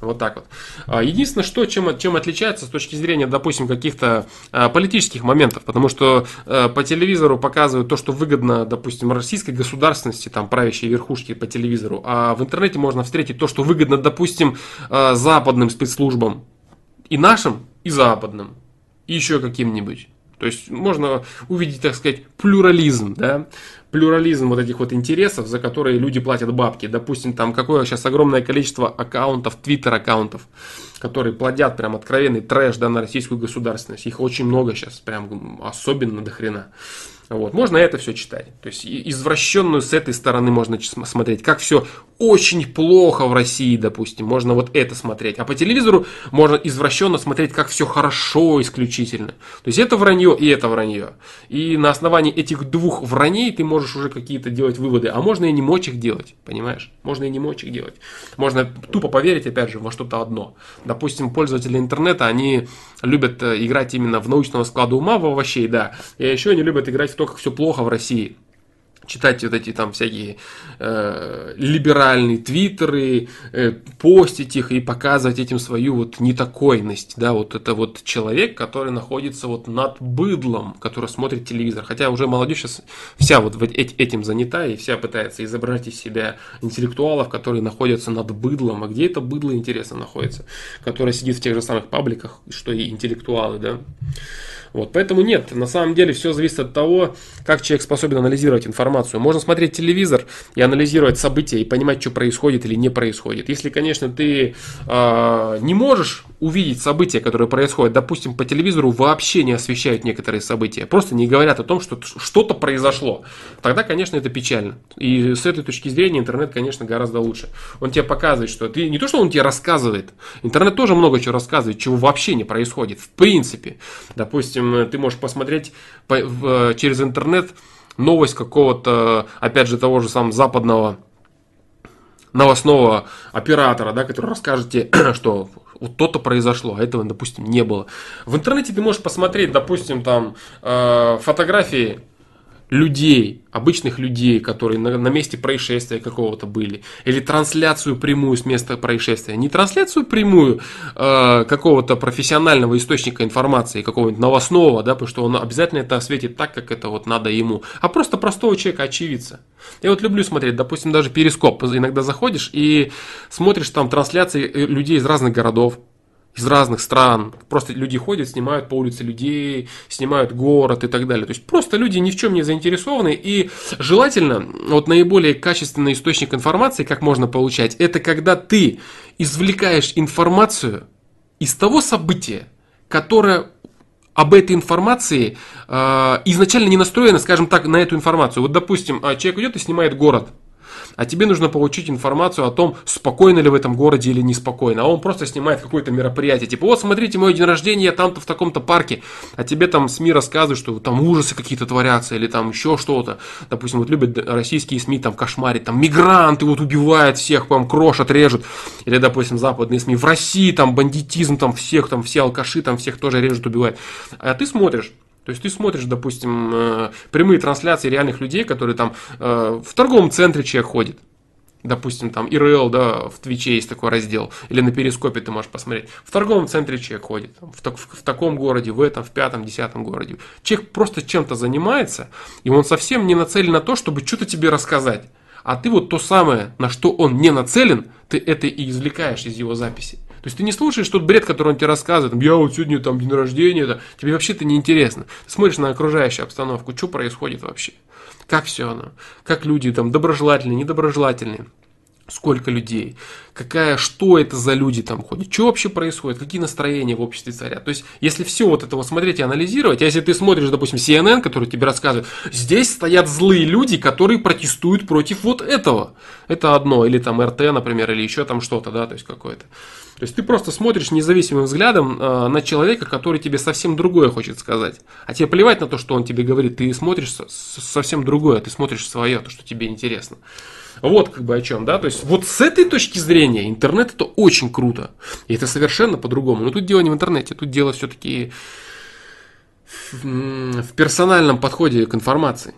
Вот так вот. А, единственное, что, чем, чем отличается с точки зрения, допустим, каких-то а, политических моментов, потому что а, по телевизору показывают то, что выгодно, допустим, российской государственности, там, правящей верхушки по телевизору, а в интернете можно встретить то, что выгодно, допустим, западным спецслужбам, и нашим, и западным, и еще каким-нибудь. То есть можно увидеть, так сказать, плюрализм, да, плюрализм вот этих вот интересов, за которые люди платят бабки. Допустим, там какое сейчас огромное количество аккаунтов, твиттер-аккаунтов, которые плодят прям откровенный трэш да, на российскую государственность. Их очень много сейчас, прям особенно до хрена. Вот. Можно это все читать. То есть извращенную с этой стороны можно смотреть, как все очень плохо в России, допустим, можно вот это смотреть. А по телевизору можно извращенно смотреть, как все хорошо исключительно. То есть это вранье и это вранье. И на основании этих двух враней ты можешь уже какие-то делать выводы. А можно и не мочь их делать, понимаешь? Можно и не мочь их делать. Можно тупо поверить, опять же, во что-то одно. Допустим, пользователи интернета, они любят э, играть именно в научного склада ума в овощей, да. И еще они любят играть в то, как все плохо в России. Читать вот эти там всякие э, либеральные твиттеры, э, постить их и показывать этим свою вот нетакойность, да, вот это вот человек, который находится вот над быдлом, который смотрит телевизор, хотя уже молодежь сейчас вся вот этим занята и вся пытается изображать из себя интеллектуалов, которые находятся над быдлом, а где это быдло, интересно, находится, которое сидит в тех же самых пабликах, что и интеллектуалы, да, вот, поэтому нет, на самом деле все зависит от того, как человек способен анализировать информацию. Можно смотреть телевизор и анализировать события и понимать, что происходит или не происходит. Если, конечно, ты э, не можешь увидеть события, которые происходят, допустим, по телевизору вообще не освещают некоторые события, просто не говорят о том, что что-то произошло, тогда, конечно, это печально. И с этой точки зрения интернет, конечно, гораздо лучше. Он тебе показывает, что ты не то, что он тебе рассказывает, интернет тоже много чего рассказывает, чего вообще не происходит, в принципе. Допустим, ты можешь посмотреть через интернет новость какого-то, опять же, того же самого западного новостного оператора, да, который расскажет тебе, что вот то-то произошло, а этого, допустим, не было. В интернете ты можешь посмотреть, допустим, там э, фотографии людей, обычных людей, которые на, на месте происшествия какого-то были, или трансляцию прямую с места происшествия, не трансляцию прямую э, какого-то профессионального источника информации, какого-нибудь новостного, да, потому что он обязательно это осветит так, как это вот надо ему, а просто простого человека, очевидца. Я вот люблю смотреть, допустим, даже перископ, иногда заходишь и смотришь там трансляции э, людей из разных городов, из разных стран. Просто люди ходят, снимают по улице людей, снимают город и так далее. То есть просто люди ни в чем не заинтересованы. И желательно, вот наиболее качественный источник информации, как можно получать, это когда ты извлекаешь информацию из того события, которое об этой информации э, изначально не настроено, скажем так, на эту информацию. Вот, допустим, а, человек идет и снимает город а тебе нужно получить информацию о том, спокойно ли в этом городе или неспокойно. А он просто снимает какое-то мероприятие. Типа, вот смотрите, мой день рождения, там-то в таком-то парке. А тебе там СМИ рассказывают, что там ужасы какие-то творятся, или там еще что-то. Допустим, вот любят российские СМИ там кошмарить, там мигранты вот убивают всех, прям крошат, режут. Или, допустим, западные СМИ в России там бандитизм, там всех, там все алкаши, там всех тоже режут, убивают. А ты смотришь, то есть ты смотришь, допустим, э, прямые трансляции реальных людей, которые там э, в торговом центре человек ходит. Допустим, там ИРЛ, да, в Твиче есть такой раздел, или на Перископе ты можешь посмотреть. В торговом центре человек ходит, в, так, в, в таком городе, в этом, в пятом, десятом городе. Человек просто чем-то занимается, и он совсем не нацелен на то, чтобы что-то тебе рассказать. А ты вот то самое, на что он не нацелен, ты это и извлекаешь из его записи. Есть ты не слушаешь тот бред, который он тебе рассказывает, там, я вот сегодня там день рождения, да, тебе вообще-то не интересно. Ты смотришь на окружающую обстановку, что происходит вообще, как все оно, как люди там доброжелательные, недоброжелательные сколько людей, какая, что это за люди там ходят, что вообще происходит, какие настроения в обществе царят. То есть, если все вот это вот смотреть и анализировать, а если ты смотришь, допустим, CNN, который тебе рассказывает, здесь стоят злые люди, которые протестуют против вот этого. Это одно, или там РТ, например, или еще там что-то, да, то есть какое-то. То есть ты просто смотришь независимым взглядом э, на человека, который тебе совсем другое хочет сказать. А тебе плевать на то, что он тебе говорит, ты смотришь совсем другое, ты смотришь свое, то, что тебе интересно. Вот как бы о чем, да, то есть вот с этой точки зрения интернет это очень круто, и это совершенно по-другому. Но тут дело не в интернете, тут дело все-таки в, персональном подходе к информации,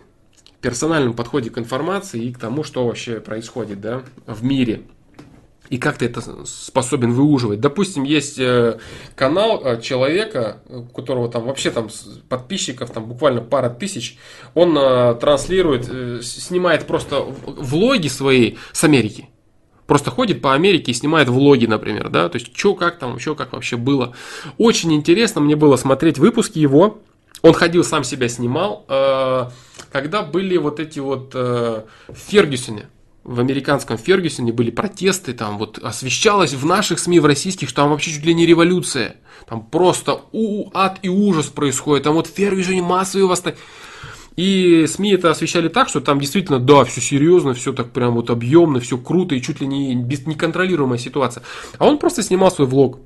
персональном подходе к информации и к тому, что вообще происходит, да, в мире и как ты это способен выуживать. Допустим, есть э, канал э, человека, у которого там вообще там подписчиков там буквально пара тысяч, он э, транслирует, снимает просто влоги свои с Америки. Просто ходит по Америке и снимает влоги, например, да, то есть что, как там, еще как вообще было. Очень интересно мне было смотреть выпуски его. Он ходил, сам себя снимал, когда были вот эти вот Фергюсоне в американском Фергюсоне были протесты, там вот освещалось в наших СМИ, в российских, что там вообще чуть ли не революция. Там просто у, ад и ужас происходит. Там вот в Фергюсоне массовые восстания. И СМИ это освещали так, что там действительно, да, все серьезно, все так прям вот объемно, все круто и чуть ли не без, неконтролируемая ситуация. А он просто снимал свой влог.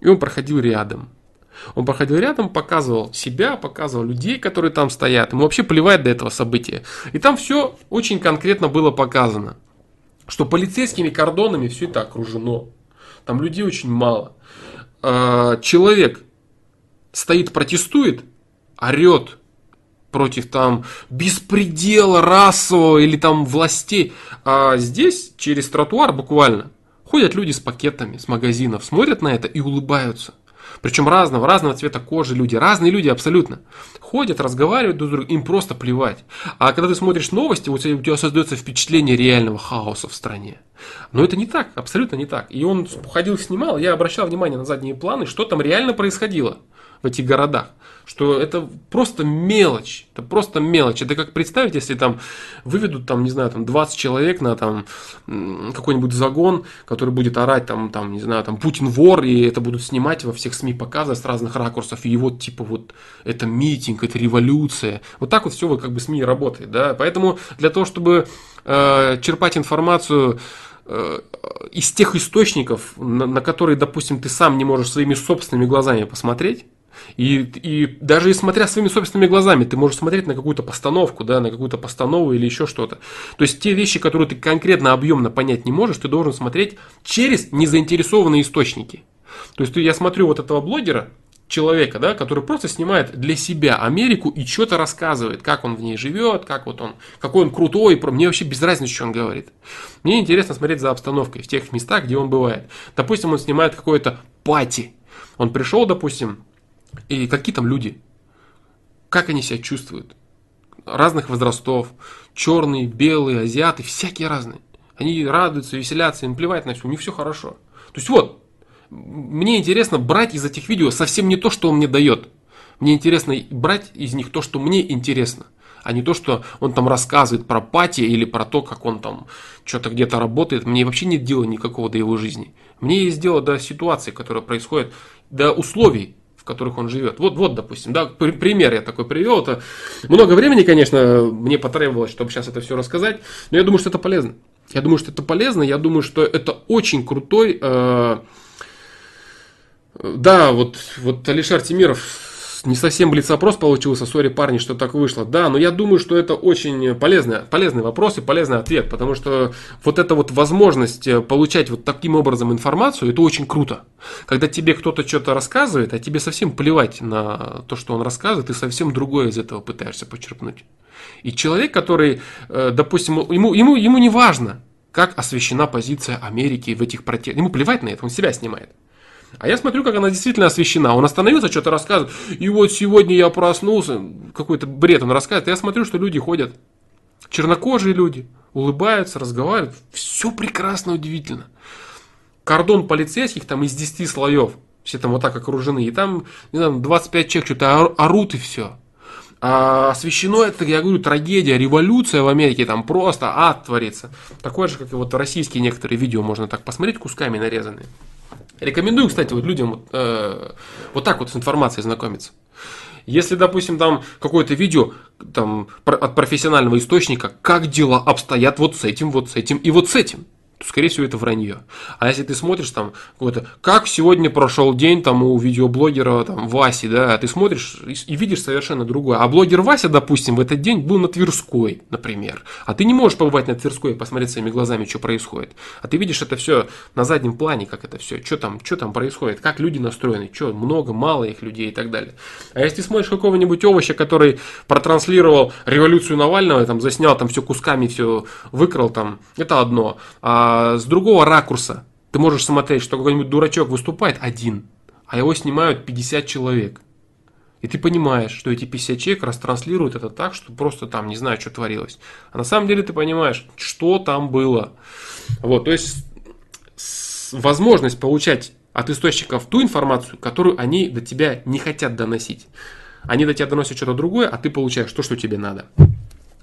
И он проходил рядом. Он проходил рядом, показывал себя, показывал людей, которые там стоят. Ему вообще плевать до этого события. И там все очень конкретно было показано. Что полицейскими кордонами все это окружено. Там людей очень мало. А, человек стоит, протестует, орет против там беспредела расового или там властей. А здесь через тротуар буквально ходят люди с пакетами, с магазинов, смотрят на это и улыбаются. Причем разного, разного цвета кожи люди, разные люди абсолютно. Ходят, разговаривают друг с другом, им просто плевать. А когда ты смотришь новости, у тебя, у тебя создается впечатление реального хаоса в стране. Но это не так, абсолютно не так. И он ходил, снимал, я обращал внимание на задние планы, что там реально происходило в этих городах. Что это просто мелочь. Это просто мелочь. Это как представить, если там выведут там, не знаю, там 20 человек на там какой-нибудь загон, который будет орать там, там, не знаю, там Путин вор, и это будут снимать во всех СМИ показывать с разных ракурсов. И вот типа вот это митинг, это революция. Вот так вот все вот как бы СМИ работает. Да? Поэтому для того, чтобы э, черпать информацию э, из тех источников, на, на которые, допустим, ты сам не можешь своими собственными глазами посмотреть, и, и даже и смотря своими собственными глазами, ты можешь смотреть на какую-то постановку, да, на какую-то постанову или еще что-то. То есть те вещи, которые ты конкретно объемно понять не можешь, ты должен смотреть через незаинтересованные источники. То есть я смотрю вот этого блогера, человека, да, который просто снимает для себя Америку и что-то рассказывает, как он в ней живет, как вот он, какой он крутой, мне вообще без разницы, что он говорит. Мне интересно смотреть за обстановкой в тех местах, где он бывает. Допустим, он снимает какое-то пати. Он пришел, допустим, и какие там люди? Как они себя чувствуют? Разных возрастов, черные, белые, азиаты, всякие разные. Они радуются, веселятся, им плевать на все, у них все хорошо. То есть вот, мне интересно брать из этих видео совсем не то, что он мне дает. Мне интересно брать из них то, что мне интересно, а не то, что он там рассказывает про пати или про то, как он там что-то где-то работает. Мне вообще нет дела никакого до его жизни. Мне есть дело до ситуации, которая происходит, до условий, которых он живет. Вот, вот, допустим, да, пример я такой привел. Это много времени, конечно, мне потребовалось, чтобы сейчас это все рассказать, но я думаю, что это полезно. Я думаю, что это полезно, я думаю, что это очень крутой... Э, да, вот, вот Алишер Тимиров не совсем блиц-опрос получился, сори, парни, что так вышло. Да, но я думаю, что это очень полезный, полезный вопрос и полезный ответ, потому что вот эта вот возможность э, получать вот таким образом информацию, это очень круто. Когда тебе кто-то что-то рассказывает, а тебе совсем плевать на то, что он рассказывает, ты совсем другое из этого пытаешься почерпнуть. И человек, который, э, допустим, ему, ему, ему не важно, как освещена позиция Америки в этих протестах. Ему плевать на это, он себя снимает. А я смотрю, как она действительно освещена. Он остановился, что-то рассказывает. И вот сегодня я проснулся. Какой-то бред он рассказывает. Я смотрю, что люди ходят. Чернокожие люди. Улыбаются, разговаривают. Все прекрасно, удивительно. Кордон полицейских там из 10 слоев. Все там вот так окружены. И там, не знаю, 25 человек что-то орут и все. А освещено это, я говорю, трагедия, революция в Америке, там просто ад творится. Такое же, как и вот российские некоторые видео можно так посмотреть, кусками нарезанные. Рекомендую, кстати, вот людям вот, э, вот так вот с информацией знакомиться. Если, допустим, там какое-то видео там, от профессионального источника, как дела обстоят вот с этим, вот с этим и вот с этим – то, скорее всего, это вранье. А если ты смотришь там какой-то, как сегодня прошел день там у видеоблогера там Васи, да, ты смотришь и, и видишь совершенно другое. А блогер Вася, допустим, в этот день был на Тверской, например. А ты не можешь побывать на Тверской и посмотреть своими глазами, что происходит. А ты видишь это все на заднем плане, как это все, что там, что там происходит, как люди настроены, что много, мало их людей и так далее. А если ты смотришь какого-нибудь овоща, который протранслировал революцию Навального, там заснял там все кусками, все выкрал там, это одно. А с другого ракурса ты можешь смотреть, что какой-нибудь дурачок выступает один, а его снимают 50 человек. И ты понимаешь, что эти 50 человек растранслируют это так, что просто там не знаю, что творилось. А на самом деле ты понимаешь, что там было. Вот, то есть возможность получать от источников ту информацию, которую они до тебя не хотят доносить. Они до тебя доносят что-то другое, а ты получаешь то, что тебе надо.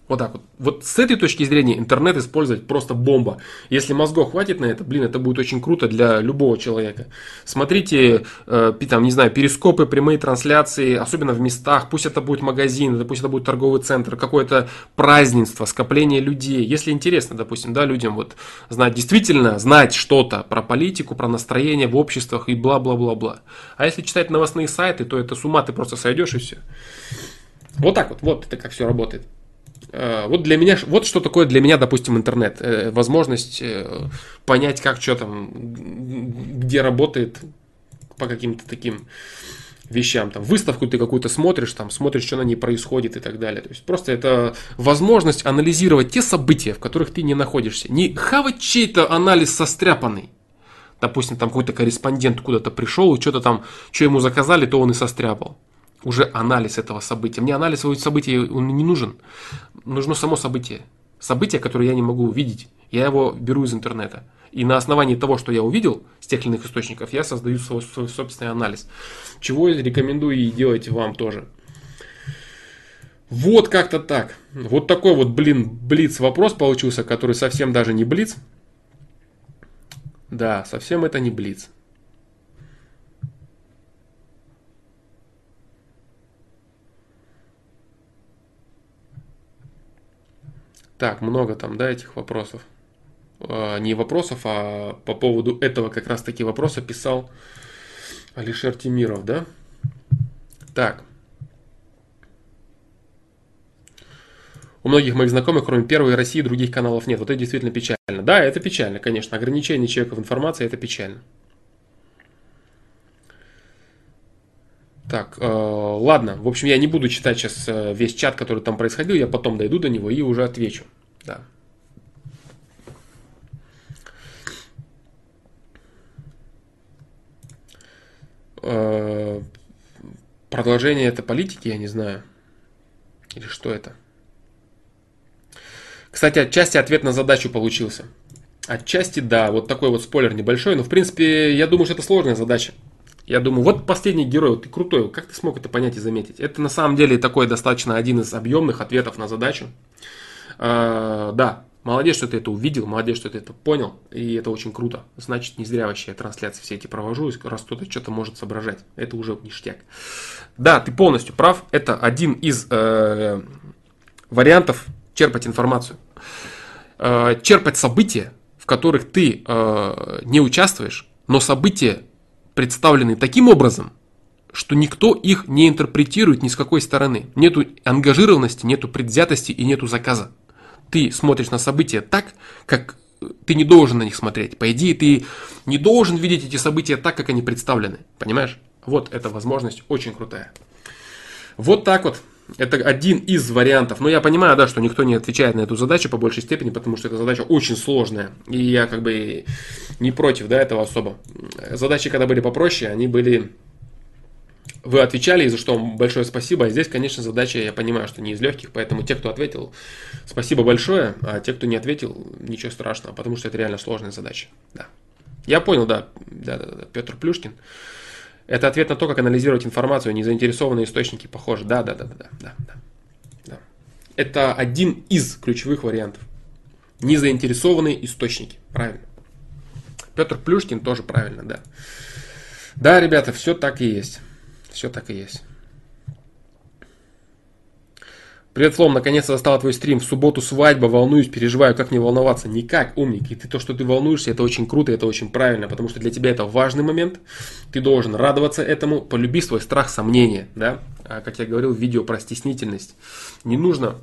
Вот так вот. Вот с этой точки зрения интернет использовать просто бомба. Если мозгов хватит на это, блин, это будет очень круто для любого человека. Смотрите, э, там, не знаю, перископы, прямые трансляции, особенно в местах. Пусть это будет магазин, пусть это будет торговый центр, какое-то празднество, скопление людей. Если интересно, допустим, да, людям вот знать, действительно знать что-то про политику, про настроение в обществах и бла-бла-бла-бла. А если читать новостные сайты, то это с ума ты просто сойдешь и все. Вот так вот, вот это как все работает. Э, вот для меня, вот что такое для меня, допустим, интернет. Э, возможность э, понять, как что там, где работает по каким-то таким вещам. Там, выставку ты какую-то смотришь, там, смотришь, что на ней происходит и так далее. То есть просто это возможность анализировать те события, в которых ты не находишься. Не хавать чей-то анализ состряпанный. Допустим, там какой-то корреспондент куда-то пришел, и что-то там, что ему заказали, то он и состряпал уже анализ этого события. Мне анализ этого события он не нужен. Нужно само событие. Событие, которое я не могу увидеть, я его беру из интернета. И на основании того, что я увидел с тех или иных источников, я создаю свой, свой собственный анализ. Чего я рекомендую и делать вам тоже. Вот как-то так. Вот такой вот, блин, блиц вопрос получился, который совсем даже не блиц. Да, совсем это не блиц. Так, много там, да, этих вопросов. А, не вопросов, а по поводу этого как раз таки вопроса писал Алишер Тимиров, да? Так. У многих моих знакомых, кроме первой России, других каналов нет. Вот это действительно печально. Да, это печально, конечно. Ограничение человека в информации – это печально. Так, э, ладно. В общем, я не буду читать сейчас э, весь чат, который там происходил. Я потом дойду до него и уже отвечу. Да. Э, продолжение это политики, я не знаю. Или что это? Кстати, отчасти ответ на задачу получился. Отчасти да, вот такой вот спойлер небольшой, но в принципе я думаю, что это сложная задача. Я думаю, вот последний герой, вот ты крутой, как ты смог это понять и заметить? Это на самом деле такой достаточно один из объемных ответов на задачу. А, да, молодец, что ты это увидел, молодец, что ты это понял, и это очень круто. Значит, не зря вообще я трансляции все эти провожу, раз кто-то что-то может соображать. Это уже ништяк. Да, ты полностью прав, это один из э, вариантов черпать информацию. Э, черпать события, в которых ты э, не участвуешь, но события представлены таким образом, что никто их не интерпретирует ни с какой стороны. Нету ангажированности, нету предвзятости и нету заказа. Ты смотришь на события так, как ты не должен на них смотреть. По идее, ты не должен видеть эти события так, как они представлены. Понимаешь? Вот эта возможность очень крутая. Вот так вот. Это один из вариантов. Но я понимаю, да, что никто не отвечает на эту задачу по большей степени, потому что эта задача очень сложная. И я как бы не против да, этого особо. Задачи, когда были попроще, они были... Вы отвечали, и за что вам большое спасибо. А здесь, конечно, задача, я понимаю, что не из легких, поэтому те, кто ответил, спасибо большое, а те, кто не ответил, ничего страшного, потому что это реально сложная задача. Да. Я понял, да, да, да, да, Петр Плюшкин. Это ответ на то, как анализировать информацию, незаинтересованные источники похожи. Да, да, да, да, да, да, да. Это один из ключевых вариантов. Незаинтересованные источники. Правильно. Петр Плюшкин тоже правильно, да. Да, ребята, все так и есть. Все так и есть. Привет, Флом, наконец-то застал твой стрим. В субботу свадьба, волнуюсь, переживаю, как не волноваться. Никак, умник. И ты то, что ты волнуешься, это очень круто, это очень правильно, потому что для тебя это важный момент. Ты должен радоваться этому, полюби свой страх, сомнения, да. А, как я говорил в видео про стеснительность. Не нужно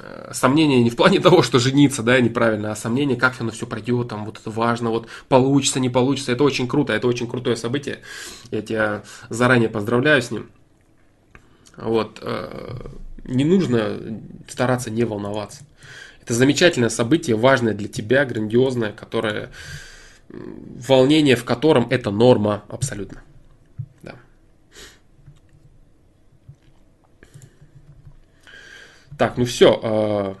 э, сомнения не в плане того, что жениться, да, неправильно, а сомнения, как оно все пройдет, там, вот это важно, вот получится, не получится, это очень круто, это очень крутое событие, я тебя заранее поздравляю с ним, вот, э, не нужно стараться не волноваться. Это замечательное событие, важное для тебя, грандиозное, которое волнение в котором это норма абсолютно. Да. Так, ну все. А,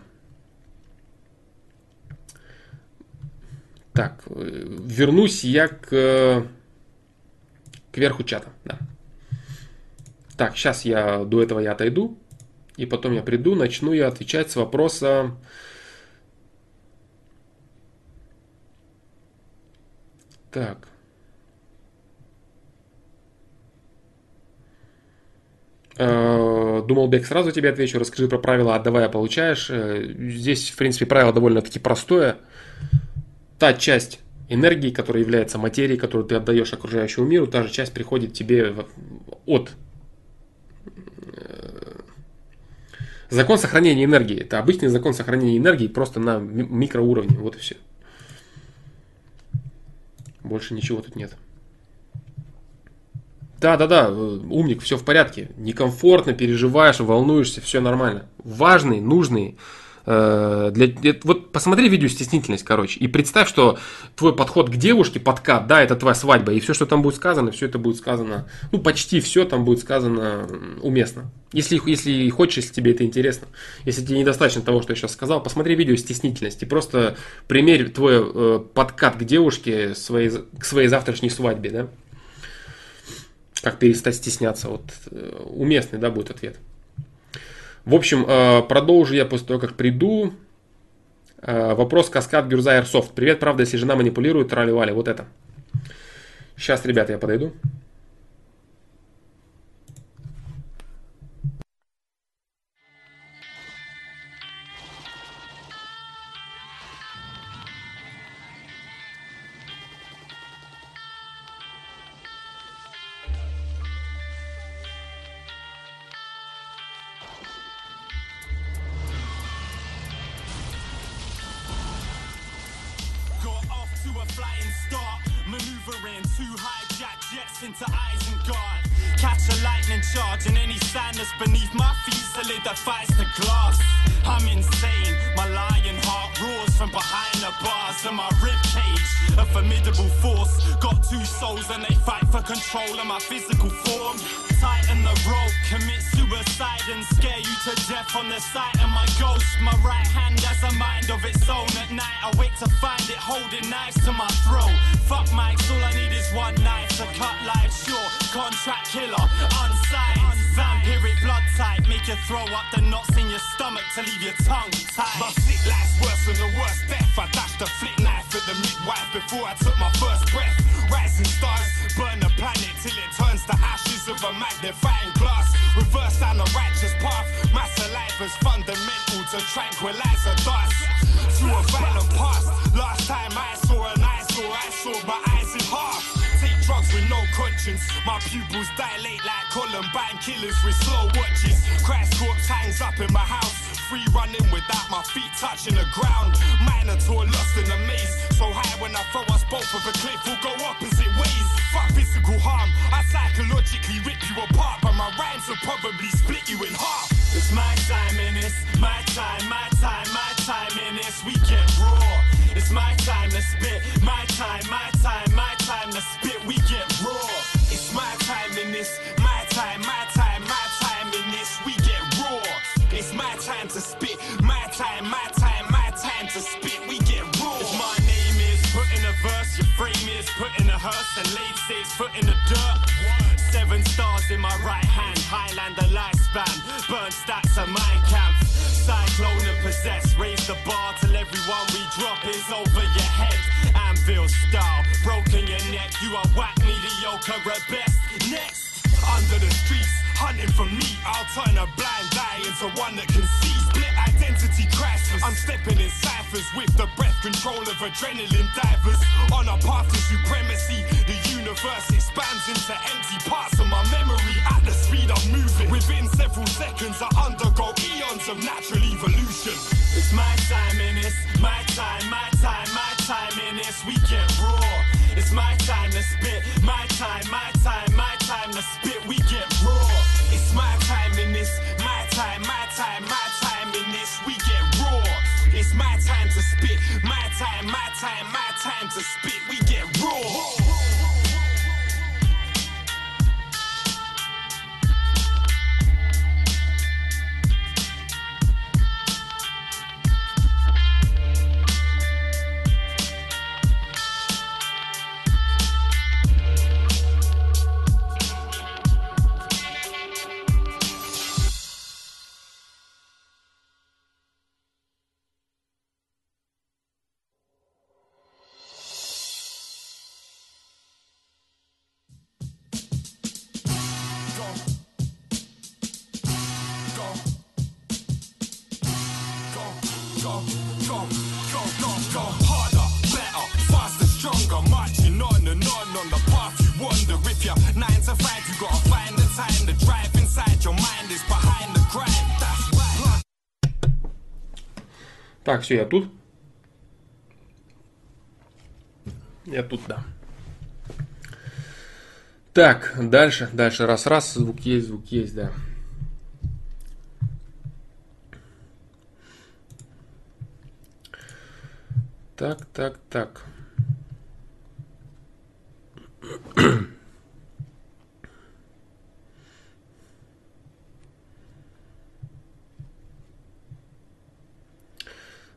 так, вернусь я к, к верху чата. Да. Так, сейчас я до этого я отойду. И потом я приду, начну я отвечать с вопроса... Так. Э, думал, Бег, сразу тебе отвечу, расскажи про правила отдавая, получаешь. Э, здесь, в принципе, правило довольно-таки простое. Та часть энергии, которая является материей, которую ты отдаешь окружающему миру, та же часть приходит тебе от. Э, закон сохранения энергии. Это обычный закон сохранения энергии просто на микроуровне. Вот и все. Больше ничего тут нет. Да, да, да, умник, все в порядке. Некомфортно, переживаешь, волнуешься, все нормально. Важный, нужный. Э, для, вот посмотри видео стеснительность, короче, и представь, что твой подход к девушке, подкат, да, это твоя свадьба, и все, что там будет сказано, все это будет сказано, ну, почти все там будет сказано уместно. Если, если хочешь, если тебе это интересно. Если тебе недостаточно того, что я сейчас сказал, посмотри видео стеснительности. Просто примерь твой э, подкат к девушке своей, к своей завтрашней свадьбе, да как перестать стесняться. Вот э, уместный, да, будет ответ. В общем, э, продолжу я после того, как приду. Э, вопрос Каскад Гюрза Airsoft. Привет, правда, если жена манипулирует, трали-вали, вот это. Сейчас, ребята, я подойду. Все, я тут. Я тут, да. Так, дальше, дальше. Раз, раз, звук есть, звук есть, да. Так, так, так.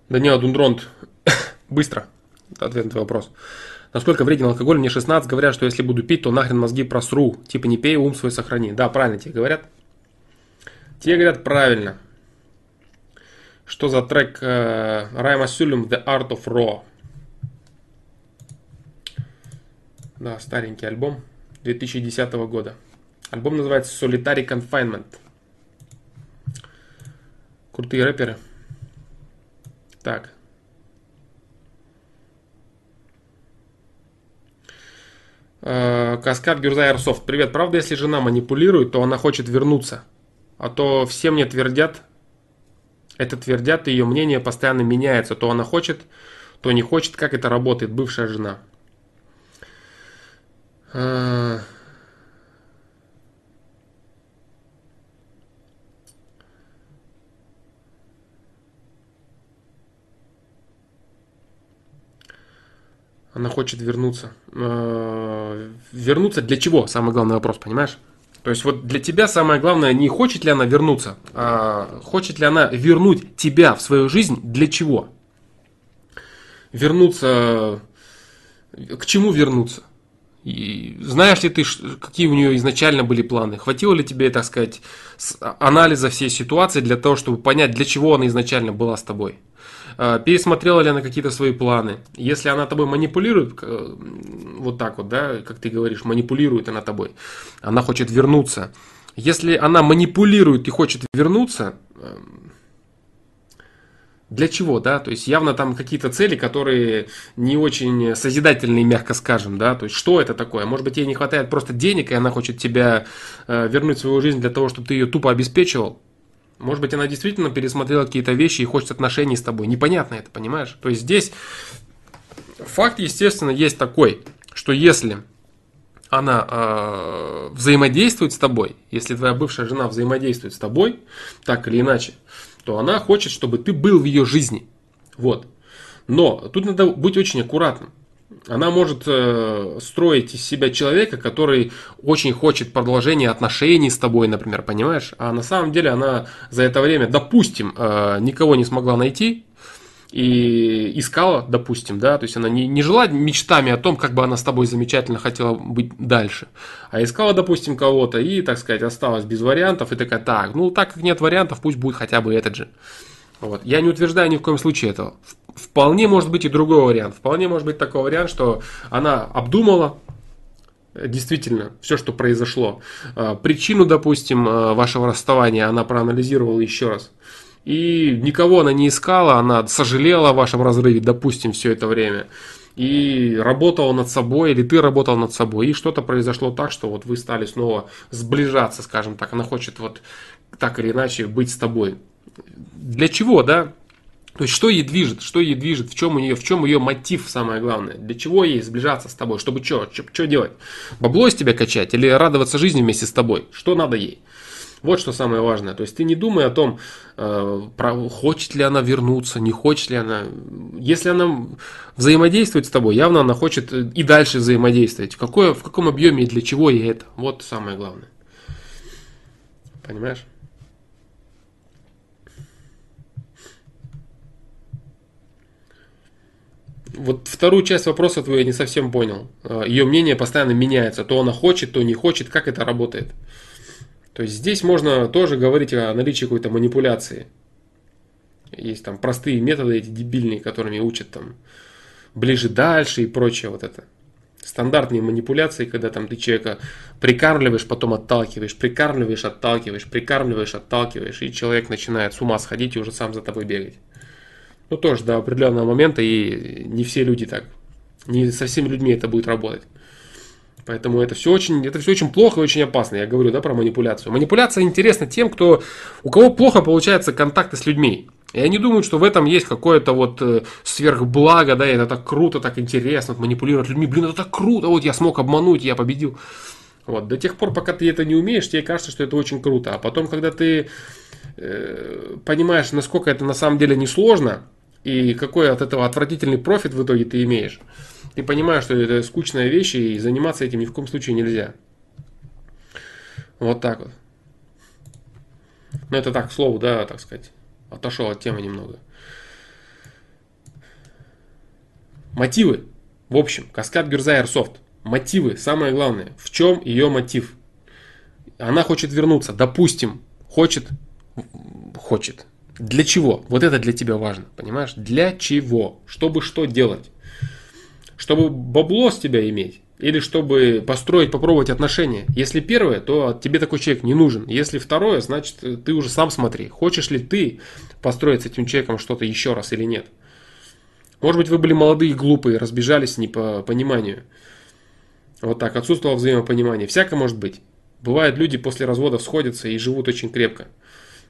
Даниэл Дундронт, быстро, ответ на твой вопрос. Насколько вреден алкоголь? Мне 16, говорят, что если буду пить, то нахрен мозги просру. Типа не пей, ум свой сохрани. Да, правильно тебе говорят. Тебе говорят правильно. Что за трек Райма Сюлем The Art of Raw? Да, старенький альбом 2010 года. Альбом называется Solitary Confinement. Крутые рэперы. Так. Э, Каскад Гюрза Airsoft. Привет. Правда, если жена манипулирует, то она хочет вернуться. А то все мне твердят, это твердят, ее мнение постоянно меняется. То она хочет, то не хочет. Как это работает, бывшая жена? Она хочет вернуться. Э, вернуться для чего? Самый главный вопрос, понимаешь? То есть вот для тебя самое главное не хочет ли она вернуться, а хочет ли она вернуть тебя в свою жизнь для чего? Вернуться... К чему вернуться? И знаешь ли ты, какие у нее изначально были планы? Хватило ли тебе, так сказать, анализа всей ситуации для того, чтобы понять, для чего она изначально была с тобой? А, пересмотрела ли она какие-то свои планы. Если она тобой манипулирует, вот так вот, да, как ты говоришь, манипулирует она тобой, она хочет вернуться. Если она манипулирует и хочет вернуться, эм, для чего, да? То есть явно там какие-то цели, которые не очень созидательные, мягко скажем, да? То есть что это такое? Может быть, ей не хватает просто денег, и она хочет тебя э, вернуть в свою жизнь для того, чтобы ты ее тупо обеспечивал? Может быть, она действительно пересмотрела какие-то вещи и хочет отношений с тобой. Непонятно это, понимаешь? То есть здесь факт, естественно, есть такой, что если она э, взаимодействует с тобой, если твоя бывшая жена взаимодействует с тобой, так или иначе, то она хочет, чтобы ты был в ее жизни. Вот. Но тут надо быть очень аккуратным она может э, строить из себя человека, который очень хочет продолжения отношений с тобой, например, понимаешь? А на самом деле она за это время, допустим, э, никого не смогла найти и искала, допустим, да, то есть она не, не жила мечтами о том, как бы она с тобой замечательно хотела быть дальше, а искала, допустим, кого-то и, так сказать, осталась без вариантов и такая, так, ну так как нет вариантов, пусть будет хотя бы этот же. Вот. Я не утверждаю ни в коем случае этого. Вполне может быть и другой вариант. Вполне может быть такой вариант, что она обдумала э, действительно все, что произошло. Э, причину, допустим, э, вашего расставания она проанализировала еще раз. И никого она не искала, она сожалела о вашем разрыве, допустим, все это время. И работала над собой, или ты работал над собой, и что-то произошло так, что вот вы стали снова сближаться, скажем так. Она хочет вот так или иначе быть с тобой. Для чего, да? То есть, что ей движет, что ей движет, в чем у нее, в чем ее мотив, самое главное. Для чего ей сближаться с тобой, чтобы что, что делать? Бабло из тебя качать или радоваться жизни вместе с тобой? Что надо ей? Вот что самое важное. То есть ты не думай о том, э, про, хочет ли она вернуться, не хочет ли она. Если она взаимодействует с тобой, явно она хочет и дальше взаимодействовать. Какое, в каком объеме и для чего ей это? Вот самое главное. Понимаешь? Вот вторую часть вопроса твою я не совсем понял. А, Ее мнение постоянно меняется. То она хочет, то не хочет. Как это работает? То есть здесь можно тоже говорить о наличии какой-то манипуляции. Есть там простые методы эти дебильные, которыми учат там ближе дальше и прочее вот это. Стандартные манипуляции, когда там ты человека прикармливаешь, потом отталкиваешь, прикармливаешь, отталкиваешь, прикармливаешь, отталкиваешь, и человек начинает с ума сходить и уже сам за тобой бегать. Ну, тоже до определенного момента, и не все люди так. Не со всеми людьми это будет работать. Поэтому это все очень, это все очень плохо и очень опасно. Я говорю, да, про манипуляцию. Манипуляция интересна тем, кто, у кого плохо получается контакты с людьми. И они думают, что в этом есть какое-то вот э, сверхблаго, да, это так круто, так интересно, манипулировать людьми, блин, это так круто, вот я смог обмануть, я победил. Вот, до тех пор, пока ты это не умеешь, тебе кажется, что это очень круто. А потом, когда ты э, понимаешь, насколько это на самом деле несложно, и какой от этого отвратительный профит в итоге ты имеешь, ты понимаешь, что это скучная вещь, и заниматься этим ни в коем случае нельзя. Вот так вот. Ну, это так, к слову, да, так сказать отошел от темы немного. Мотивы. В общем, каскад Гюрза Airsoft. Мотивы, самое главное. В чем ее мотив? Она хочет вернуться. Допустим, хочет. Хочет. Для чего? Вот это для тебя важно. Понимаешь? Для чего? Чтобы что делать? Чтобы бабло с тебя иметь? или чтобы построить, попробовать отношения. Если первое, то тебе такой человек не нужен. Если второе, значит ты уже сам смотри, хочешь ли ты построить с этим человеком что-то еще раз или нет. Может быть, вы были молодые, глупые, разбежались не по пониманию. Вот так, отсутствовало взаимопонимание. Всяко может быть. Бывает, люди после развода сходятся и живут очень крепко.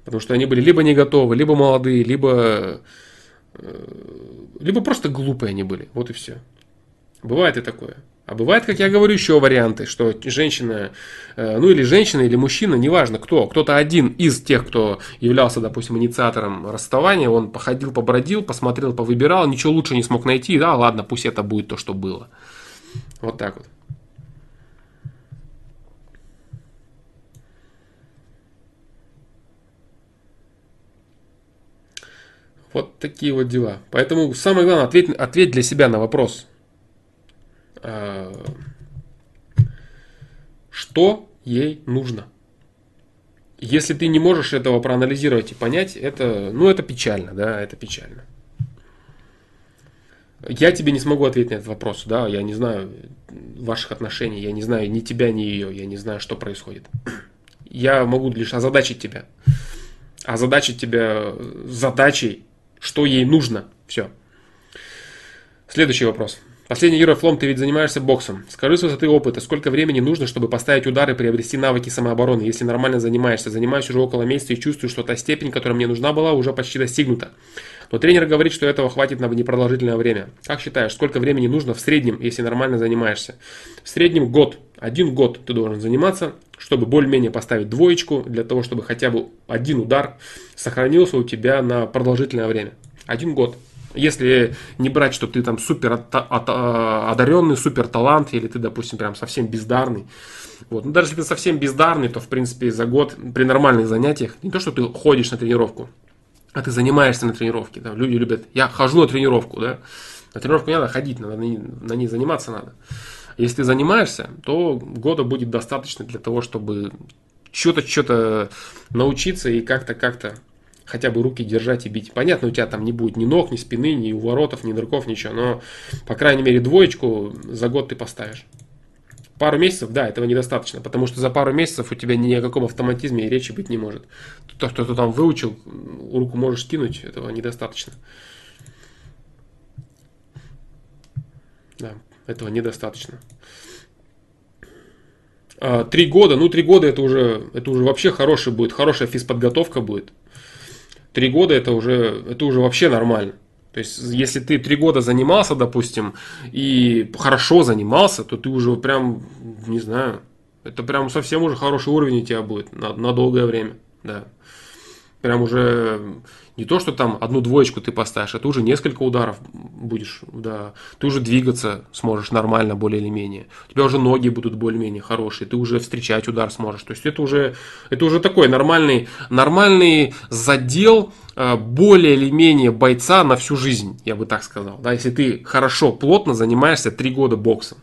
Потому что они были либо не готовы, либо молодые, либо, э, либо просто глупые они были. Вот и все. Бывает и такое. А бывает, как я говорю, еще варианты, что женщина, э, ну или женщина, или мужчина, неважно кто, кто-то один из тех, кто являлся, допустим, инициатором расставания, он походил, побродил, посмотрел, повыбирал, ничего лучше не смог найти, да, ладно, пусть это будет то, что было. Вот так вот. Вот такие вот дела. Поэтому самое главное, ответь, ответь для себя на вопрос – Э, что ей нужно. Если ты не можешь этого проанализировать и понять, это, ну, это печально, да, это печально. Я тебе не смогу ответить на этот вопрос, да, я не знаю ваших отношений, я не знаю ни тебя, ни ее, я не знаю, что происходит. Я могу лишь озадачить тебя. Озадачить тебя задачей, что ей нужно. Все. Следующий вопрос. Последний Еврофлом, ты ведь занимаешься боксом. Скажи с высоты опыта, сколько времени нужно, чтобы поставить удар и приобрести навыки самообороны, если нормально занимаешься. Занимаюсь уже около месяца и чувствую, что та степень, которая мне нужна была, уже почти достигнута. Но тренер говорит, что этого хватит на непродолжительное время. Как считаешь, сколько времени нужно в среднем, если нормально занимаешься? В среднем год. Один год ты должен заниматься, чтобы более-менее поставить двоечку, для того, чтобы хотя бы один удар сохранился у тебя на продолжительное время. Один год. Если не брать, что ты там супер от, от, а, одаренный, супер талант, или ты, допустим, прям совсем бездарный. Вот. Ну, даже если ты совсем бездарный, то, в принципе, за год при нормальных занятиях, не то, что ты ходишь на тренировку, а ты занимаешься на тренировке. Да. Люди любят, я хожу на тренировку, да. На тренировку не надо ходить, надо на ней заниматься надо. Если ты занимаешься, то года будет достаточно для того, чтобы что-то, что-то научиться и как-то, как-то хотя бы руки держать и бить. Понятно, у тебя там не будет ни ног, ни спины, ни уворотов, ни дырков, ничего, но, по крайней мере, двоечку за год ты поставишь. Пару месяцев, да, этого недостаточно, потому что за пару месяцев у тебя ни о каком автоматизме и речи быть не может. То, что ты там выучил, руку можешь скинуть, этого недостаточно. Да, этого недостаточно. А, три года, ну три года это уже, это уже вообще хороший будет, хорошая физподготовка будет три года это уже, это уже вообще нормально. То есть, если ты три года занимался, допустим, и хорошо занимался, то ты уже прям, не знаю, это прям совсем уже хороший уровень у тебя будет на, на долгое время. Да. Прям уже не то, что там одну двоечку ты поставишь, а ты уже несколько ударов будешь, да. Ты уже двигаться сможешь нормально, более или менее. У тебя уже ноги будут более-менее хорошие, ты уже встречать удар сможешь. То есть это уже, это уже такой нормальный, нормальный задел э, более или менее бойца на всю жизнь, я бы так сказал. Да, если ты хорошо, плотно занимаешься три года боксом.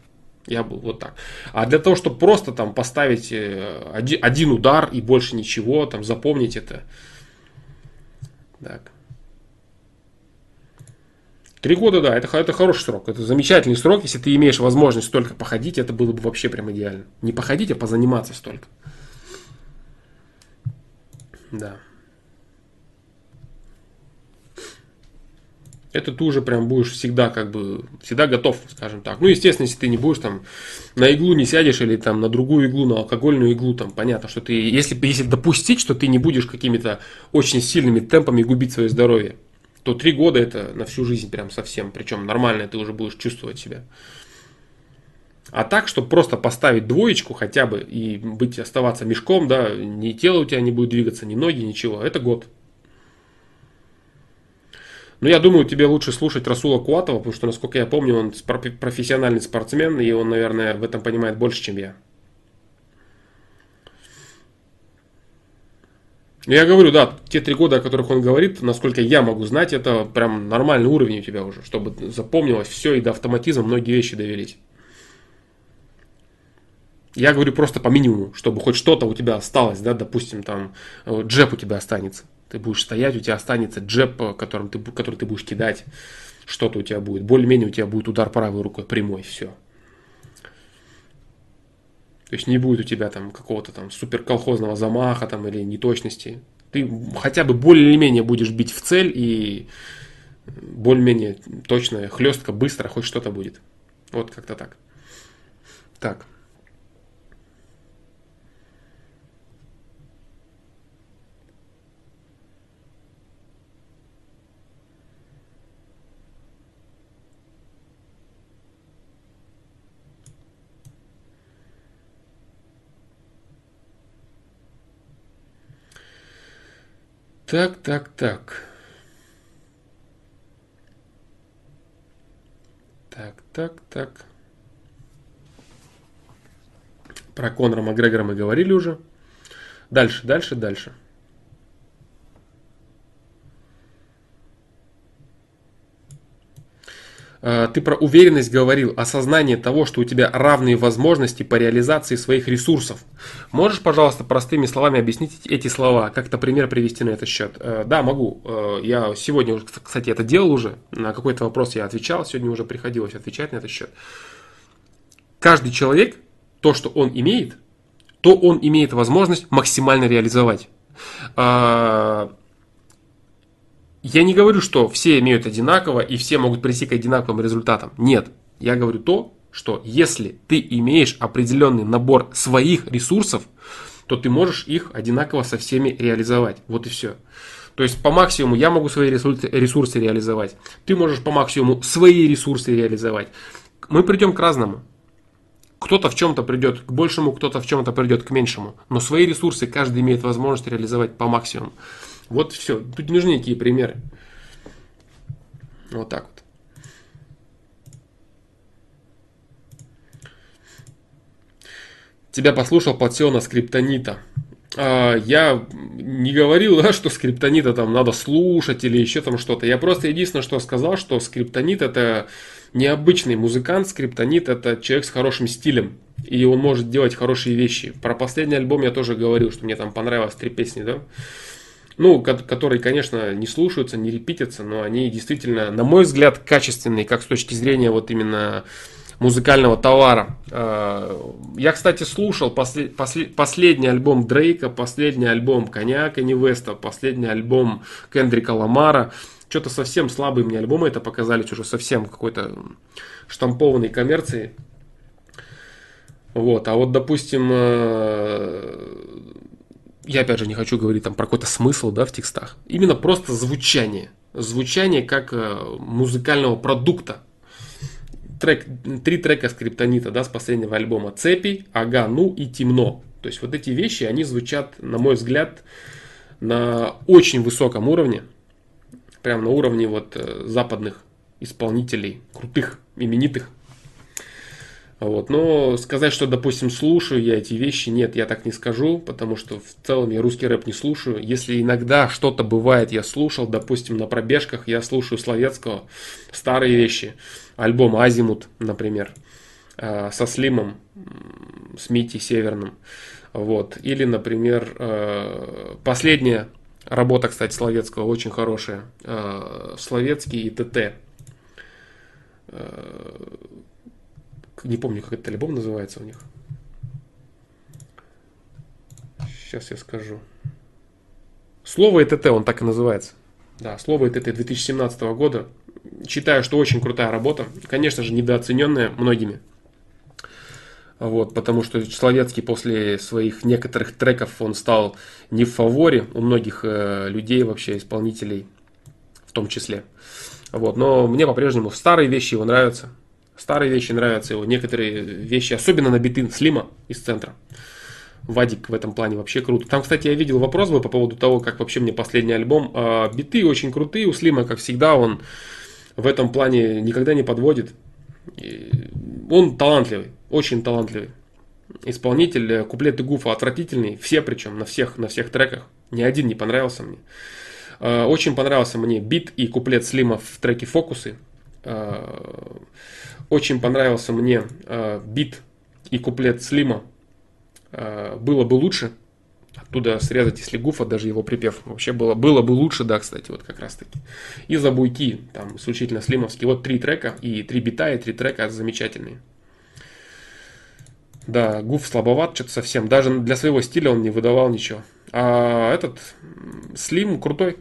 Я был вот так. А для того, чтобы просто там поставить э, один, один удар и больше ничего, там запомнить это, так. Три года, да, это, это хороший срок. Это замечательный срок. Если ты имеешь возможность столько походить, это было бы вообще прям идеально. Не походить, а позаниматься столько. Да. Это ты уже прям будешь всегда как бы, всегда готов, скажем так. Ну, естественно, если ты не будешь там на иглу не сядешь или там на другую иглу, на алкогольную иглу, там понятно, что ты, если, если допустить, что ты не будешь какими-то очень сильными темпами губить свое здоровье, то три года это на всю жизнь прям совсем, причем нормально ты уже будешь чувствовать себя. А так, чтобы просто поставить двоечку хотя бы и быть, оставаться мешком, да, ни тело у тебя не будет двигаться, ни ноги, ничего, это год. Но я думаю, тебе лучше слушать Расула Куатова, потому что, насколько я помню, он профессиональный спортсмен, и он, наверное, в этом понимает больше, чем я. Я говорю, да, те три года, о которых он говорит, насколько я могу знать, это прям нормальный уровень у тебя уже, чтобы запомнилось все и до автоматизма многие вещи довелись. Я говорю просто по минимуму, чтобы хоть что-то у тебя осталось, да, допустим, там э, джеб у тебя останется. Ты будешь стоять, у тебя останется джеб, э, которым ты, который ты будешь кидать, что-то у тебя будет. Более-менее у тебя будет удар правой рукой прямой, все. То есть не будет у тебя там какого-то там супер колхозного замаха там или неточности. Ты хотя бы более-менее будешь бить в цель и более-менее точно, хлестко, быстро, хоть что-то будет. Вот как-то так. Так. Так, так, так. Так, так, так. Про Конора Макгрегора мы говорили уже. Дальше, дальше, дальше. Ты про уверенность говорил, осознание того, что у тебя равные возможности по реализации своих ресурсов. Можешь, пожалуйста, простыми словами объяснить эти слова, как-то пример привести на этот счет? Э, да, могу. Э, я сегодня, кстати, это делал уже. На какой-то вопрос я отвечал, сегодня уже приходилось отвечать на этот счет. Каждый человек, то, что он имеет, то он имеет возможность максимально реализовать я не говорю, что все имеют одинаково и все могут прийти к одинаковым результатам. Нет. Я говорю то, что если ты имеешь определенный набор своих ресурсов, то ты можешь их одинаково со всеми реализовать. Вот и все. То есть по максимуму я могу свои ресурсы, реализовать. Ты можешь по максимуму свои ресурсы реализовать. Мы придем к разному. Кто-то в чем-то придет к большему, кто-то в чем-то придет к меньшему. Но свои ресурсы каждый имеет возможность реализовать по максимуму. Вот все. Тут не нужны никакие примеры. Вот так вот. Тебя послушал, подсел на скриптонита. А, я не говорил, да, что скриптонита там надо слушать или еще там что-то. Я просто единственное, что сказал, что скриптонит это необычный музыкант, скриптонит это человек с хорошим стилем. И он может делать хорошие вещи. Про последний альбом я тоже говорил, что мне там понравилось три песни, да ну, которые, конечно, не слушаются, не репитятся, но они действительно, на мой взгляд, качественные, как с точки зрения вот именно музыкального товара. А, я, кстати, слушал после, после, последний альбом Дрейка, последний альбом Коня Кенни Веста, последний альбом Кендрика Ламара. Что-то совсем слабые мне альбомы это показались, уже совсем какой-то штампованной коммерции. Вот, а вот, допустим, э, я опять же не хочу говорить там про какой-то смысл да, в текстах. Именно просто звучание. Звучание как э, музыкального продукта. Трек, три трека скриптонита да, с последнего альбома. Цепи, Ага, Ну и Темно. То есть вот эти вещи, они звучат, на мой взгляд, на очень высоком уровне. Прям на уровне вот э, западных исполнителей, крутых, именитых. Вот. Но сказать, что, допустим, слушаю я эти вещи, нет, я так не скажу, потому что в целом я русский рэп не слушаю. Если иногда что-то бывает, я слушал, допустим, на пробежках я слушаю Словецкого, старые вещи, альбом «Азимут», например, э, со Слимом, с Мити Северным. Вот. Или, например, э, последняя работа, кстати, Словецкого, очень хорошая, э, Словецкий и ТТ не помню, как этот альбом называется у них. Сейчас я скажу. Слово ЭТТ, он так и называется. Да, слово ЭТТ 2017 года. Считаю, что очень крутая работа. Конечно же, недооцененная многими. Вот, потому что Словецкий после своих некоторых треков он стал не в фаворе у многих э, людей, вообще исполнителей в том числе. Вот, но мне по-прежнему старые вещи его нравятся. Старые вещи нравятся его. Некоторые вещи, особенно на биты Слима из центра. Вадик в этом плане вообще круто. Там, кстати, я видел вопрос был по поводу того, как вообще мне последний альбом. А, биты очень крутые у Слима, как всегда, он в этом плане никогда не подводит. Он талантливый, очень талантливый исполнитель. Куплеты Гуфа отвратительные, все причем, на всех, на всех треках. Ни один не понравился мне. А, очень понравился мне бит и куплет Слима в треке «Фокусы». Очень понравился мне бит и куплет Слима Э, было бы лучше оттуда срезать, если Гуфа, даже его припев. Вообще было, было бы лучше, да, кстати, вот как раз таки. И за буйки, там, исключительно слимовские. Вот три трека, и три бита, и три трека замечательные. Да, Гуф слабоват что-то совсем. Даже для своего стиля он не выдавал ничего. А этот Слим крутой.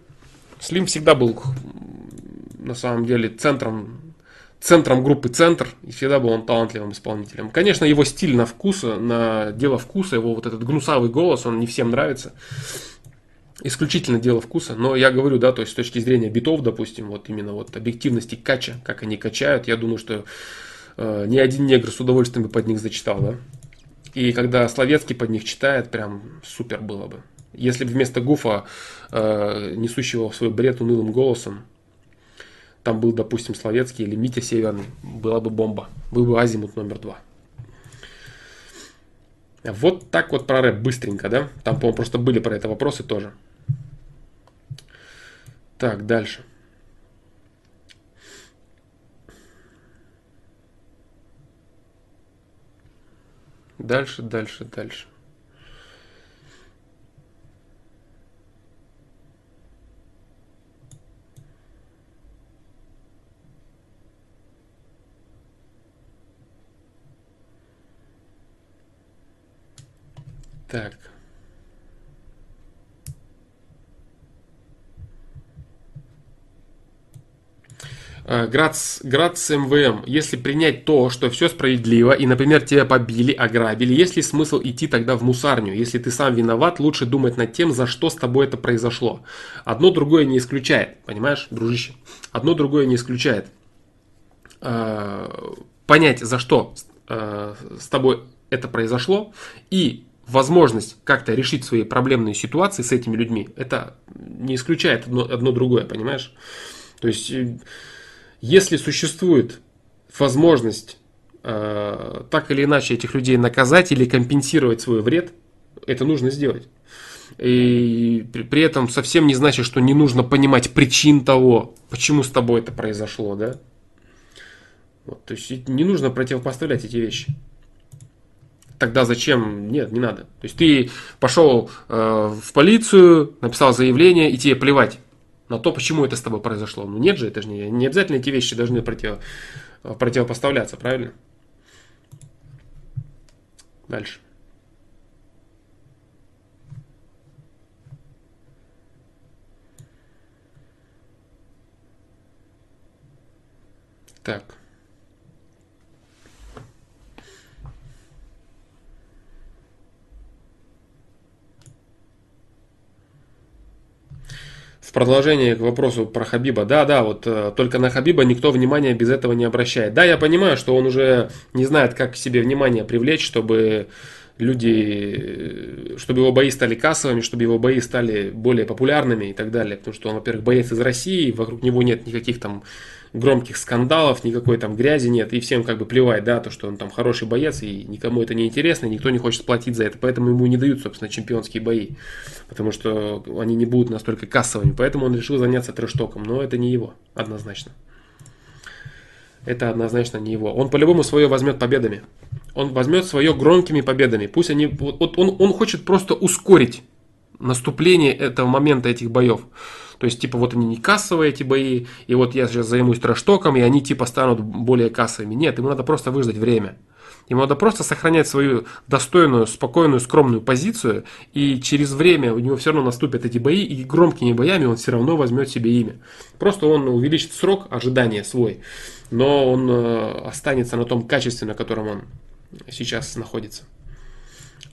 Слим всегда был на самом деле центром центром группы «Центр», и всегда был он талантливым исполнителем. Конечно, его стиль на вкус, на дело вкуса, его вот этот гнусавый голос, он не всем нравится. Исключительно дело вкуса, но я говорю, да, то есть с точки зрения битов, допустим, вот именно вот объективности кача, как они качают, я думаю, что э, ни один негр с удовольствием бы под них зачитал, да. И когда Словецкий под них читает, прям супер было бы. Если бы вместо Гуфа, э, несущего свой бред унылым голосом, там был, допустим, Словецкий или Митя Северный, была бы бомба. Был бы Азимут номер два. Вот так вот про рэп быстренько, да? Там, по-моему, просто были про это вопросы тоже. Так, дальше. Дальше, дальше, дальше. Так. А, Грац, Грац МВМ. Если принять то, что все справедливо, и, например, тебя побили, ограбили, есть ли смысл идти тогда в мусарню? Если ты сам виноват, лучше думать над тем, за что с тобой это произошло. Одно другое не исключает, понимаешь, дружище? Одно другое не исключает. А, понять, за что а, с тобой это произошло, и возможность как-то решить свои проблемные ситуации с этими людьми, это не исключает одно, одно другое, понимаешь? То есть, э, если существует возможность э, так или иначе этих людей наказать или компенсировать свой вред, это нужно сделать. И при, этом совсем не значит, что не нужно понимать причин того, почему с тобой это произошло, да? Вот, то есть не нужно противопоставлять эти вещи тогда зачем? Нет, не надо. То есть ты пошел э, в полицию, написал заявление, и тебе плевать на то, почему это с тобой произошло. Ну нет же, это же не, не обязательно эти вещи должны против, противопоставляться, правильно? Дальше. Так. Продолжение к вопросу про Хабиба. Да, да, вот э, только на Хабиба никто внимания без этого не обращает. Да, я понимаю, что он уже не знает, как к себе внимание привлечь, чтобы люди, чтобы его бои стали кассовыми, чтобы его бои стали более популярными и так далее. Потому что он, во-первых, боец из России, вокруг него нет никаких там громких скандалов, никакой там грязи нет, и всем как бы плевать, да, то, что он там хороший боец, и никому это не интересно, никто не хочет платить за это, поэтому ему не дают, собственно, чемпионские бои, потому что они не будут настолько кассовыми, поэтому он решил заняться трэштоком, но это не его, однозначно. Это однозначно не его. Он по-любому свое возьмет победами. Он возьмет свое громкими победами. Пусть они... Вот он, он хочет просто ускорить наступление этого момента этих боев. То есть, типа, вот они не кассовые эти бои, и вот я сейчас займусь трэш-током, и они, типа, станут более кассовыми. Нет, ему надо просто выждать время. Ему надо просто сохранять свою достойную, спокойную, скромную позицию, и через время у него все равно наступят эти бои, и громкими боями он все равно возьмет себе имя. Просто он увеличит срок ожидания свой, но он э, останется на том качестве, на котором он сейчас находится.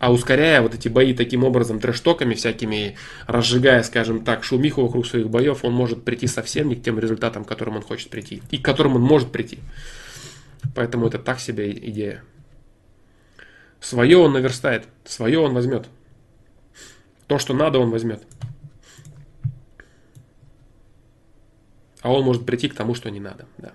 А ускоряя вот эти бои таким образом трэштоками всякими, разжигая, скажем так, шумиху вокруг своих боев, он может прийти совсем не к тем результатам, к которым он хочет прийти. И к которым он может прийти. Поэтому это так себе идея. Свое он наверстает, свое он возьмет. То, что надо, он возьмет. А он может прийти к тому, что не надо. Да.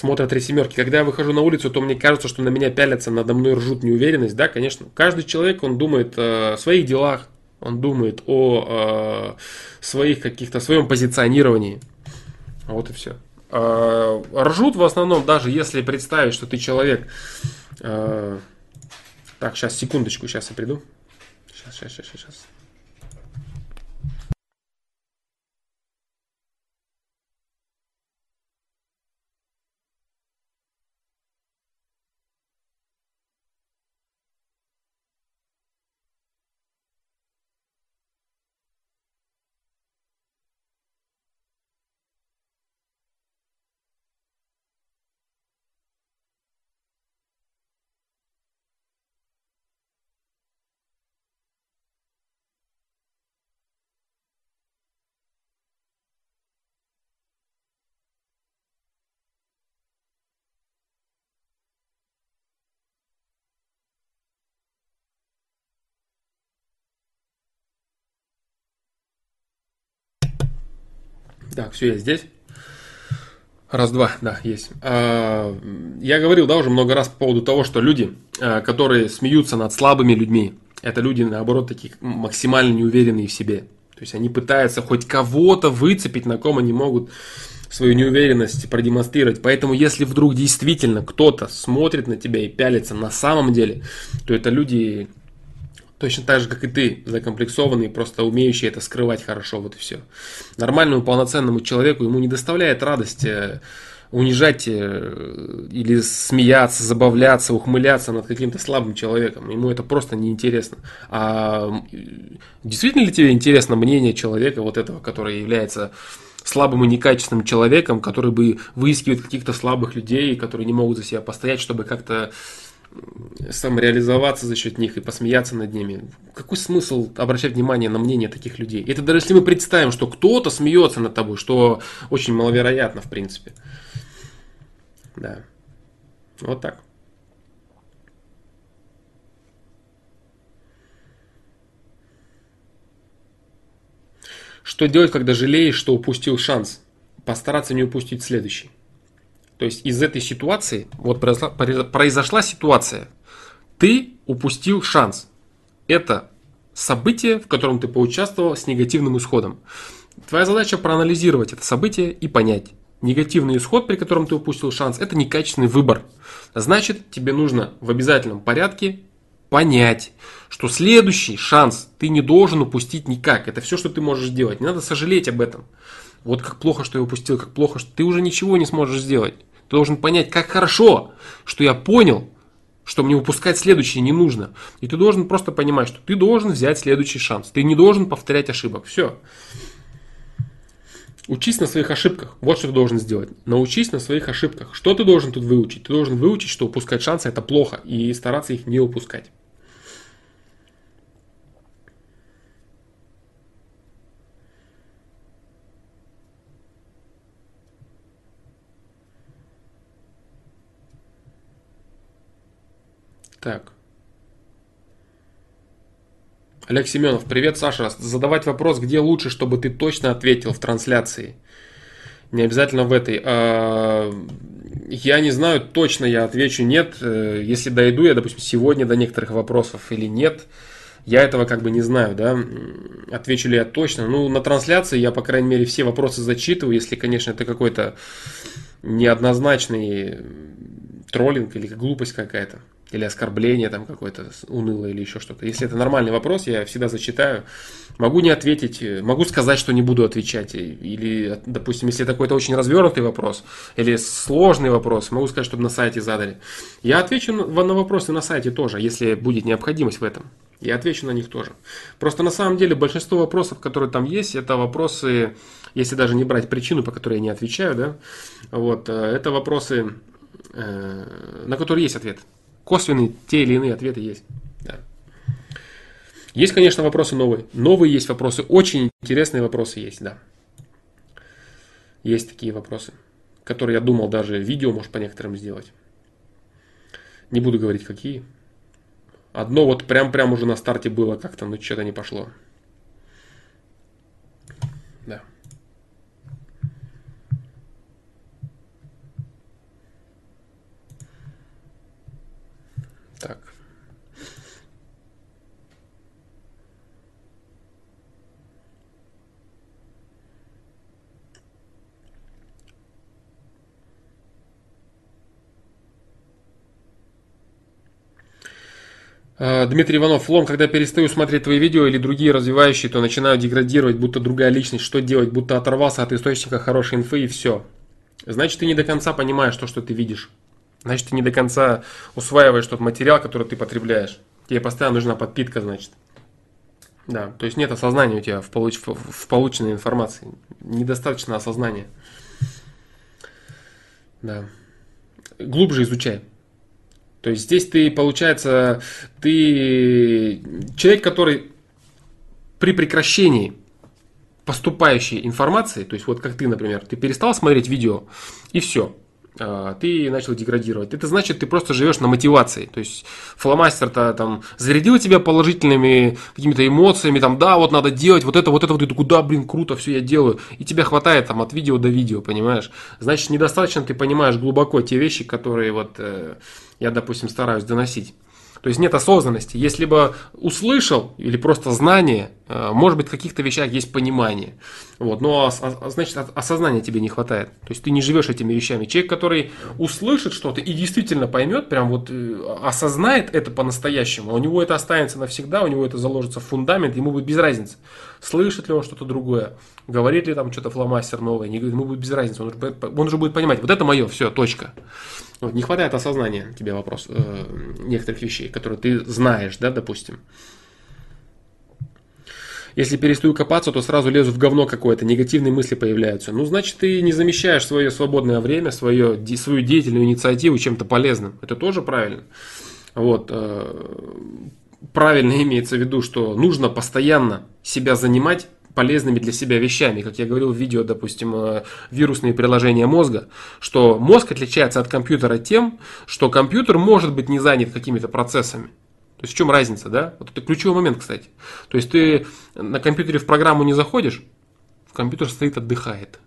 Смотрят три семерки. Когда я выхожу на улицу, то мне кажется, что на меня пялятся, надо мной ржут неуверенность. Да, конечно. Каждый человек, он думает о своих делах, он думает о, о своих каких-то, своем позиционировании. Вот и все. Э, ржут в основном, даже если представить, что ты человек... Э, так, сейчас, секундочку, сейчас я приду. Сейчас, сейчас, сейчас, сейчас. Так, все, я здесь. Раз-два, да, есть. А, я говорил, да, уже много раз по поводу того, что люди, а, которые смеются над слабыми людьми, это люди, наоборот, такие максимально неуверенные в себе. То есть они пытаются хоть кого-то выцепить, на ком они могут свою неуверенность продемонстрировать. Поэтому, если вдруг действительно кто-то смотрит на тебя и пялится на самом деле, то это люди Точно так же, как и ты, закомплексованный, просто умеющий это скрывать хорошо, вот и все. Нормальному, полноценному человеку ему не доставляет радости унижать э, или смеяться, забавляться, ухмыляться над каким-то слабым человеком. Ему это просто неинтересно. А действительно ли тебе интересно мнение человека, вот этого, который является слабым и некачественным человеком, который бы выискивает каких-то слабых людей, которые не могут за себя постоять, чтобы как-то самореализоваться за счет них и посмеяться над ними. Какой смысл обращать внимание на мнение таких людей? Это даже если мы представим, что кто-то смеется над тобой, что очень маловероятно в принципе. Да. Вот так. Что делать, когда жалеешь, что упустил шанс? Постараться не упустить следующий. То есть из этой ситуации, вот произошла, произошла ситуация, ты упустил шанс. Это событие, в котором ты поучаствовал с негативным исходом. Твоя задача проанализировать это событие и понять. Негативный исход, при котором ты упустил шанс, это некачественный выбор. Значит, тебе нужно в обязательном порядке понять, что следующий шанс ты не должен упустить никак. Это все, что ты можешь сделать. Не надо сожалеть об этом. Вот как плохо, что я упустил, как плохо, что ты уже ничего не сможешь сделать. Ты должен понять, как хорошо, что я понял, что мне упускать следующее не нужно. И ты должен просто понимать, что ты должен взять следующий шанс. Ты не должен повторять ошибок. Все. Учись на своих ошибках. Вот что ты должен сделать. Научись на своих ошибках. Что ты должен тут выучить? Ты должен выучить, что упускать шансы это плохо. И стараться их не упускать. Так. Олег Семенов, привет, Саша. Задавать вопрос, где лучше, чтобы ты точно ответил в трансляции. Не обязательно в этой. А, я не знаю, точно я отвечу нет. Э, если дойду я, допустим, сегодня до некоторых вопросов или нет, я этого как бы не знаю, да. Отвечу ли я точно. Ну, на трансляции я, по крайней мере, все вопросы зачитываю, если, конечно, это какой-то неоднозначный троллинг или глупость какая-то. Или оскорбление там какое-то унылое или еще что-то. Если это нормальный вопрос, я всегда зачитаю. Могу не ответить, могу сказать, что не буду отвечать. Или, допустим, если это какой-то очень развернутый вопрос или сложный вопрос, могу сказать, чтобы на сайте задали. Я отвечу на вопросы на сайте тоже, если будет необходимость в этом. Я отвечу на них тоже. Просто на самом деле большинство вопросов, которые там есть, это вопросы, если даже не брать причину, по которой я не отвечаю, да, вот, э, это вопросы, э, на которые есть ответ. Косвенные те или иные ответы есть. Да. Есть, конечно, вопросы новые. Новые есть вопросы, очень интересные вопросы есть, да. Есть такие вопросы, которые я думал даже видео, может, по некоторым сделать. Не буду говорить, какие. Одно вот прям-прям уже на старте было как-то, но что-то не пошло. Да. Так. А, Дмитрий Иванов, Флом, когда перестаю смотреть твои видео или другие развивающие, то начинаю деградировать, будто другая личность. Что делать? Будто оторвался от источника хорошей инфы и все. Значит, ты не до конца понимаешь то, что ты видишь. Значит, ты не до конца усваиваешь тот материал, который ты потребляешь. Тебе постоянно нужна подпитка, значит. Да, то есть нет осознания у тебя в, получ... в полученной информации. Недостаточно осознания. Да. Глубже изучай. То есть здесь ты, получается, ты человек, который при прекращении поступающей информации, то есть вот как ты, например, ты перестал смотреть видео и все, ты начал деградировать. Это значит, ты просто живешь на мотивации. То есть фломастер-то там зарядил тебя положительными какими-то эмоциями, там, да, вот надо делать, вот это, вот это, вот это, куда, блин, круто, все я делаю. И тебя хватает там от видео до видео, понимаешь? Значит, недостаточно ты понимаешь глубоко те вещи, которые вот э, я, допустим, стараюсь доносить. То есть нет осознанности. Если бы услышал или просто знание, э, может быть, в каких-то вещах есть понимание. Вот. Но значит, осознания тебе не хватает. То есть ты не живешь этими вещами. Человек, который услышит что-то и действительно поймет, прям вот э, осознает это по-настоящему, у него это останется навсегда, у него это заложится в фундамент, ему будет без разницы. Слышит ли он что-то другое, говорит ли там что-то фломастер новое, ему будет без разницы. Он уже будет понимать, вот это мое, все, точка. Вот, не хватает осознания тебе вопрос э, некоторых вещей, которые ты знаешь, да, допустим. Если перестаю копаться, то сразу лезу в говно какое-то, негативные мысли появляются. Ну, значит, ты не замещаешь свое свободное время, свое, свою деятельную инициативу чем-то полезным. Это тоже правильно. Вот. Э, правильно имеется в виду, что нужно постоянно себя занимать полезными для себя вещами. Как я говорил в видео, допустим, э, вирусные приложения мозга, что мозг отличается от компьютера тем, что компьютер может быть не занят какими-то процессами. То есть в чем разница, да? Вот это ключевой момент, кстати. То есть ты на компьютере в программу не заходишь, в компьютер стоит, отдыхает.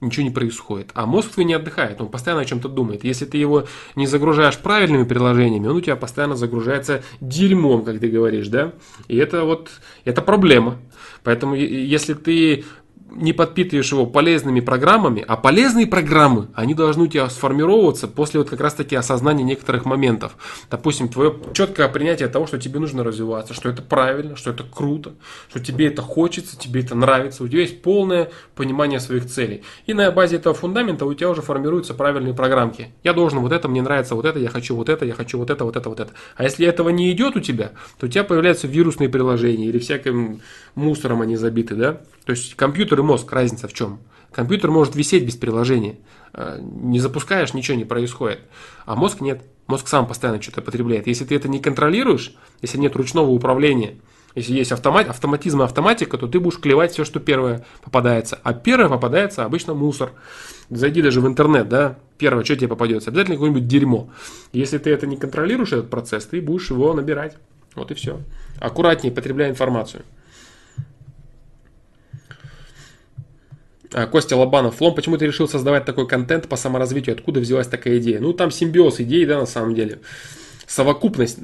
Ничего не происходит. А мозг твой не отдыхает, он постоянно о чем-то думает. Если ты его не загружаешь правильными приложениями, он у тебя постоянно загружается дерьмом, как ты говоришь, да? И это вот, это проблема. Поэтому если ты не подпитываешь его полезными программами, а полезные программы, они должны у тебя сформироваться после вот как раз таки осознания некоторых моментов. Допустим, твое четкое принятие того, что тебе нужно развиваться, что это правильно, что это круто, что тебе это хочется, тебе это нравится, у тебя есть полное понимание своих целей. И на базе этого фундамента у тебя уже формируются правильные программки. Я должен вот это, мне нравится вот это, я хочу вот это, я хочу вот это, вот это, вот это. А если этого не идет у тебя, то у тебя появляются вирусные приложения или всяким мусором они забиты, да? То есть компьютер и мозг, разница в чем? Компьютер может висеть без приложения. А, не запускаешь, ничего не происходит. А мозг нет. Мозг сам постоянно что-то потребляет. Если ты это не контролируешь, если нет ручного управления, если есть автомат, автоматизм и автоматика, то ты будешь клевать все, что первое попадается. А первое попадается обычно мусор. Зайди даже в интернет, да, первое, что тебе попадется, обязательно какое-нибудь дерьмо. Если ты это не контролируешь, этот процесс, ты будешь его набирать. Вот и все. Аккуратнее потребляй информацию. Костя Лобанов, Флом, почему ты решил создавать такой контент по саморазвитию? Откуда взялась такая идея? Ну, там симбиоз идей, да, на самом деле. Совокупность,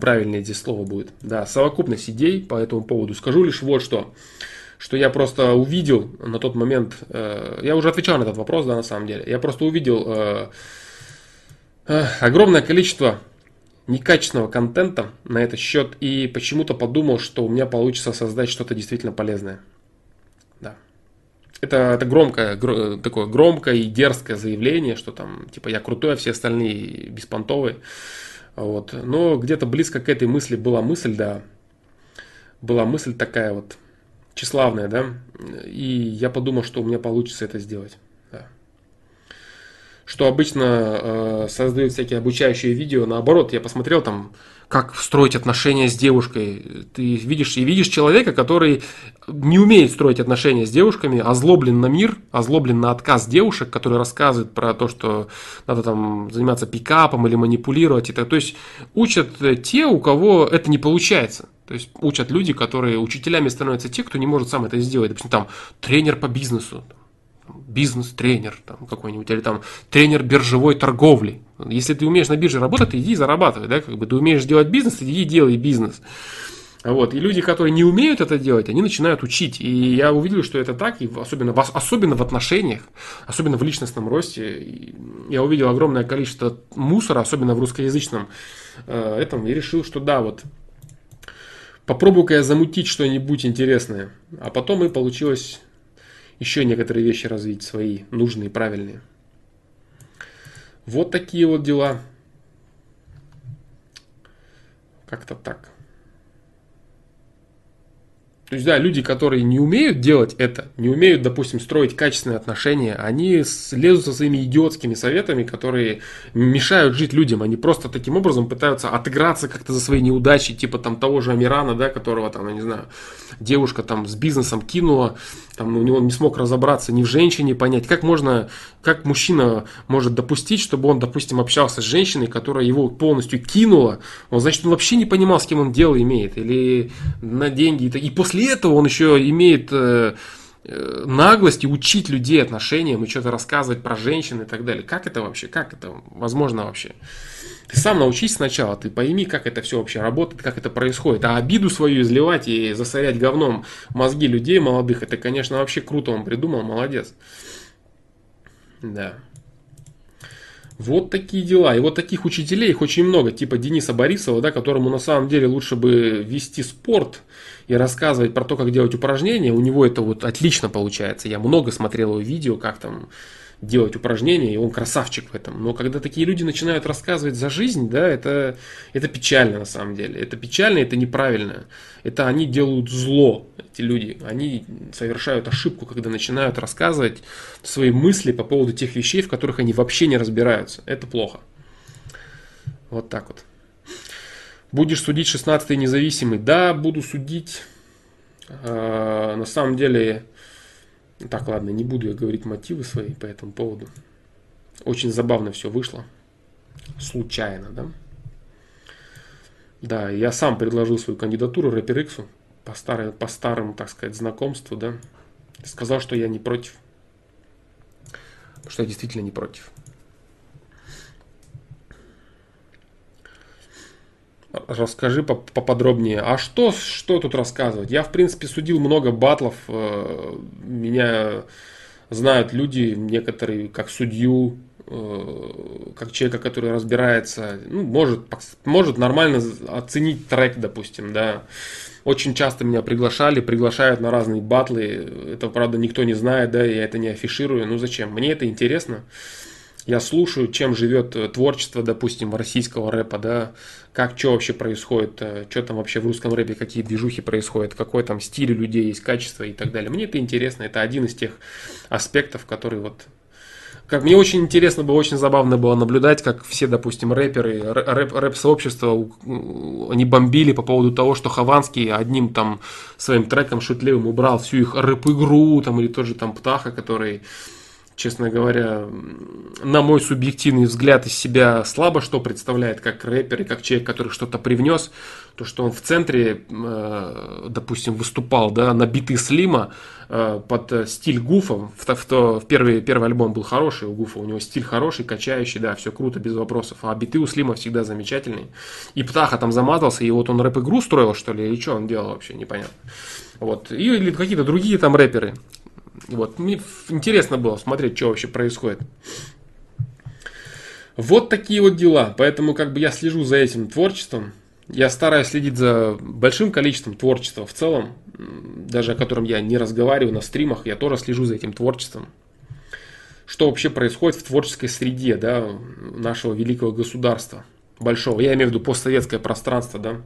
правильное здесь слово будет, да, совокупность идей по этому поводу. Скажу лишь вот что, что я просто увидел на тот момент, э, я уже отвечал на этот вопрос, да, на самом деле, я просто увидел э, э, огромное количество некачественного контента на этот счет и почему-то подумал, что у меня получится создать что-то действительно полезное. Это, это громкое, гро, такое громкое и дерзкое заявление, что там, типа, я крутой, а все остальные беспонтовые. Вот. Но где-то близко к этой мысли была мысль, да, была мысль такая вот тщеславная, да, и я подумал, что у меня получится это сделать что обычно э, создают всякие обучающие видео. Наоборот, я посмотрел там, как строить отношения с девушкой. Ты видишь и видишь человека, который не умеет строить отношения с девушками, озлоблен на мир, озлоблен на отказ девушек, который рассказывает про то, что надо там заниматься пикапом или манипулировать. Это, то есть учат те, у кого это не получается. То есть учат люди, которые учителями становятся те, кто не может сам это сделать. Допустим, там тренер по бизнесу, бизнес-тренер там какой-нибудь, или там тренер биржевой торговли. Если ты умеешь на бирже работать, иди зарабатывай, да, как бы ты умеешь делать бизнес, иди делай бизнес. Вот. И люди, которые не умеют это делать, они начинают учить. И я увидел, что это так, и особенно, особенно в отношениях, особенно в личностном росте. Я увидел огромное количество мусора, особенно в русскоязычном э, этом, и решил, что да, вот попробую-ка я замутить что-нибудь интересное. А потом и получилось еще некоторые вещи развить свои, нужные, правильные. Вот такие вот дела. Как-то так. То есть, да, люди, которые не умеют делать это, не умеют, допустим, строить качественные отношения, они лезут со своими идиотскими советами, которые мешают жить людям. Они просто таким образом пытаются отыграться как-то за свои неудачи, типа там того же Амирана, да, которого там, я не знаю, девушка там с бизнесом кинула, там у него не смог разобраться ни в женщине, понять, как можно, как мужчина может допустить, чтобы он, допустим, общался с женщиной, которая его полностью кинула, он, значит, он вообще не понимал, с кем он дело имеет, или на деньги, и после этого он еще имеет э, э, наглости учить людей отношениям и что-то рассказывать про женщин и так далее. Как это вообще? Как это возможно вообще? Ты сам научись сначала, ты пойми, как это все вообще работает, как это происходит. А обиду свою изливать и засорять говном мозги людей молодых, это, конечно, вообще круто он придумал, молодец. Да. Вот такие дела. И вот таких учителей, их очень много, типа Дениса Борисова, да, которому на самом деле лучше бы вести спорт и рассказывать про то, как делать упражнения. У него это вот отлично получается. Я много смотрел его видео, как там делать упражнения, и он красавчик в этом. Но когда такие люди начинают рассказывать за жизнь, да, это, это печально на самом деле. Это печально, это неправильно. Это они делают зло, эти люди. Они совершают ошибку, когда начинают рассказывать свои мысли по поводу тех вещей, в которых они вообще не разбираются. Это плохо. Вот так вот. Будешь судить 16-й независимый? Да, буду судить. А, на самом деле, так, ладно, не буду я говорить мотивы свои по этому поводу. Очень забавно все вышло. Случайно, да? Да, я сам предложил свою кандидатуру Рэпер Иксу по, старой, по старому, так сказать, знакомству, да. Сказал, что я не против. Что я действительно не против. Расскажи поподробнее. А что, что тут рассказывать? Я, в принципе, судил много батлов. Э, меня знают люди, некоторые, как судью, э, как человека, который разбирается, ну, может, может нормально оценить трек, допустим, да. Очень часто меня приглашали, приглашают на разные батлы. Это, правда, никто не знает, да, я это не афиширую. Ну, зачем? Мне это интересно я слушаю, чем живет э, творчество, допустим, российского рэпа, да, как, что вообще происходит, э, что там вообще в русском рэпе, какие движухи происходят, какой там стиль у людей есть, качество и так далее. Мне это интересно, это один из тех аспектов, который вот как мне очень интересно было, очень забавно было наблюдать, как все, допустим, рэперы, рэп, рэп-сообщества, они бомбили по поводу того, что Хованский одним там своим треком шутливым убрал всю их рэп-игру, там, или тот же там Птаха, который честно говоря, на мой субъективный взгляд, из себя слабо что представляет как рэпер и как человек, который что-то привнес. То, что он в центре, э, допустим, выступал да, на биты Слима э, под стиль Гуфа. В, в, в первый, первый альбом был хороший у Гуфа, у него стиль хороший, качающий, да, все круто, без вопросов. А биты у Слима всегда замечательные. И Птаха там замазался, и вот он рэп-игру строил, что ли, или что он делал вообще, непонятно. Вот. Или какие-то другие там рэперы. Вот, мне интересно было смотреть, что вообще происходит. Вот такие вот дела. Поэтому как бы я слежу за этим творчеством. Я стараюсь следить за большим количеством творчества в целом, даже о котором я не разговариваю на стримах, я тоже слежу за этим творчеством. Что вообще происходит в творческой среде да, нашего великого государства, большого. Я имею в виду постсоветское пространство, да.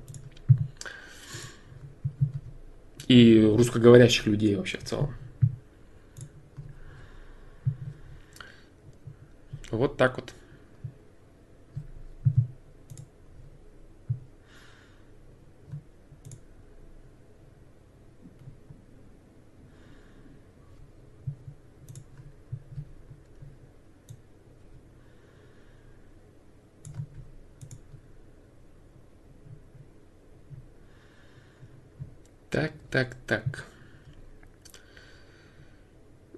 И русскоговорящих людей вообще в целом. Вот так вот. Так, так, так.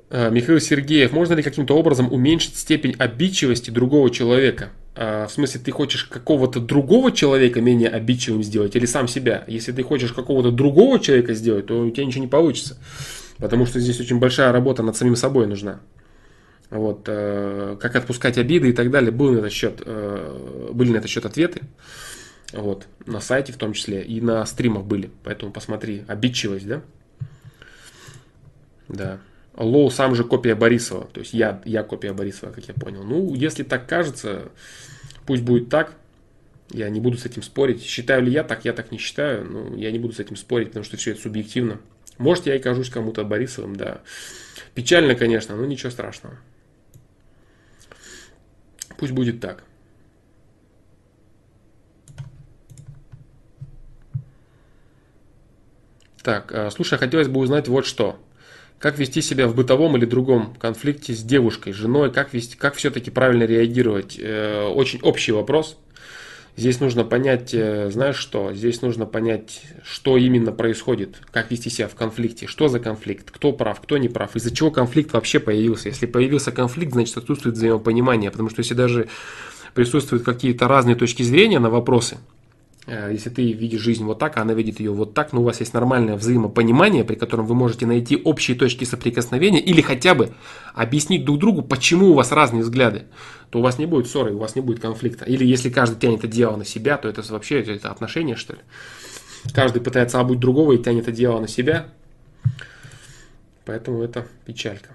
А, Михаил Сергеев, можно ли каким-то образом уменьшить степень обидчивости другого человека? А, в смысле, ты хочешь какого-то другого человека менее обидчивым сделать или сам себя? Если ты хочешь какого-то другого человека сделать, то у тебя ничего не получится. Потому что здесь очень большая работа над самим собой нужна. Вот, э, как отпускать обиды и так далее. Был на этот счет, э, были на этот счет ответы. Вот, на сайте в том числе и на стримах были. Поэтому посмотри, обидчивость, да? Да. Лоу сам же копия Борисова. То есть я, я копия Борисова, как я понял. Ну, если так кажется, пусть будет так. Я не буду с этим спорить. Считаю ли я так, я так не считаю. Но я не буду с этим спорить, потому что все это субъективно. Может, я и кажусь кому-то Борисовым, да. Печально, конечно, но ничего страшного. Пусть будет так. Так, а, слушай, хотелось бы узнать вот что. Как вести себя в бытовом или другом конфликте с девушкой, женой, как, вести, как все-таки правильно реагировать? Э, очень общий вопрос. Здесь нужно понять, э, знаешь что, здесь нужно понять, что именно происходит, как вести себя в конфликте, что за конфликт, кто прав, кто не прав, из-за чего конфликт вообще появился. Если появился конфликт, значит отсутствует взаимопонимание, потому что если даже присутствуют какие-то разные точки зрения на вопросы, если ты видишь жизнь вот так, а она видит ее вот так, но у вас есть нормальное взаимопонимание, при котором вы можете найти общие точки соприкосновения или хотя бы объяснить друг другу, почему у вас разные взгляды, то у вас не будет ссоры, у вас не будет конфликта. Или если каждый тянет одеяло на себя, то это вообще это отношения, что ли. Каждый пытается обуть другого и тянет одеяло на себя. Поэтому это печалька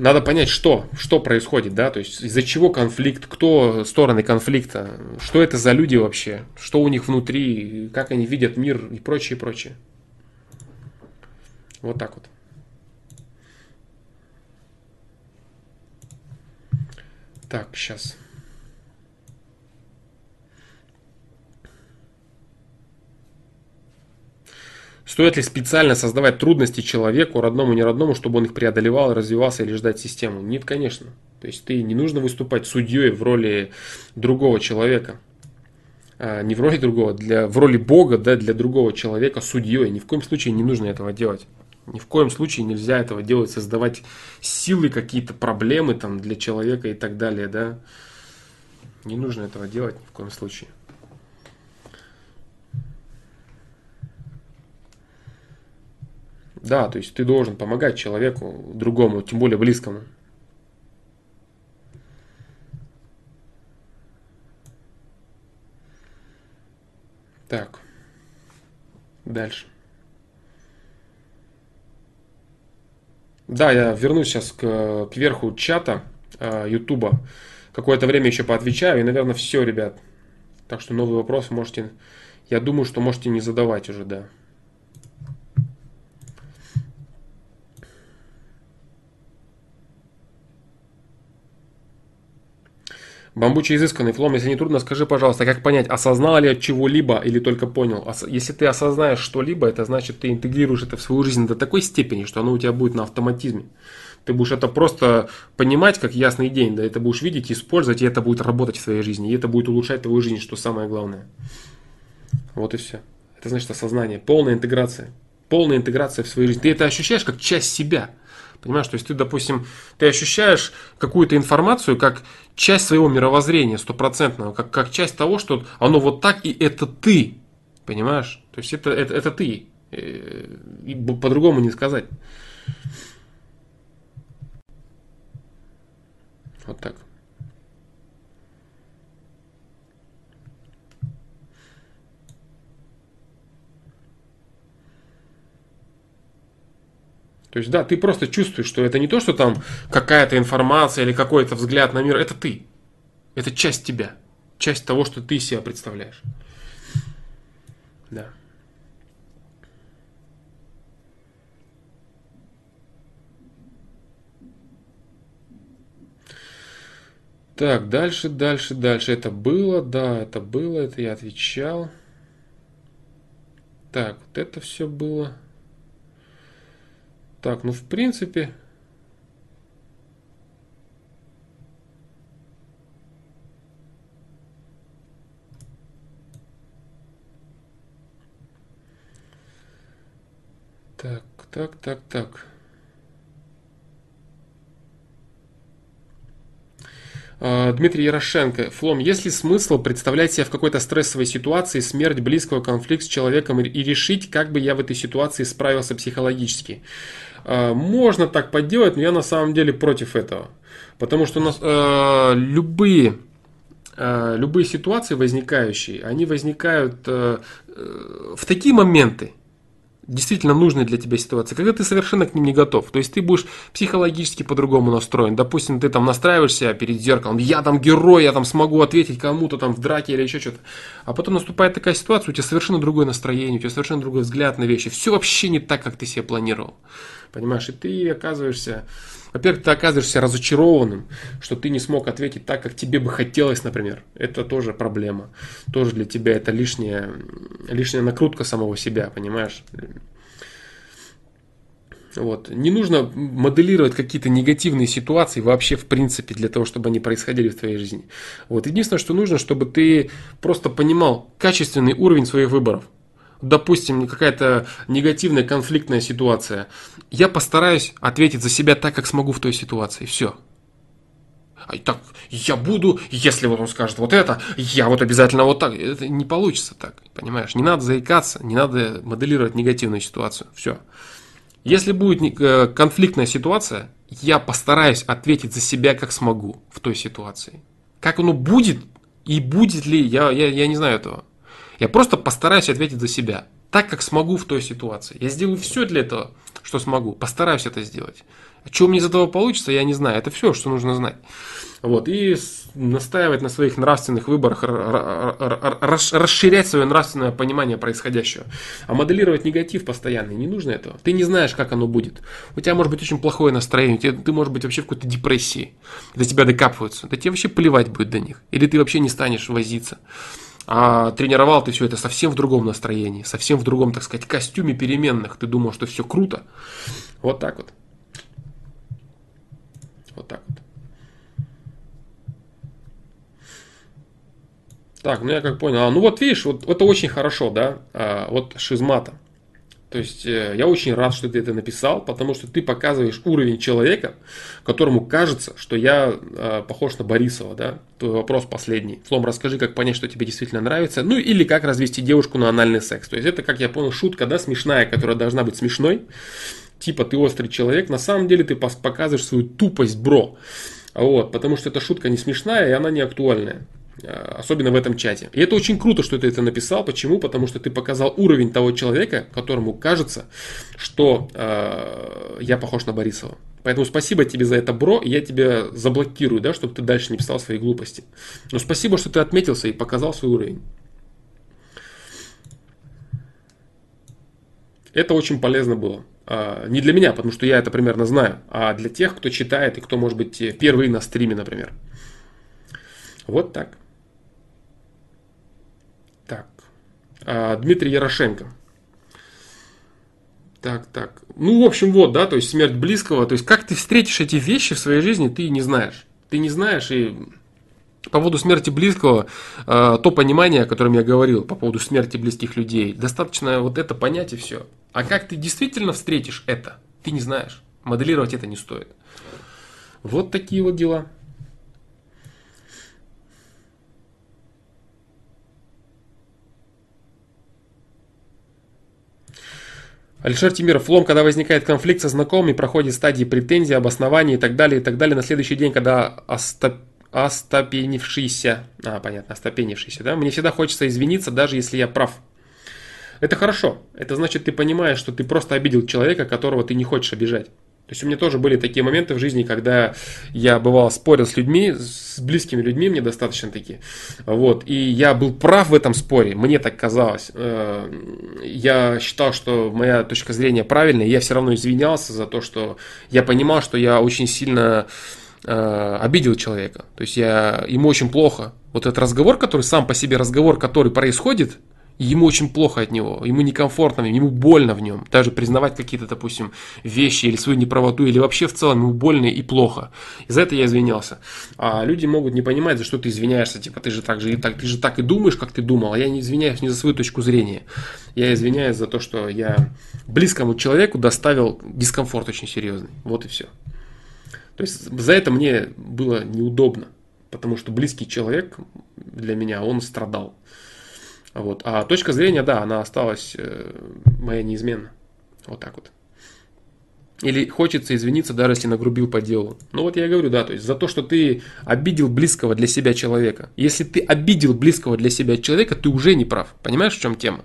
надо понять, что, что происходит, да, то есть из-за чего конфликт, кто стороны конфликта, что это за люди вообще, что у них внутри, как они видят мир и прочее, прочее. Вот так вот. Так, сейчас. Стоит ли специально создавать трудности человеку, родному, не родному, чтобы он их преодолевал, развивался или ждать систему? Нет, конечно. То есть ты не нужно выступать судьей в роли другого человека. А, не в роли другого, для, в роли Бога, да, для другого человека судьей. Ни в коем случае не нужно этого делать. Ни в коем случае нельзя этого делать, создавать силы, какие-то проблемы там для человека и так далее, да. Не нужно этого делать ни в коем случае. Да, то есть ты должен помогать человеку, другому, тем более близкому. Так. Дальше. Да, я вернусь сейчас к, к верху чата э, Ютуба. Какое-то время еще поотвечаю. И, наверное, все, ребят. Так что новый вопрос можете... Я думаю, что можете не задавать уже, да. Бамбучий изысканный флом, если не трудно, скажи, пожалуйста, как понять, осознал ли от чего-либо или только понял? Если ты осознаешь что-либо, это значит, ты интегрируешь это в свою жизнь до такой степени, что оно у тебя будет на автоматизме. Ты будешь это просто понимать как ясный день, да, это будешь видеть, использовать, и это будет работать в своей жизни, и это будет улучшать твою жизнь, что самое главное. Вот и все. Это значит осознание, полная интеграция. Полная интеграция в свою жизнь. Ты это ощущаешь как часть себя. Понимаешь, то есть ты, допустим, ты ощущаешь какую-то информацию как часть своего мировоззрения стопроцентного, как, как часть того, что оно вот так, и это ты. Понимаешь? То есть это, это, это ты. Э, и по-другому не сказать. Вот так. То есть, да, ты просто чувствуешь, что это не то, что там какая-то информация или какой-то взгляд на мир, это ты. Это часть тебя. Часть того, что ты себя представляешь. Да. Так, дальше, дальше, дальше. Это было, да, это было, это я отвечал. Так, вот это все было. Так, ну в принципе... Так, так, так, так. А, Дмитрий Ярошенко. Флом, есть ли смысл представлять себя в какой-то стрессовой ситуации, смерть близкого, конфликт с человеком и решить, как бы я в этой ситуации справился психологически? А, можно так поделать, но я на самом деле против этого. Потому что у нас э, любые, э, любые ситуации возникающие, они возникают э, э, в такие моменты, действительно нужные для тебя ситуации, когда ты совершенно к ним не готов. То есть ты будешь психологически по-другому настроен. Допустим, ты там настраиваешься перед зеркалом, я там герой, я там смогу ответить кому-то там в драке или еще что-то. А потом наступает такая ситуация, у тебя совершенно другое настроение, у тебя совершенно другой взгляд на вещи. Все вообще не так, как ты себе планировал. Понимаешь, и ты оказываешься, во-первых, ты оказываешься разочарованным, что ты не смог ответить так, как тебе бы хотелось, например. Это тоже проблема. Тоже для тебя это лишняя, лишняя накрутка самого себя, понимаешь? Вот. Не нужно моделировать какие-то негативные ситуации вообще в принципе для того, чтобы они происходили в твоей жизни. Вот. Единственное, что нужно, чтобы ты просто понимал качественный уровень своих выборов допустим, какая-то негативная конфликтная ситуация, я постараюсь ответить за себя так, как смогу в той ситуации. Все. А так, я буду, если вот он скажет вот это, я вот обязательно вот так. Это не получится так, понимаешь? Не надо заикаться, не надо моделировать негативную ситуацию. Все. Если будет э, конфликтная ситуация, я постараюсь ответить за себя, как смогу в той ситуации. Как оно будет и будет ли, я, я, я не знаю этого. Я просто постараюсь ответить за себя, так как смогу в той ситуации. Я сделаю все для этого, что смогу. Постараюсь это сделать. А что мне из этого получится, я не знаю. Это все, что нужно знать. Вот. И настаивать на своих нравственных выборах, расширять свое нравственное понимание происходящего. А моделировать негатив постоянно, не нужно этого. Ты не знаешь, как оно будет. У тебя может быть очень плохое настроение, ты может быть вообще в какой-то депрессии, до тебя докапываются. Да тебе вообще плевать будет до них. Или ты вообще не станешь возиться. А тренировал ты все это совсем в другом настроении, совсем в другом, так сказать, костюме переменных. Ты думал, что все круто. Вот так вот. Вот так вот. Так, ну я как понял. А, ну вот видишь, вот это очень хорошо, да, а, вот шизмата. То есть э, я очень рад, что ты это написал, потому что ты показываешь уровень человека, которому кажется, что я э, похож на Борисова, да? Твой вопрос последний. Флом, расскажи, как понять, что тебе действительно нравится. Ну или как развести девушку на анальный секс. То есть это, как я понял, шутка, да, смешная, которая должна быть смешной. Типа ты острый человек, на самом деле ты показываешь свою тупость, бро. Вот, потому что эта шутка не смешная и она не актуальная. Э, особенно в этом чате. И это очень круто, что ты это написал. Почему? Потому что ты показал уровень того человека, которому кажется, что э, я похож на Борисова. Поэтому спасибо тебе за это, бро. Я тебя заблокирую, да, чтобы ты дальше не писал свои глупости. Но спасибо, что ты отметился и показал свой уровень. Это очень полезно было. А, не для меня, потому что я это примерно знаю, а для тех, кто читает и кто, может быть, впервые на стриме, например. Вот так. А, Дмитрий Ярошенко. Так, так. Ну, в общем, вот, да, то есть смерть близкого. То есть, как ты встретишь эти вещи в своей жизни, ты не знаешь. Ты не знаешь, и по поводу смерти близкого, а, то понимание, о котором я говорил, по поводу смерти близких людей, достаточно вот это понять и все. А как ты действительно встретишь это, ты не знаешь. Моделировать это не стоит. Вот такие вот дела. Алишер Тимиров, лом, когда возникает конфликт со знакомыми, проходит стадии претензий, обоснования и так далее, и так далее. На следующий день, когда остоп... остопенившийся, а, понятно, остопенившийся, да, мне всегда хочется извиниться, даже если я прав. Это хорошо. Это значит, ты понимаешь, что ты просто обидел человека, которого ты не хочешь обижать. То есть у меня тоже были такие моменты в жизни, когда я бывал спорил с людьми, с близкими людьми мне достаточно такие. Вот. И я был прав в этом споре, мне так казалось. Э, я считал, что моя точка зрения правильная, я все равно извинялся за то, что я понимал, что я очень сильно э, обидел человека. То есть я, ему очень плохо. Вот этот разговор, который сам по себе разговор, который происходит, ему очень плохо от него, ему некомфортно, ему больно в нем. Даже признавать какие-то, допустим, вещи или свою неправоту, или вообще в целом ему больно и плохо. И за это я извинялся. А люди могут не понимать, за что ты извиняешься. Типа, ты же так же и так, ты же так и думаешь, как ты думал, а я не извиняюсь не за свою точку зрения. Я извиняюсь за то, что я близкому человеку доставил дискомфорт очень серьезный. Вот и все. То есть за это мне было неудобно, потому что близкий человек для меня, он страдал. Вот. А точка зрения, да, она осталась э, моя неизменна. Вот так вот. Или хочется извиниться, даже если нагрубил по делу. Ну вот я и говорю, да, то есть за то, что ты обидел близкого для себя человека. Если ты обидел близкого для себя человека, ты уже не прав. Понимаешь, в чем тема?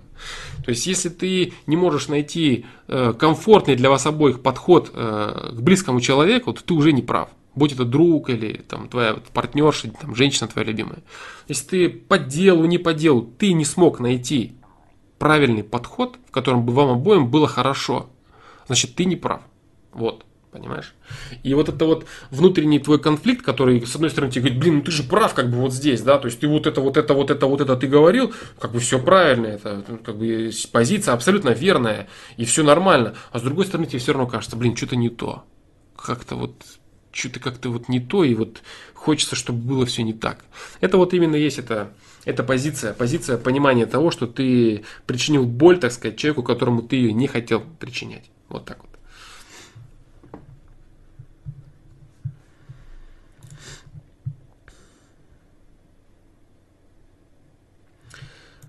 То есть если ты не можешь найти э, комфортный для вас обоих подход э, к близкому человеку, то ты уже не прав будь это друг или там, твоя партнерша, там, женщина твоя любимая. Если ты по делу, не по делу, ты не смог найти правильный подход, в котором бы вам обоим было хорошо, значит, ты не прав. Вот. Понимаешь? И вот это вот внутренний твой конфликт, который, с одной стороны, тебе говорит, блин, ну ты же прав, как бы вот здесь, да, то есть ты вот это, вот это, вот это, вот это ты говорил, как бы все правильно, это ну, как бы позиция абсолютно верная, и все нормально. А с другой стороны, тебе все равно кажется, блин, что-то не то. Как-то вот что-то как-то вот не то, и вот хочется, чтобы было все не так. Это вот именно есть это, эта позиция, позиция понимания того, что ты причинил боль, так сказать, человеку, которому ты ее не хотел причинять. Вот так вот.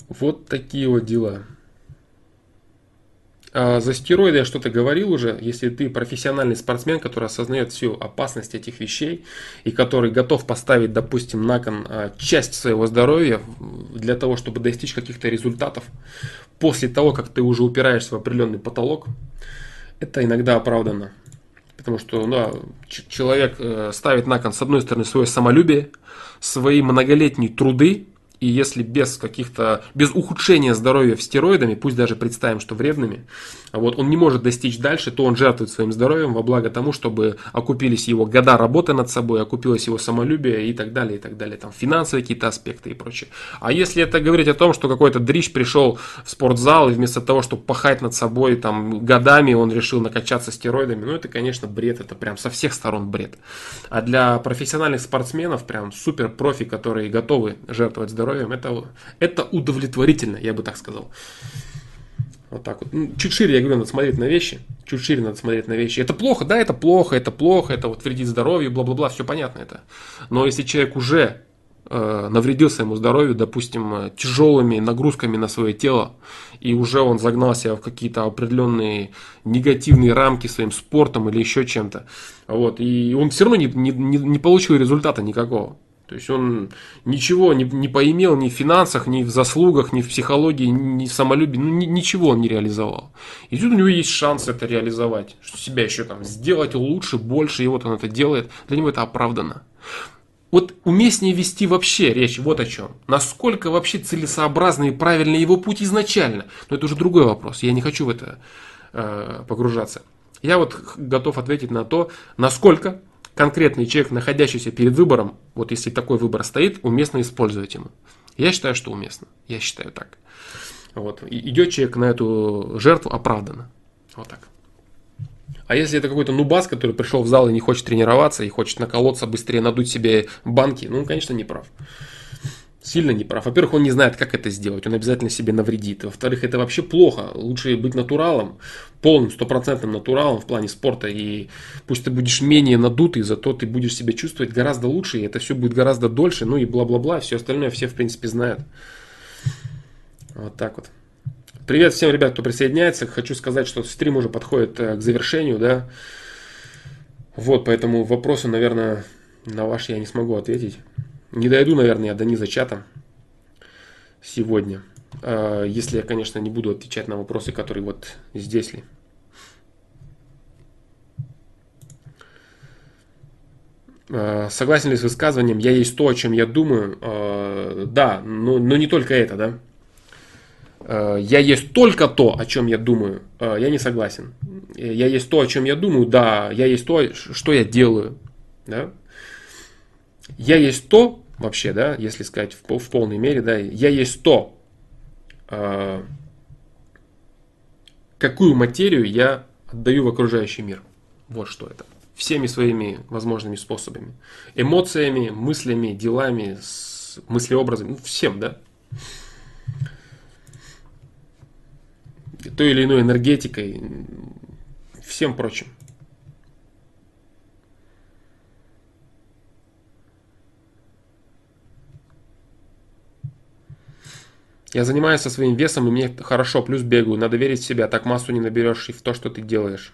Вот такие вот дела. А, за стероиды я что-то говорил уже. Если ты профессиональный спортсмен, который осознает всю опасность этих вещей и который готов поставить, допустим, на кон а, часть своего здоровья для того, чтобы достичь каких-то результатов после того, как ты уже упираешься в определенный потолок, это иногда оправдано. Потому что ну, человек э, ставит на кон, с одной стороны, свое самолюбие, свои многолетние труды, и если без каких-то, без ухудшения здоровья в стероидами, пусть даже представим, что вредными, вот он не может достичь дальше, то он жертвует своим здоровьем во благо тому, чтобы окупились его года работы над собой, окупилось его самолюбие и так далее, и так далее, там финансовые какие-то аспекты и прочее. А если это говорить о том, что какой-то дрищ пришел в спортзал и вместо того, чтобы пахать над собой там годами, он решил накачаться стероидами, ну это, конечно, бред, это прям со всех сторон бред. А для профессиональных спортсменов, прям супер профи, которые готовы жертвовать здоровьем, это, это удовлетворительно, я бы так сказал. Вот так вот. Ну, чуть шире, я говорю, надо смотреть на вещи. Чуть шире надо смотреть на вещи. Это плохо, да, это плохо, это плохо, это вот вредит здоровью, бла-бла-бла, все понятно это. Но если человек уже э, навредил своему здоровью, допустим, э, тяжелыми нагрузками на свое тело, и уже он загнал себя в какие-то определенные негативные рамки своим спортом или еще чем-то, вот, и он все равно не, не, не получил результата никакого. То есть он ничего не, не поимел ни в финансах, ни в заслугах, ни в психологии, ни в самолюбии, ну, ни, ничего он не реализовал. И тут у него есть шанс это реализовать, что себя еще там сделать лучше, больше, и вот он это делает, для него это оправдано. Вот уместнее вести вообще речь вот о чем. Насколько вообще целесообразный и правильный его путь изначально. Но это уже другой вопрос, я не хочу в это э, погружаться. Я вот готов ответить на то, насколько конкретный человек, находящийся перед выбором, вот если такой выбор стоит, уместно использовать ему. Я считаю, что уместно. Я считаю так. Вот. Идет человек на эту жертву оправданно. Вот так. А если это какой-то нубас, который пришел в зал и не хочет тренироваться, и хочет наколоться, быстрее надуть себе банки, ну, он, конечно, не прав сильно не прав. Во-первых, он не знает, как это сделать, он обязательно себе навредит. Во-вторых, это вообще плохо. Лучше быть натуралом, полным, стопроцентным натуралом в плане спорта. И пусть ты будешь менее надутый, зато ты будешь себя чувствовать гораздо лучше, и это все будет гораздо дольше, ну и бла-бла-бла. Все остальное все, в принципе, знают. Вот так вот. Привет всем, ребят, кто присоединяется. Хочу сказать, что стрим уже подходит э, к завершению, да. Вот, поэтому вопросы, наверное, на ваши я не смогу ответить. Не дойду, наверное, я до низа чата сегодня. А, если я, конечно, не буду отвечать на вопросы, которые вот здесь ли. А, согласен ли с высказыванием «я есть то, о чем я думаю»? А, да, но, но не только это, да. Я есть только то, о чем я думаю. Я не согласен. Я есть то, о чем я думаю. Да, я есть то, что я делаю. Да? Я есть то, вообще, да, если сказать в, в полной мере, да, я есть то, какую материю я отдаю в окружающий мир. Вот что это всеми своими возможными способами. Эмоциями, мыслями, делами, мыслеобразами, ну, всем, да. Той или иной энергетикой, всем прочим. Я занимаюсь со своим весом, и мне хорошо, плюс бегаю. Надо верить в себя, так массу не наберешь и в то, что ты делаешь.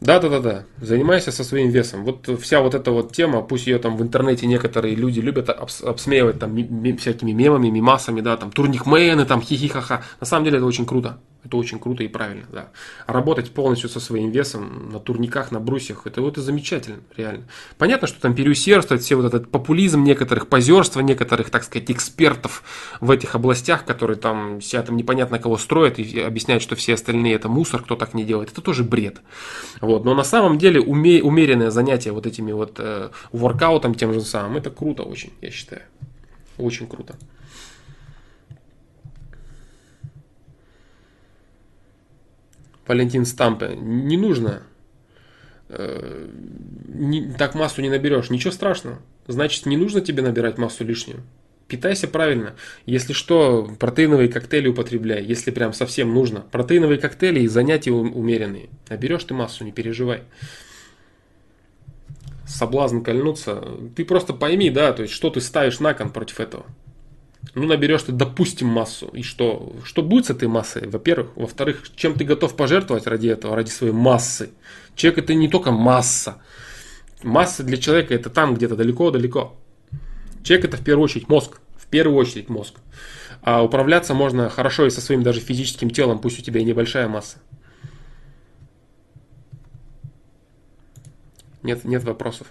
Да, да, да, да. Занимайся со своим весом. Вот вся вот эта вот тема, пусть ее там в интернете некоторые люди любят обсмеивать там всякими мемами, мимасами, да, там турникмены, там хихихаха. На самом деле это очень круто. Это очень круто и правильно, да. Работать полностью со своим весом на турниках, на брусьях, это вот и замечательно, реально. Понятно, что там переусердствует все вот этот популизм некоторых, позерство некоторых, так сказать, экспертов в этих областях, которые там себя там непонятно кого строят и объясняют, что все остальные это мусор, кто так не делает. Это тоже бред. Вот. Но на самом деле уме, умеренное занятие вот этими вот э, воркаутом тем же самым, это круто очень, я считаю. Очень круто. Валентин Стампе. Не нужно. Э, не, так массу не наберешь. Ничего страшного. Значит, не нужно тебе набирать массу лишнюю. Питайся правильно. Если что, протеиновые коктейли употребляй, если прям совсем нужно. Протеиновые коктейли и занятия умеренные. Наберешь ты массу, не переживай. Соблазн кольнуться. Ты просто пойми, да, то есть, что ты ставишь на кон против этого ну, наберешь ты, допустим, массу. И что? Что будет с этой массой? Во-первых. Во-вторых, чем ты готов пожертвовать ради этого, ради своей массы? Человек это не только масса. Масса для человека это там где-то далеко-далеко. Человек это в первую очередь мозг. В первую очередь мозг. А управляться можно хорошо и со своим даже физическим телом, пусть у тебя и небольшая масса. Нет, нет вопросов.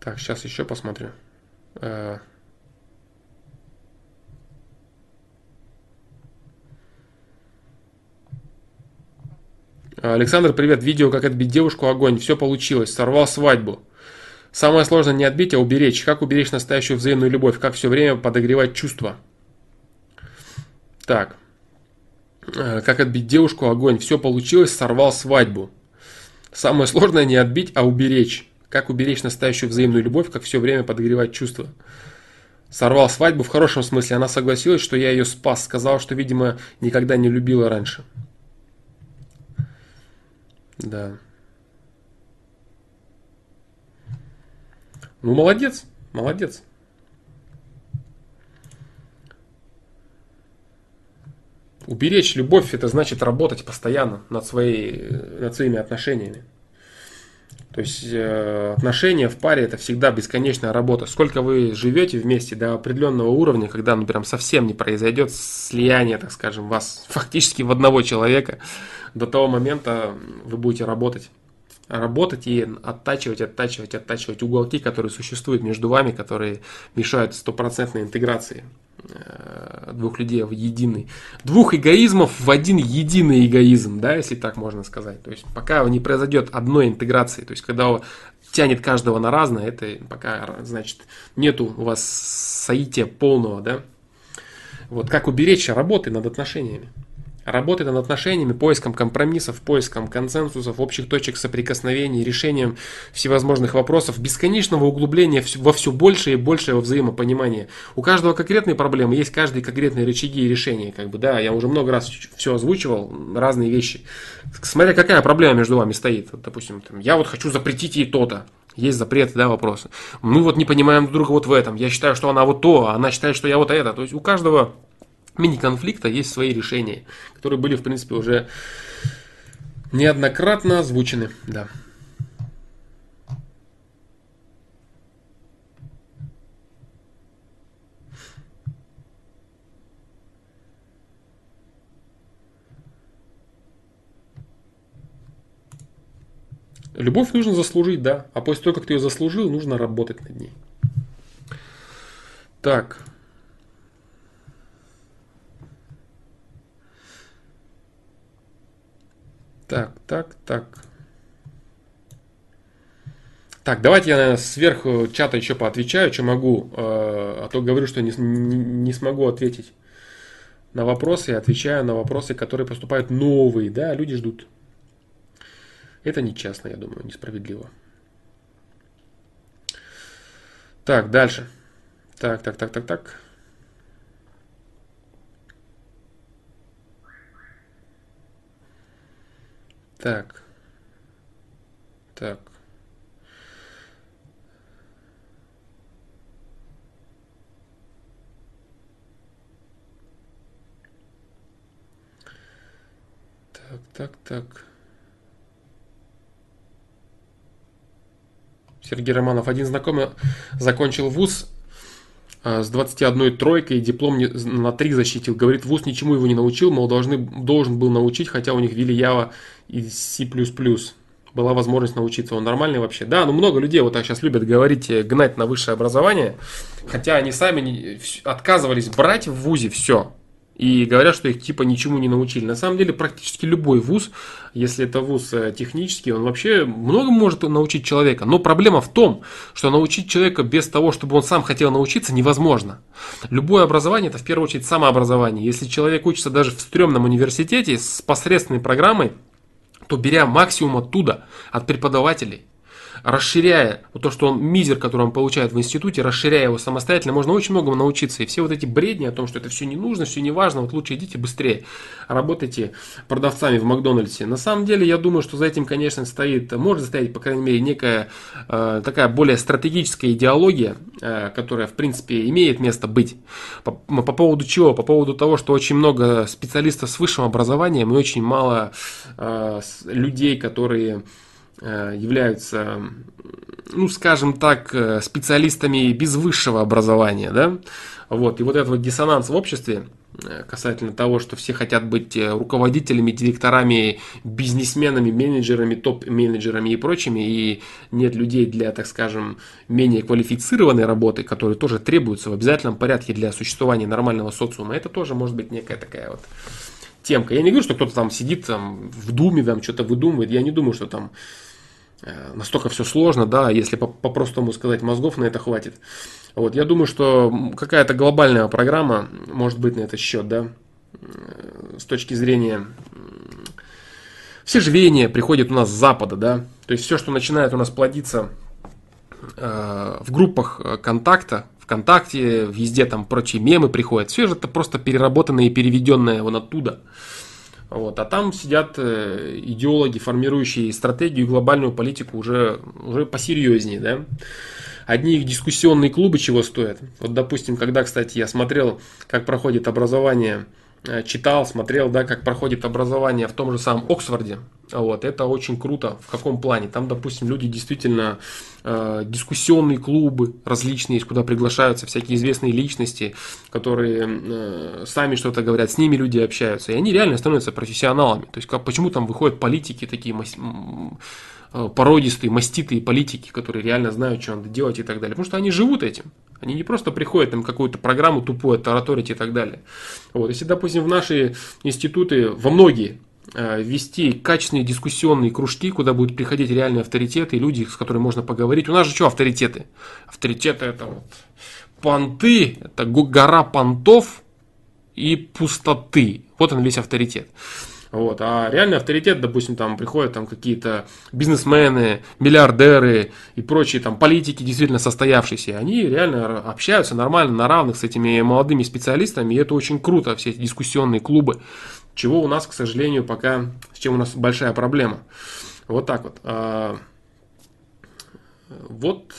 Так, сейчас еще посмотрю. Александр, привет. Видео, как отбить девушку, огонь. Все получилось. Сорвал свадьбу. Самое сложное не отбить, а уберечь. Как уберечь настоящую взаимную любовь? Как все время подогревать чувства? Так. Э, как отбить девушку, огонь. Все получилось, сорвал свадьбу. Самое сложное не отбить, а уберечь. Как уберечь настоящую взаимную любовь, как все время подогревать чувства? Сорвал свадьбу в хорошем смысле. Она согласилась, что я ее спас. Сказал, что, видимо, никогда не любила раньше. Да. Ну, молодец, молодец. Уберечь любовь, это значит работать постоянно над, своей, над своими отношениями. То есть э, отношения в паре это всегда бесконечная работа. Сколько вы живете вместе до определенного уровня, когда ну прям совсем не произойдет слияние, так скажем, вас фактически в одного человека, до того момента вы будете работать. Работать и оттачивать, оттачивать, оттачивать уголки, которые существуют между вами, которые мешают стопроцентной интеграции э, двух людей в единый. Двух эгоизмов в один единый эгоизм, да, если так можно сказать. То есть пока не произойдет одной интеграции, то есть когда тянет каждого на разное, это пока, значит, нету у вас соития полного, да. Вот как уберечь работы над отношениями. Работой над отношениями, поиском компромиссов, поиском консенсусов, общих точек соприкосновений, решением всевозможных вопросов, бесконечного углубления во все большее и большее взаимопонимание. У каждого конкретные проблемы, есть каждые конкретные рычаги и решения. Как бы, да, я уже много раз все озвучивал, разные вещи. Смотря какая проблема между вами стоит. Вот, допустим, там, я вот хочу запретить ей то-то. есть запреты, да, вопросы. Мы вот не понимаем друг друга вот в этом. Я считаю, что она вот то, а она считает, что я вот это. То есть у каждого мини-конфликта есть свои решения, которые были, в принципе, уже неоднократно озвучены. Да. Любовь нужно заслужить, да. А после того, как ты ее заслужил, нужно работать над ней. Так. Так, так, так. Так, давайте я, наверное, сверху чата еще поотвечаю, что могу. Э, а то говорю, что не, не, не смогу ответить на вопросы. Я отвечаю на вопросы, которые поступают новые. Да, люди ждут. Это нечестно, я думаю, несправедливо. Так, дальше. Так, так, так, так, так. Так. Так. Так, так, так. Сергей Романов. Один знакомый закончил вуз с 21 тройкой, диплом на 3 защитил. Говорит, вуз ничему его не научил, мол, должны, должен был научить, хотя у них ввели Java и C++. Была возможность научиться. Он нормальный вообще? Да, ну много людей вот так сейчас любят говорить, э, гнать на высшее образование, хотя они сами отказывались брать в вузе все и говорят, что их типа ничему не научили. На самом деле практически любой вуз, если это вуз э, технический, он вообще много может научить человека. Но проблема в том, что научить человека без того, чтобы он сам хотел научиться, невозможно. Любое образование это в первую очередь самообразование. Если человек учится даже в стрёмном университете с посредственной программой, то беря максимум оттуда, от преподавателей, расширяя вот то, что он мизер, который он получает в институте, расширяя его самостоятельно, можно очень многому научиться. И все вот эти бредни о том, что это все не нужно, все не важно, вот лучше идите быстрее, работайте продавцами в Макдональдсе. На самом деле, я думаю, что за этим, конечно, стоит, может стоять, по крайней мере, некая э, такая более стратегическая идеология, э, которая, в принципе, имеет место быть. По, по поводу чего? По поводу того, что очень много специалистов с высшим образованием и очень мало э, людей, которые являются, ну, скажем так, э, специалистами без высшего образования, да, вот, и вот этот вот диссонанс в обществе э, касательно того, что все хотят быть руководителями, директорами, бизнесменами, менеджерами, топ-менеджерами и прочими, и нет людей для, так скажем, менее квалифицированной работы, которые тоже требуются в обязательном порядке для существования нормального социума, это тоже может быть некая такая вот темка. Я не говорю, что кто-то там сидит там в думе, там что-то выдумывает, я не думаю, что там Э, настолько все сложно, да, если по-простому сказать, мозгов на это хватит. Вот, я думаю, что какая-то глобальная программа может быть на этот счет, да, с точки зрения все же веяния приходят у нас с запада, да, то есть все, что начинает у нас плодиться э, в группах э, контакта, ВКонтакте, везде там прочие мемы приходят, все же это просто переработанное и переведенное вон оттуда. Вот. А там сидят э, идеологи, формирующие стратегию и глобальную политику уже, уже посерьезнее. Да? Одни их дискуссионные клубы чего стоят. Вот, допустим, когда, кстати, я смотрел, как проходит образование читал, смотрел, да, как проходит образование в том же самом Оксфорде. Вот, это очень круто. В каком плане? Там, допустим, люди действительно э, дискуссионные клубы различные куда приглашаются всякие известные личности, которые э, сами что-то говорят, с ними люди общаются, и они реально становятся профессионалами. То есть, как, почему там выходят политики такие Э, породистые, маститые политики, которые реально знают, что надо делать и так далее. Потому что они живут этим. Они не просто приходят там какую-то программу тупую тараторить и так далее. Вот. Если, допустим, в наши институты, во многие, э, ввести качественные дискуссионные кружки, куда будут приходить реальные авторитеты и люди, с которыми можно поговорить. У нас же что авторитеты? Авторитеты это вот понты, это гора понтов и пустоты. Вот он весь авторитет. Вот. А реальный авторитет, допустим, там приходят там какие-то бизнесмены, миллиардеры и прочие там политики действительно состоявшиеся. Они реально общаются нормально, на равных с этими молодыми специалистами. И это очень круто, все эти дискуссионные клубы. Чего у нас, к сожалению, пока, с чем у нас большая проблема. Вот так вот. А, Вот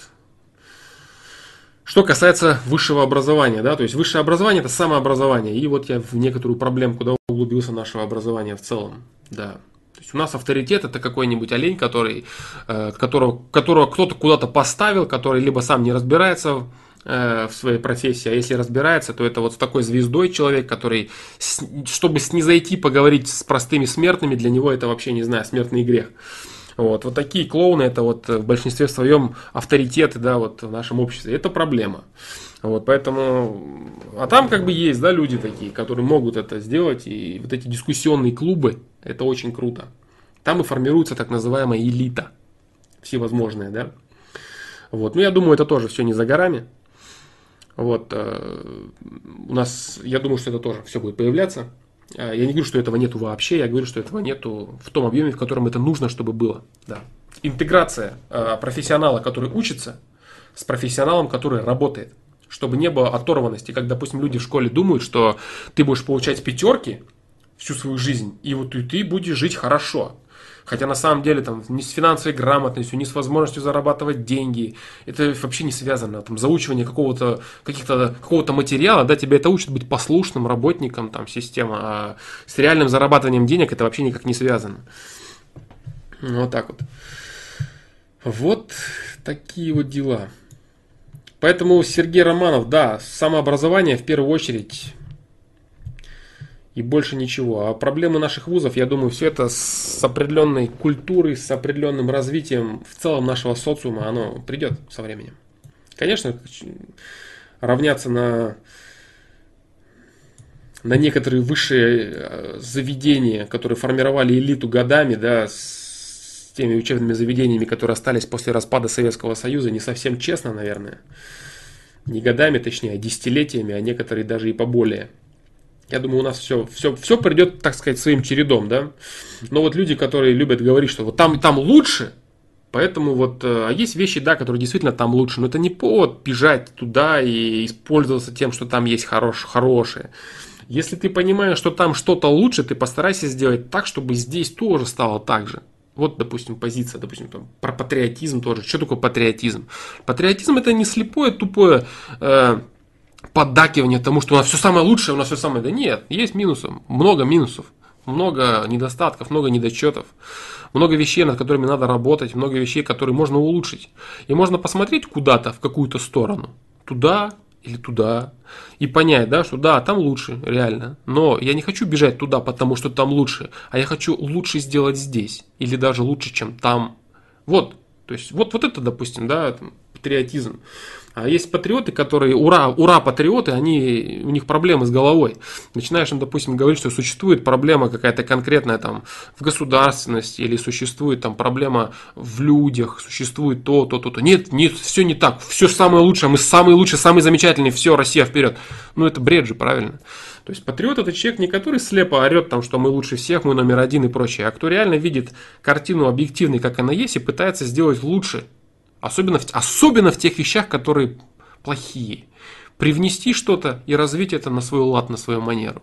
что касается высшего образования, да, то есть высшее образование это самообразование. И вот я в некоторую проблемку да, углубился нашего образования в целом, да. То есть у нас авторитет это какой-нибудь олень, который, э, которого, которого кто-то куда-то поставил, который либо сам не разбирается э, в своей профессии, а если разбирается, то это вот с такой звездой человек, который, чтобы снизойти, поговорить с простыми смертными, для него это вообще, не знаю, смертный грех. Вот, вот такие клоуны, это вот в большинстве своем авторитеты, да, вот в нашем обществе. Это проблема. Вот, поэтому, а там как бы есть, да, люди такие, которые могут это сделать, и вот эти дискуссионные клубы, это очень круто. Там и формируется так называемая элита, всевозможная, да. Вот, ну я думаю, это тоже все не за горами. Вот, э, у нас, я думаю, что это тоже все будет появляться. А, я не говорю, что этого нету вообще, я говорю, что этого нету в том объеме, в котором это нужно, чтобы было. Да. Интеграция а, профессионала, который учится, с профессионалом, который работает. Чтобы не было оторванности, как, допустим, люди в школе думают, что ты будешь получать пятерки всю свою жизнь, и вот и ты будешь жить хорошо. Хотя на самом деле там ни с финансовой грамотностью, ни с возможностью зарабатывать деньги, это вообще не связано. Там заучивание какого-то, каких-то, какого-то материала, да, тебя это учит быть послушным работником там системы, а с реальным зарабатыванием денег это вообще никак не связано. Вот так вот. Вот такие вот дела. Поэтому Сергей Романов, да, самообразование в первую очередь и больше ничего. А проблемы наших вузов, я думаю, все это с определенной культурой, с определенным развитием в целом нашего социума, оно придет со временем. Конечно, равняться на, на некоторые высшие э, заведения, которые формировали элиту годами, да, с теми учебными заведениями, которые остались после распада Советского Союза, не совсем честно, наверное. Не годами, точнее, а десятилетиями, а некоторые даже и поболее. Я думаю, у нас все, все, все придет, так сказать, своим чередом, да. Но вот люди, которые любят говорить, что вот там, там лучше, поэтому вот, э, а есть вещи, да, которые действительно там лучше, но это не повод бежать туда и использоваться тем, что там есть хорош, хорошее. Если ты понимаешь, что там что-то лучше, ты постарайся сделать так, чтобы здесь тоже стало так же. Вот, допустим, позиция, допустим, там, про патриотизм тоже. Что такое патриотизм? Патриотизм это не слепое, тупое э, поддакивание тому, что у нас все самое лучшее, у нас все самое... Да нет, есть минусы, много минусов, много недостатков, много недочетов, много вещей, над которыми надо работать, много вещей, которые можно улучшить. И можно посмотреть куда-то, в какую-то сторону, туда или туда, и понять, да, что да, там лучше, реально. Но я не хочу бежать туда, потому что там лучше, а я хочу лучше сделать здесь, или даже лучше, чем там. Вот, то есть, вот, вот это, допустим, да, патриотизм. А есть патриоты, которые, ура, ура, патриоты, они, у них проблемы с головой. Начинаешь им, допустим, говорить, что существует проблема какая-то конкретная там в государственности, или существует там проблема в людях, существует то, то, то, то. Нет, нет, все не так, все самое лучшее, мы самые лучшие, самые замечательные, все, Россия вперед. Ну, это бред же, правильно? То есть патриот это человек не который слепо орет там, что мы лучше всех, мы номер один и прочее, а кто реально видит картину объективной, как она есть, и пытается сделать лучше, Особенно особенно в тех вещах, которые плохие. Привнести что-то и развить это на свой лад, на свою манеру.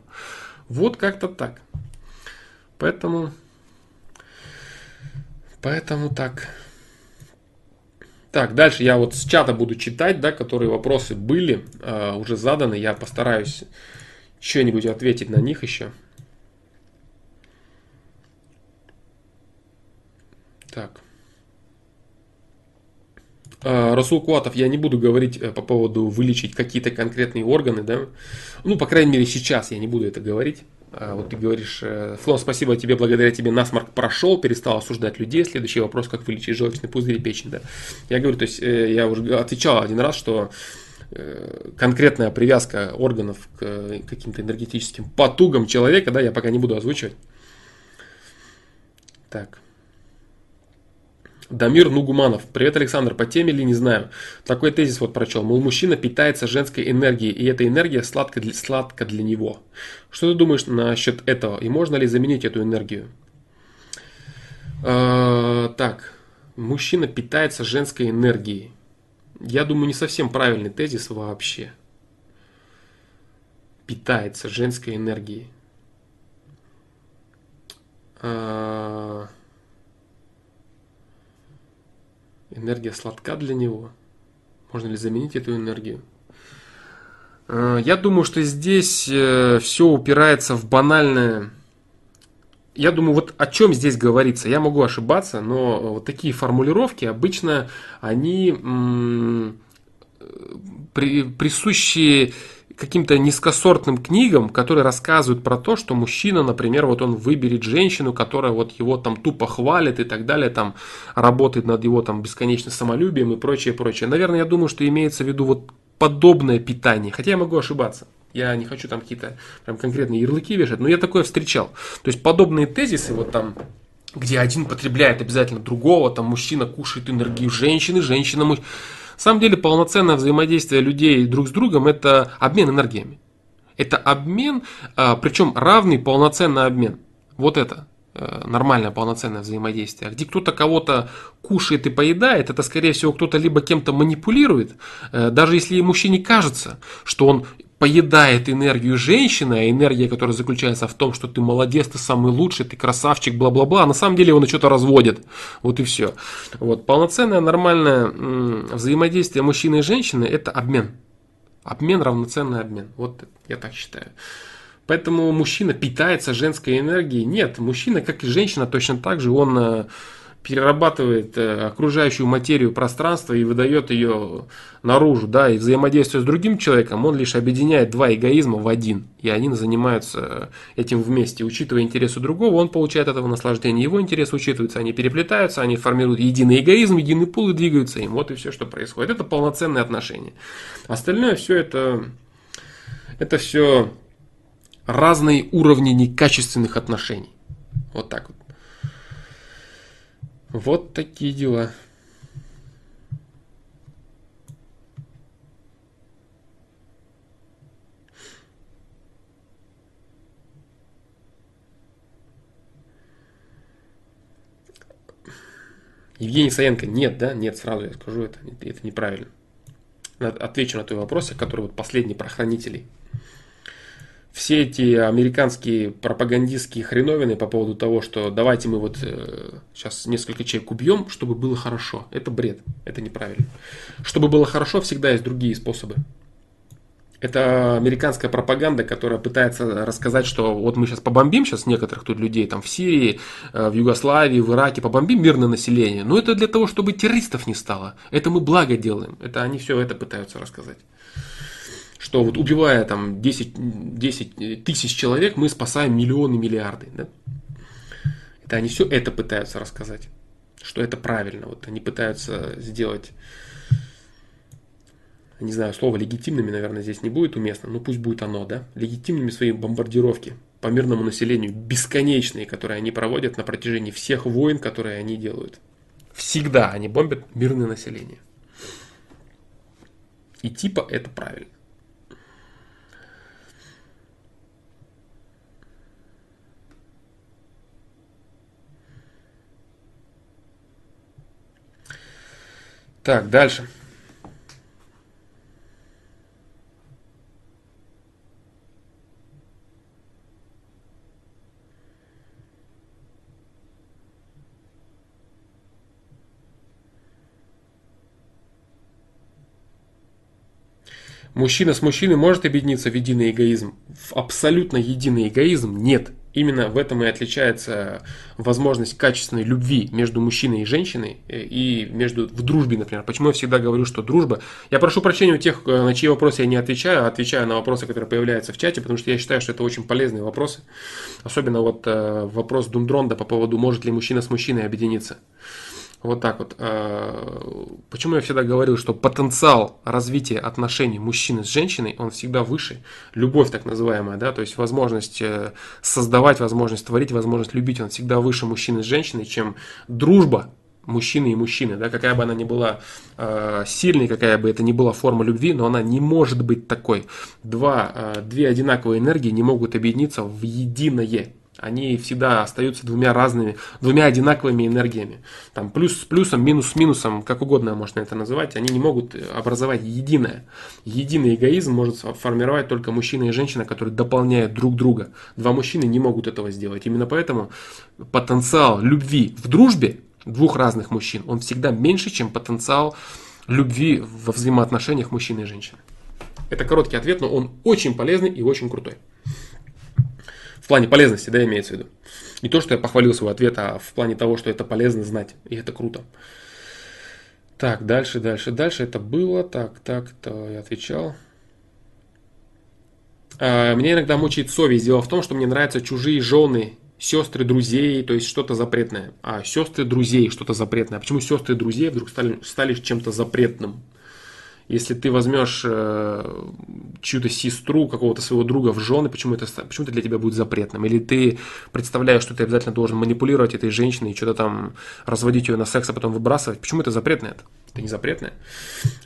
Вот как-то так. Поэтому, поэтому так. Так, дальше я вот с чата буду читать, да, которые вопросы были э, уже заданы. Я постараюсь что-нибудь ответить на них еще. Так. А, Расул Куатов, я не буду говорить э, по поводу вылечить какие-то конкретные органы, да. Ну, по крайней мере, сейчас я не буду это говорить. А вот ты говоришь, э, Фло, спасибо тебе, благодаря тебе насморк прошел, перестал осуждать людей. Следующий вопрос, как вылечить желчный пузырь и печень, да. Я говорю, то есть э, я уже отвечал один раз, что конкретная привязка органов к каким-то энергетическим потугам человека, да, я пока не буду озвучивать. Так. Дамир Нугуманов. Привет, Александр. По теме ли, не знаю. Такой тезис вот прочел. Мол, мужчина питается женской энергией, и эта энергия сладка для, сладка для него. Что ты думаешь насчет этого? И можно ли заменить эту энергию? Э, так. Мужчина питается женской энергией. Я думаю, не совсем правильный тезис вообще. Питается женской энергией. Э, Энергия сладка для него. Можно ли заменить эту энергию? Э, я думаю, что здесь э, все упирается в банальное... Я думаю, вот о чем здесь говорится. Я могу ошибаться, но вот такие формулировки обычно они при, присущи каким-то низкосортным книгам, которые рассказывают про то, что мужчина, например, вот он выберет женщину, которая вот его там тупо хвалит и так далее, там работает над его там бесконечным самолюбием и прочее, прочее. Наверное, я думаю, что имеется в виду вот подобное питание, хотя я могу ошибаться. Я не хочу там какие-то прям конкретные ярлыки вешать, но я такое встречал. То есть подобные тезисы, вот там где один потребляет обязательно другого, там мужчина кушает энергию женщины, женщина... На самом деле полноценное взаимодействие людей друг с другом – это обмен энергиями. Это обмен, а, причем равный полноценный обмен. Вот это Э, нормальное полноценное взаимодействие. Где кто-то кого-то кушает и поедает, это скорее всего кто-то либо кем-то манипулирует, э, даже если мужчине кажется, что он поедает энергию женщины, а энергия, которая заключается в том, что ты молодец, ты самый лучший, ты красавчик, бла-бла-бла, а на самом деле он что-то разводит. Вот и все. Вот. Полноценное нормальное взаимодействие мужчины и женщины – это обмен. Обмен, равноценный обмен. Вот я так считаю. Поэтому мужчина питается женской энергией. Нет, мужчина, как и женщина, точно так же, он э, перерабатывает э, окружающую материю пространства и выдает ее наружу, да, и взаимодействуя с другим человеком, он лишь объединяет два эгоизма в один, и они занимаются этим вместе. Учитывая интересы другого, он получает этого наслаждение, его интересы учитываются, они переплетаются, они формируют единый эгоизм, единый пул и двигаются им. Вот и все, что происходит. Это полноценные отношения. Остальное все это, это все разные уровни некачественных отношений. Вот так вот. Вот такие дела. Евгений Саенко, нет, да? Нет, сразу я скажу, это, это неправильно. Отвечу на твой вопрос, который вот последний про хранителей все эти американские пропагандистские хреновины по поводу того, что давайте мы вот э, сейчас несколько человек убьем, чтобы было хорошо. Это бред, это неправильно. Чтобы было хорошо, всегда есть другие способы. Это американская пропаганда, которая пытается рассказать, что вот мы сейчас побомбим сейчас некоторых тут людей там в Сирии, э, в Югославии, в Ираке, побомбим мирное население. Но это для того, чтобы террористов не стало. Это мы благо делаем. Это они все это пытаются рассказать что вот убивая там 10, 10 тысяч человек, мы спасаем миллионы, миллиарды. Да? Это они все это пытаются рассказать, что это правильно. Вот они пытаются сделать, не знаю, слово легитимными, наверное, здесь не будет уместно, но пусть будет оно, да, легитимными свои бомбардировки по мирному населению, бесконечные, которые они проводят на протяжении всех войн, которые они делают. Всегда они бомбят мирное население. И типа это правильно. Так, дальше. Мужчина с мужчиной может объединиться в единый эгоизм? В абсолютно единый эгоизм нет. Именно в этом и отличается возможность качественной любви между мужчиной и женщиной э, и между в дружбе, например. Почему я всегда говорю, что дружба. Я прошу прощения у тех, э, на чьи вопросы я не отвечаю, а отвечаю на вопросы, которые появляются в чате, потому что я считаю, что это очень полезные вопросы. Особенно вот э, вопрос Дундронда по поводу, может ли мужчина с мужчиной объединиться. Вот так вот. А, почему я всегда говорил, что потенциал развития отношений мужчины с женщиной, он всегда выше. Любовь так называемая, да, то есть возможность э, создавать, возможность творить, возможность любить, он всегда выше мужчины с женщиной, чем дружба мужчины и мужчины, да, какая бы она ни была э, сильной, какая бы это ни была форма любви, но она не может быть такой. Два, э, две одинаковые энергии не могут объединиться в единое они всегда остаются двумя разными, двумя одинаковыми энергиями. Там плюс с плюсом, минус с минусом, как угодно можно это называть, они не могут образовать единое. Единый эгоизм может формировать только мужчина и женщина, которые дополняют друг друга. Два мужчины не могут этого сделать. Именно поэтому потенциал любви в дружбе двух разных мужчин, он всегда меньше, чем потенциал любви во взаимоотношениях мужчины и женщины. Это короткий ответ, но он очень полезный и очень крутой. В плане полезности, да, имеется в виду. Не то, что я похвалил свой ответ, а в плане того, что это полезно знать. И это круто. Так, дальше, дальше, дальше. Это было. Так, так, то я отвечал. А, меня иногда мучает совесть. Дело в том, что мне нравятся чужие жены, сестры друзей, то есть что-то запретное. А сестры друзей что-то запретное. А почему сестры друзей вдруг стали, стали чем-то запретным? Если ты возьмешь э, чью-то сестру, какого-то своего друга в жены, почему это, почему это для тебя будет запретным? Или ты представляешь, что ты обязательно должен манипулировать этой женщиной и что-то там разводить ее на секс, а потом выбрасывать? Почему это запретное? Это, не запретное.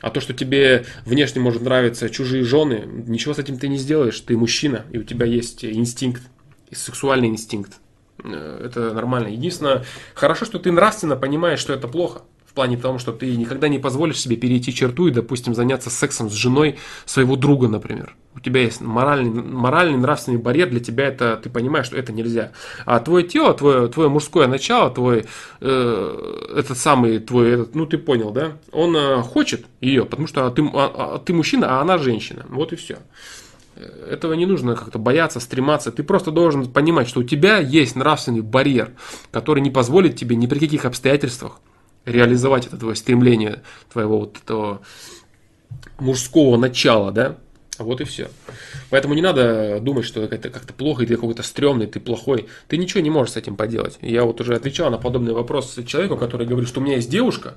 А то, что тебе внешне может нравиться чужие жены, ничего с этим ты не сделаешь. Ты мужчина, и у тебя есть инстинкт, сексуальный инстинкт. Э, это нормально. Единственное, хорошо, что ты нравственно понимаешь, что это плохо. В плане того, что ты никогда не позволишь себе перейти черту и, допустим, заняться сексом с женой своего друга, например. У тебя есть моральный, моральный нравственный барьер, для тебя это, ты понимаешь, что это нельзя. А твое тело, твое, твое мужское начало, твой, э, этот самый, твой, этот, ну ты понял, да? Он э, хочет ее, потому что ты, а, а, ты мужчина, а она женщина. Вот и все. Этого не нужно как-то бояться, стрематься. Ты просто должен понимать, что у тебя есть нравственный барьер, который не позволит тебе ни при каких обстоятельствах реализовать это твое стремление, твоего вот этого мужского начала, да, вот и все. Поэтому не надо думать, что это как-то плохо, или какой-то стрёмный, ты плохой. Ты ничего не можешь с этим поделать. Я вот уже отвечал на подобный вопрос человеку, который говорит, что у меня есть девушка,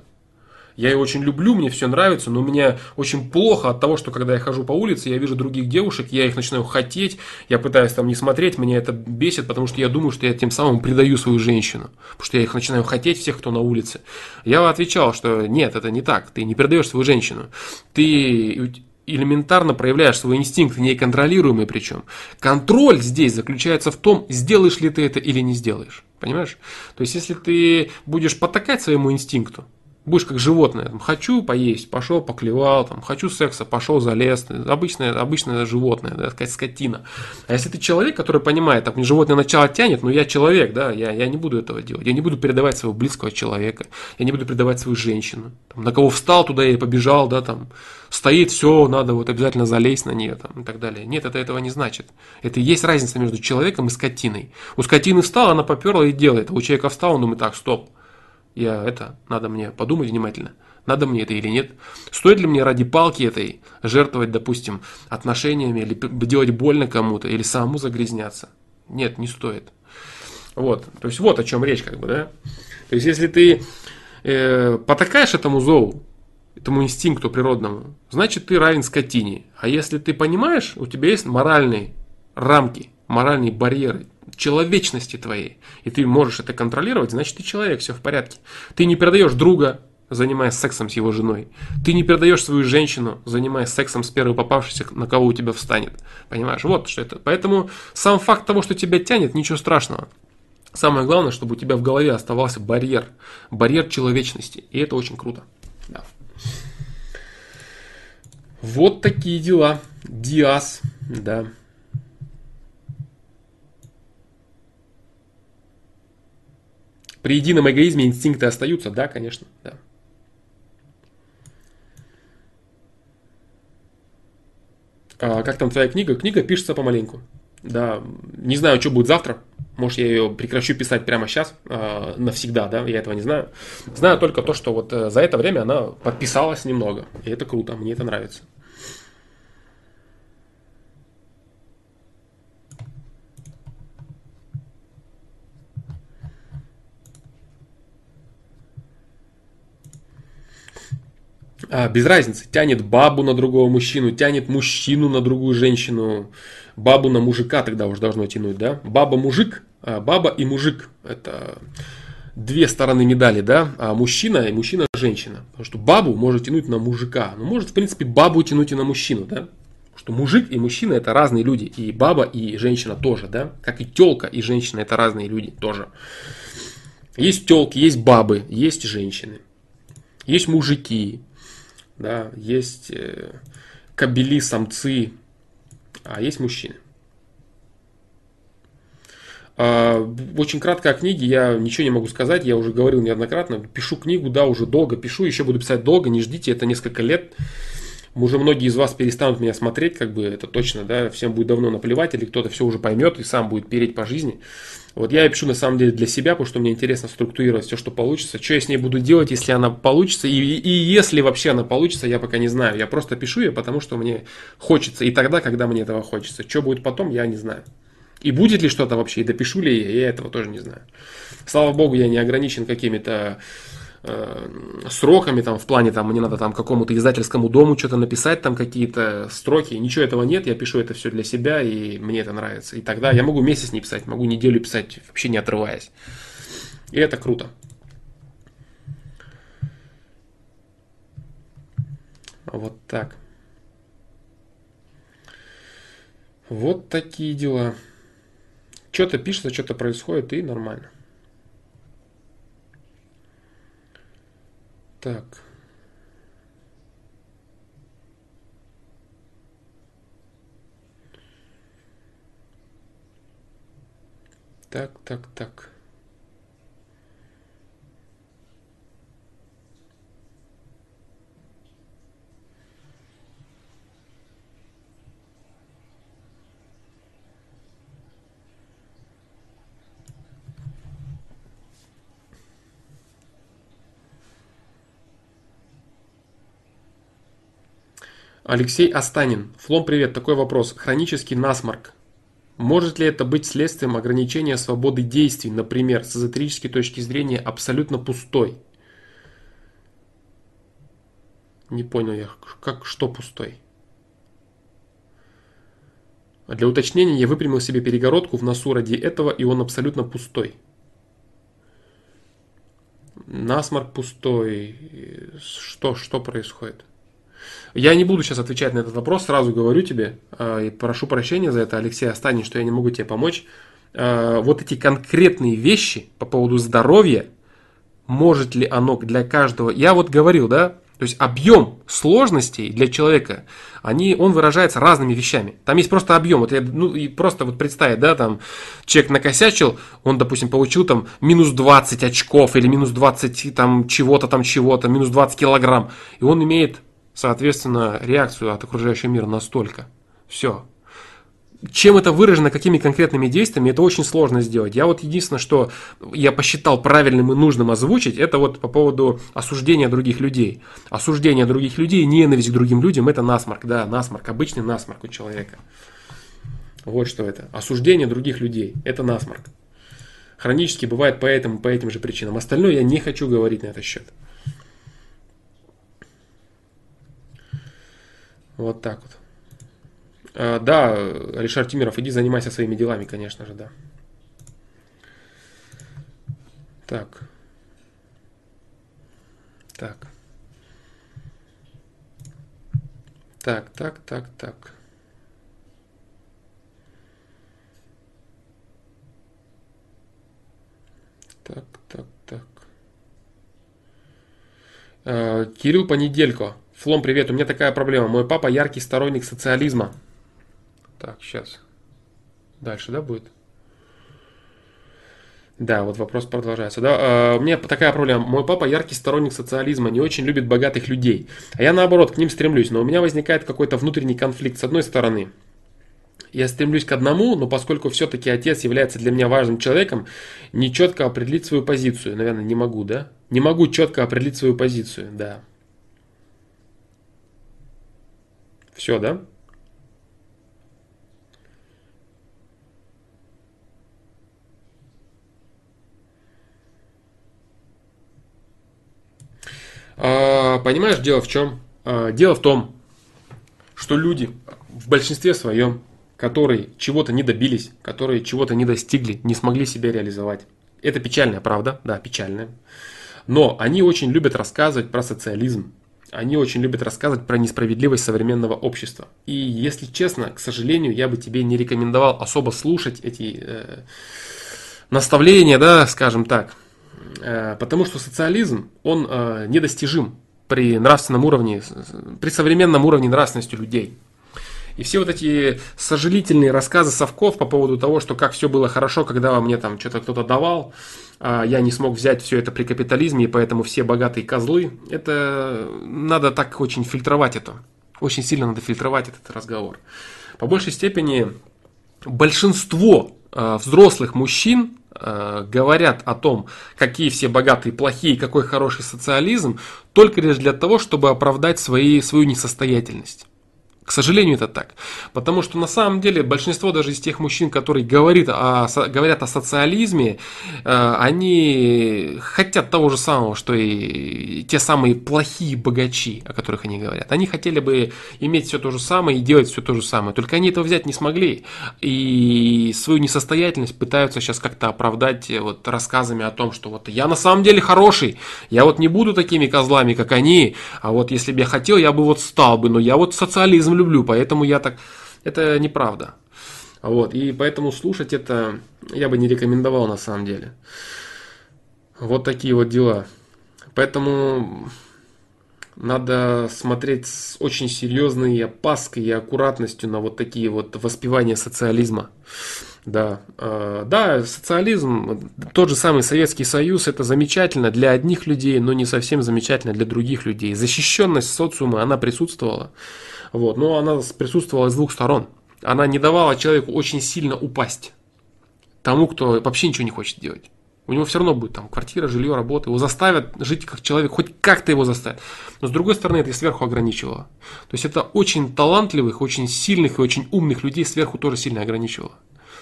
я ее очень люблю, мне все нравится, но мне очень плохо от того, что когда я хожу по улице, я вижу других девушек, я их начинаю хотеть, я пытаюсь там не смотреть, меня это бесит, потому что я думаю, что я тем самым предаю свою женщину, потому что я их начинаю хотеть, всех, кто на улице. Я отвечал, что нет, это не так, ты не предаешь свою женщину, ты элементарно проявляешь свой инстинкт, неконтролируемый причем. Контроль здесь заключается в том, сделаешь ли ты это или не сделаешь. Понимаешь? То есть, если ты будешь потакать своему инстинкту, будешь как животное. Там, хочу поесть, пошел поклевал, там, хочу секса, пошел залез. Обычное, обычное животное, да, сказать, скотина. А если ты человек, который понимает, так, мне животное начало тянет, но я человек, да, я, я не буду этого делать. Я не буду передавать своего близкого человека, я не буду передавать свою женщину. Там, на кого встал, туда и побежал, да, там, стоит, все, надо вот обязательно залезть на нее, там, и так далее. Нет, это этого не значит. Это и есть разница между человеком и скотиной. У скотины встал, она поперла и делает, а у человека встал, он думает, так, стоп, я это, надо мне подумать внимательно, надо мне это или нет. Стоит ли мне ради палки этой жертвовать, допустим, отношениями или делать больно кому-то, или самому загрязняться? Нет, не стоит. Вот, то есть вот о чем речь, как бы, да. То есть если ты э, потакаешь этому зову, этому инстинкту природному, значит ты равен скотине. А если ты понимаешь, у тебя есть моральные рамки, моральные барьеры, человечности твоей, и ты можешь это контролировать, значит ты человек, все в порядке. Ты не передаешь друга, занимаясь сексом с его женой. Ты не передаешь свою женщину, занимаясь сексом с первой попавшейся, на кого у тебя встанет. Понимаешь? Вот что это. Поэтому сам факт того, что тебя тянет, ничего страшного. Самое главное, чтобы у тебя в голове оставался барьер. Барьер человечности. И это очень круто. Да. Вот такие дела. Диас. Да. При едином эгоизме инстинкты остаются, да, конечно, да. А как там твоя книга? Книга пишется помаленьку. Да, не знаю, что будет завтра. Может, я ее прекращу писать прямо сейчас, э, навсегда, да, я этого не знаю. Знаю только то, что вот э, за это время она подписалась немного. И это круто, мне это нравится. Без разницы, тянет бабу на другого мужчину, тянет мужчину на другую женщину, бабу на мужика тогда уже должно тянуть, да? Баба-мужик, а баба и мужик – это две стороны медали, да? А мужчина и мужчина-женщина. Потому что бабу может тянуть на мужика, но может, в принципе, бабу тянуть и на мужчину, да? что мужик и мужчина это разные люди, и баба и женщина тоже, да, как и телка и женщина это разные люди тоже. Есть телки, есть бабы, есть женщины, есть мужики, да, есть э, кобели, самцы, а есть мужчины. А, очень кратко о книге я ничего не могу сказать, я уже говорил неоднократно. Пишу книгу, да, уже долго пишу, еще буду писать долго, не ждите, это несколько лет. Уже многие из вас перестанут меня смотреть, как бы это точно, да, всем будет давно наплевать, или кто-то все уже поймет и сам будет переть по жизни. Вот я пишу на самом деле для себя, потому что мне интересно структурировать все, что получится. Что я с ней буду делать, если она получится, и, и если вообще она получится, я пока не знаю. Я просто пишу ее, потому что мне хочется, и тогда, когда мне этого хочется. Что будет потом, я не знаю. И будет ли что-то вообще, и допишу ли я, я этого тоже не знаю. Слава богу, я не ограничен какими-то э, сроками, там, в плане, там, мне надо там какому-то издательскому дому что-то написать, там, какие-то строки, ничего этого нет, я пишу это все для себя, и мне это нравится. И тогда я могу месяц не писать, могу неделю писать, вообще не отрываясь. И это круто. Вот так. Вот такие дела. Что-то пишется, что-то происходит, и нормально. Так. Так, так, так. Алексей Астанин. Флом, привет. Такой вопрос. Хронический насморк. Может ли это быть следствием ограничения свободы действий, например, с эзотерической точки зрения абсолютно пустой? Не понял я, как что пустой? Для уточнения я выпрямил себе перегородку в носу ради этого, и он абсолютно пустой. Насморк пустой. Что, что происходит? Я не буду сейчас отвечать на этот вопрос, сразу говорю тебе, э, и прошу прощения за это, Алексей, останься, что я не могу тебе помочь. Э, вот эти конкретные вещи по поводу здоровья, может ли оно для каждого... Я вот говорил, да, то есть объем сложностей для человека, они, он выражается разными вещами. Там есть просто объем. Вот я, ну, и просто вот представить, да, там человек накосячил, он, допустим, получил там минус 20 очков или минус 20 там чего-то там чего-то, минус 20 килограмм. И он имеет соответственно, реакцию от окружающего мира настолько. Все. Чем это выражено, какими конкретными действиями, это очень сложно сделать. Я вот единственное, что я посчитал правильным и нужным озвучить, это вот по поводу осуждения других людей. Осуждение других людей, ненависть к другим людям, это насморк, да, насморк, обычный насморк у человека. Вот что это. Осуждение других людей, это насморк. Хронически бывает по, этому, по этим же причинам. Остальное я не хочу говорить на этот счет. Вот так вот. А, да, Ришар Тимиров, иди занимайся своими делами, конечно же, да. Так. Так. Так, так, так, так. Так, так, так. А, Кирилл Понеделько. Флом, привет, у меня такая проблема. Мой папа яркий сторонник социализма. Так, сейчас. Дальше, да, будет? Да, вот вопрос продолжается. Да, э, у меня такая проблема. Мой папа яркий сторонник социализма, не очень любит богатых людей. А я наоборот к ним стремлюсь. Но у меня возникает какой-то внутренний конфликт. С одной стороны, я стремлюсь к одному, но поскольку все-таки отец является для меня важным человеком, не четко определить свою позицию. Наверное, не могу, да? Не могу четко определить свою позицию, да. Все, да? А, понимаешь, дело в чем? А, дело в том, что люди в большинстве своем, которые чего-то не добились, которые чего-то не достигли, не смогли себя реализовать. Это печальная правда, да, печальная. Но они очень любят рассказывать про социализм, они очень любят рассказывать про несправедливость современного общества. И если честно, к сожалению, я бы тебе не рекомендовал особо слушать эти э, наставления, да, скажем так. Э, потому что социализм, он э, недостижим при нравственном уровне, при современном уровне нравственности людей. И все вот эти сожалительные рассказы совков по поводу того, что как все было хорошо, когда мне там что-то кто-то давал, а я не смог взять все это при капитализме, и поэтому все богатые козлы, это надо так очень фильтровать это. Очень сильно надо фильтровать этот разговор. По большей степени большинство э, взрослых мужчин э, говорят о том, какие все богатые плохие, какой хороший социализм, только лишь для того, чтобы оправдать свои, свою несостоятельность. К сожалению, это так. Потому что на самом деле большинство даже из тех мужчин, которые говорит о, говорят о социализме, э, они хотят того же самого, что и те самые плохие богачи, о которых они говорят. Они хотели бы иметь все то же самое и делать все то же самое. Только они этого взять не смогли. И свою несостоятельность пытаются сейчас как-то оправдать вот рассказами о том, что вот я на самом деле хороший, я вот не буду такими козлами, как они, а вот если бы я хотел, я бы вот стал бы, но я вот социализм люблю, поэтому я так... Это неправда. Вот, и поэтому слушать это я бы не рекомендовал на самом деле. Вот такие вот дела. Поэтому надо смотреть с очень серьезной опаской и аккуратностью на вот такие вот воспевания социализма. Да, э, да, социализм, тот же самый Советский Союз, это замечательно для одних людей, но не совсем замечательно для других людей. Защищенность социума, она присутствовала. Вот. Но она присутствовала с двух сторон. Она не давала человеку очень сильно упасть. Тому, кто вообще ничего не хочет делать. У него все равно будет там квартира, жилье, работа. Его заставят жить как человек, хоть как-то его заставят. Но с другой стороны, это и сверху ограничивало. То есть это очень талантливых, очень сильных и очень умных людей сверху тоже сильно ограничивало.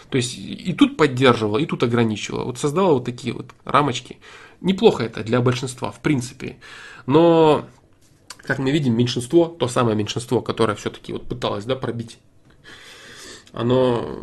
То есть и тут поддерживало, и тут ограничивало. Вот создавало вот такие вот рамочки. Неплохо это для большинства, в принципе. Но как мы видим, меньшинство, то самое меньшинство, которое все-таки вот пыталось да, пробить, оно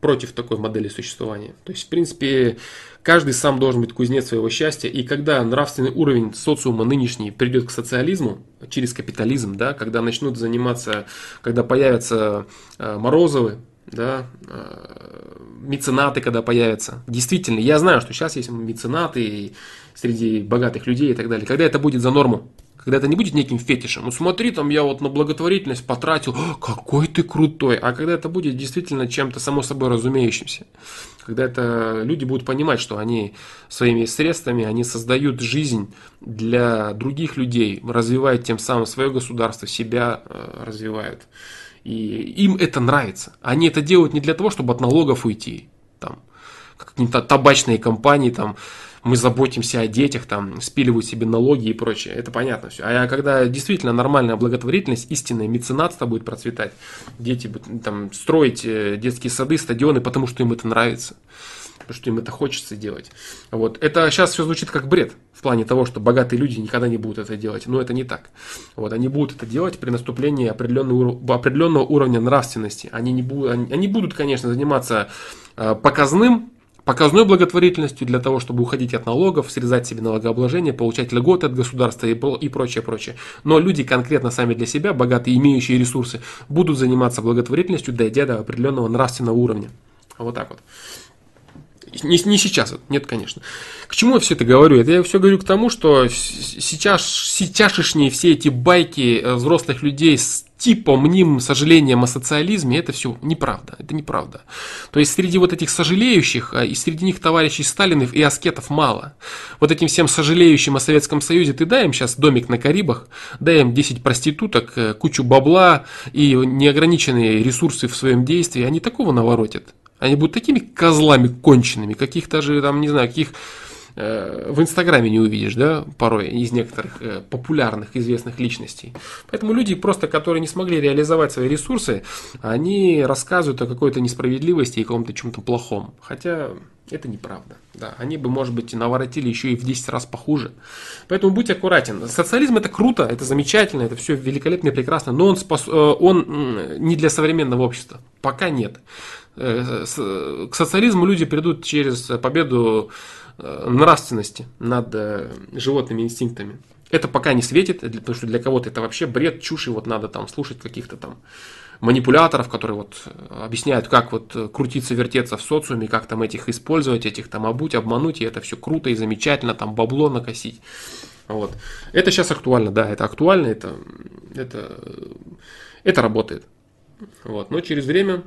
против такой модели существования. То есть, в принципе, каждый сам должен быть кузнец своего счастья. И когда нравственный уровень социума нынешний придет к социализму, через капитализм, да, когда начнут заниматься, когда появятся э, Морозовы, да, э, меценаты, когда появятся. Действительно, я знаю, что сейчас есть меценаты среди богатых людей и так далее. Когда это будет за норму? Когда это не будет неким фетишем, ну смотри, там я вот на благотворительность потратил, какой ты крутой, а когда это будет действительно чем-то само собой разумеющимся, когда это люди будут понимать, что они своими средствами, они создают жизнь для других людей, развивают тем самым свое государство, себя э, развивают. И им это нравится. Они это делают не для того, чтобы от налогов уйти, там, какие-то табачные компании, там, мы заботимся о детях, там, спиливают себе налоги и прочее. Это понятно все. А когда действительно нормальная благотворительность, истинное меценатство будет процветать, дети будут там, строить э, детские сады, стадионы, потому что им это нравится потому что им это хочется делать. Вот. Это сейчас все звучит как бред в плане того, что богатые люди никогда не будут это делать. Но это не так. Вот. Они будут это делать при наступлении определенного, определенного уровня нравственности. Они, не будут, они, они будут, конечно, заниматься э, показным показной благотворительностью для того, чтобы уходить от налогов, срезать себе налогообложение, получать льготы от государства и, и прочее, прочее. Но люди конкретно сами для себя, богатые, имеющие ресурсы, будут заниматься благотворительностью, дойдя до определенного нравственного уровня. Вот так вот. Не, не сейчас, нет, конечно. К чему я все это говорю? Это я все говорю к тому, что сейчас, сейчасшние все эти байки э, взрослых людей с типа мнимым сожалением о социализме, это все неправда. Это неправда. То есть среди вот этих сожалеющих, а, и среди них товарищей Сталинов и аскетов мало. Вот этим всем сожалеющим о Советском Союзе ты дай им сейчас домик на Карибах, дай им 10 проституток, э, кучу бабла и неограниченные ресурсы в своем действии, они такого наворотят. Они будут такими козлами конченными, каких даже, там, не знаю, каких в Инстаграме не увидишь, да, порой из некоторых э, популярных, известных личностей. Поэтому люди просто, которые не смогли реализовать свои ресурсы, они рассказывают о какой-то несправедливости и каком-то чем-то плохом. Хотя это неправда. Да, они бы, может быть, наворотили еще и в 10 раз похуже. Поэтому будь аккуратен. Социализм это круто, это замечательно, это все великолепно и прекрасно, но он, спас, э, он не для современного общества. Пока нет. К социализму люди придут через победу Э, нравственности над э, животными инстинктами. Это пока не светит, потому что для кого-то это вообще бред, чушь, и вот надо там слушать каких-то там манипуляторов, которые вот э, объясняют, как вот крутиться, вертеться в социуме, как там этих использовать, этих там обуть, обмануть, и это все круто и замечательно, там бабло накосить. Вот. Это сейчас актуально, да, это актуально, это, это, это работает. Вот. Но через время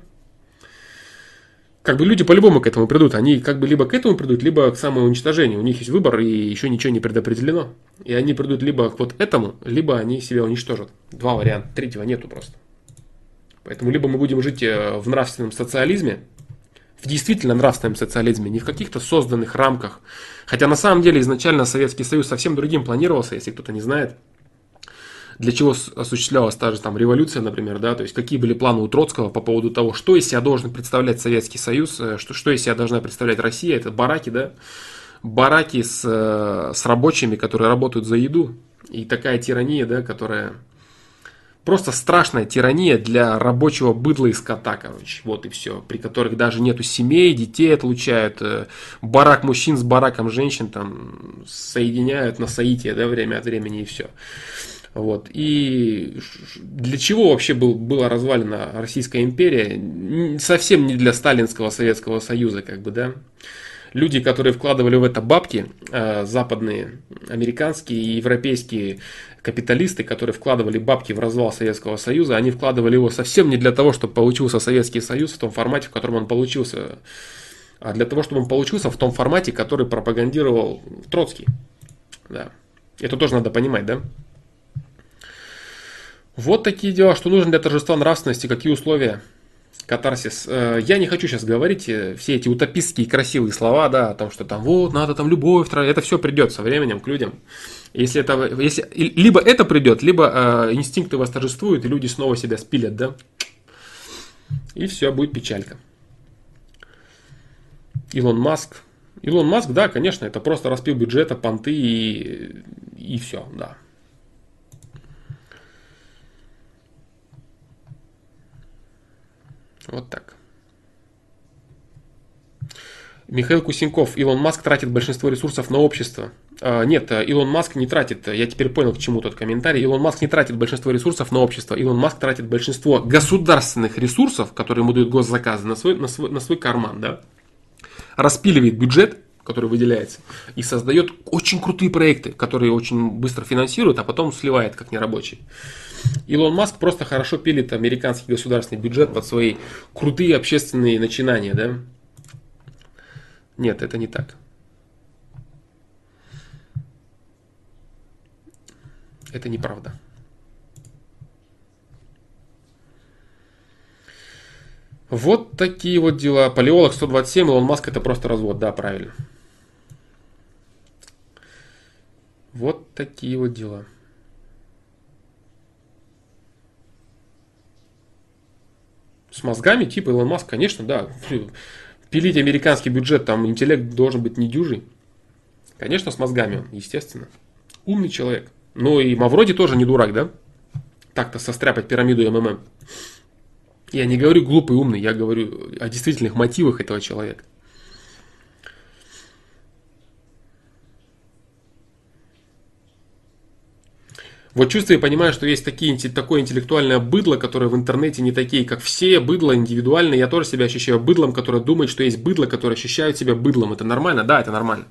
как бы люди по-любому к этому придут. Они как бы либо к этому придут, либо к самоуничтожению. У них есть выбор, и еще ничего не предопределено. И они придут либо к вот этому, либо они себя уничтожат. Два варианта, третьего нету просто. Поэтому либо мы будем жить э, в нравственном социализме, в действительно нравственном социализме, не в каких-то созданных рамках. Хотя на самом деле изначально Советский Союз совсем другим планировался, если кто-то не знает для чего осуществлялась та же там революция, например, да, то есть какие были планы у Троцкого по поводу того, что из себя должен представлять Советский Союз, э, что, что из себя должна представлять Россия, это бараки, да, бараки с, э, с рабочими, которые работают за еду, и такая тирания, да, которая просто страшная тирания для рабочего быдла и скота, короче, вот и все, при которых даже нету семей, детей отлучают, э, барак мужчин с бараком женщин там соединяют на соитие, да, время от времени и все. Вот. И для чего вообще был, была развалена Российская империя? Совсем не для Сталинского Советского Союза, как бы, да. Люди, которые вкладывали в это бабки, а, западные, американские и европейские капиталисты, которые вкладывали бабки в развал Советского Союза, они вкладывали его совсем не для того, чтобы получился Советский Союз в том формате, в котором он получился, а для того, чтобы он получился в том формате, который пропагандировал Троцкий. Да. Это тоже надо понимать, да? Вот такие дела, что нужно для торжества нравственности, какие условия. Катарсис. Э, я не хочу сейчас говорить э, все эти утопистские красивые слова, да, о том, что там вот, надо там любовь, это все придет со временем к людям. Если это, если, либо это придет, либо э, инстинкты восторжествуют, и люди снова себя спилят, да. И все, будет печалька. Илон Маск. Илон Маск, да, конечно, это просто распил бюджета, понты и, и все, да. Вот так. Михаил Кусенков. Илон Маск тратит большинство ресурсов на общество. А, нет, Илон Маск не тратит, я теперь понял, к чему тот комментарий. Илон Маск не тратит большинство ресурсов на общество. Илон Маск тратит большинство государственных ресурсов, которые ему дают госзаказы, на свой, на свой, на свой карман. Да? Распиливает бюджет, который выделяется, и создает очень крутые проекты, которые очень быстро финансируют, а потом сливает как нерабочий. Илон Маск просто хорошо пилит американский государственный бюджет под свои крутые общественные начинания, да? Нет, это не так. Это неправда. Вот такие вот дела. Палеолог 127, Илон Маск это просто развод, да, правильно. Вот такие вот дела. С мозгами типа Илон Маск, конечно, да. Пилить американский бюджет, там интеллект должен быть недюжий. Конечно, с мозгами он, естественно. Умный человек. Ну и Мавроди тоже не дурак, да? Так-то состряпать пирамиду МММ. Я не говорю глупый, умный, я говорю о действительных мотивах этого человека. Вот чувствую и понимаю, что есть такие, такое интеллектуальное быдло, которое в интернете не такие, как все, быдло индивидуальное. Я тоже себя ощущаю быдлом, которое думает, что есть быдло, которое ощущает себя быдлом. Это нормально? Да, это нормально.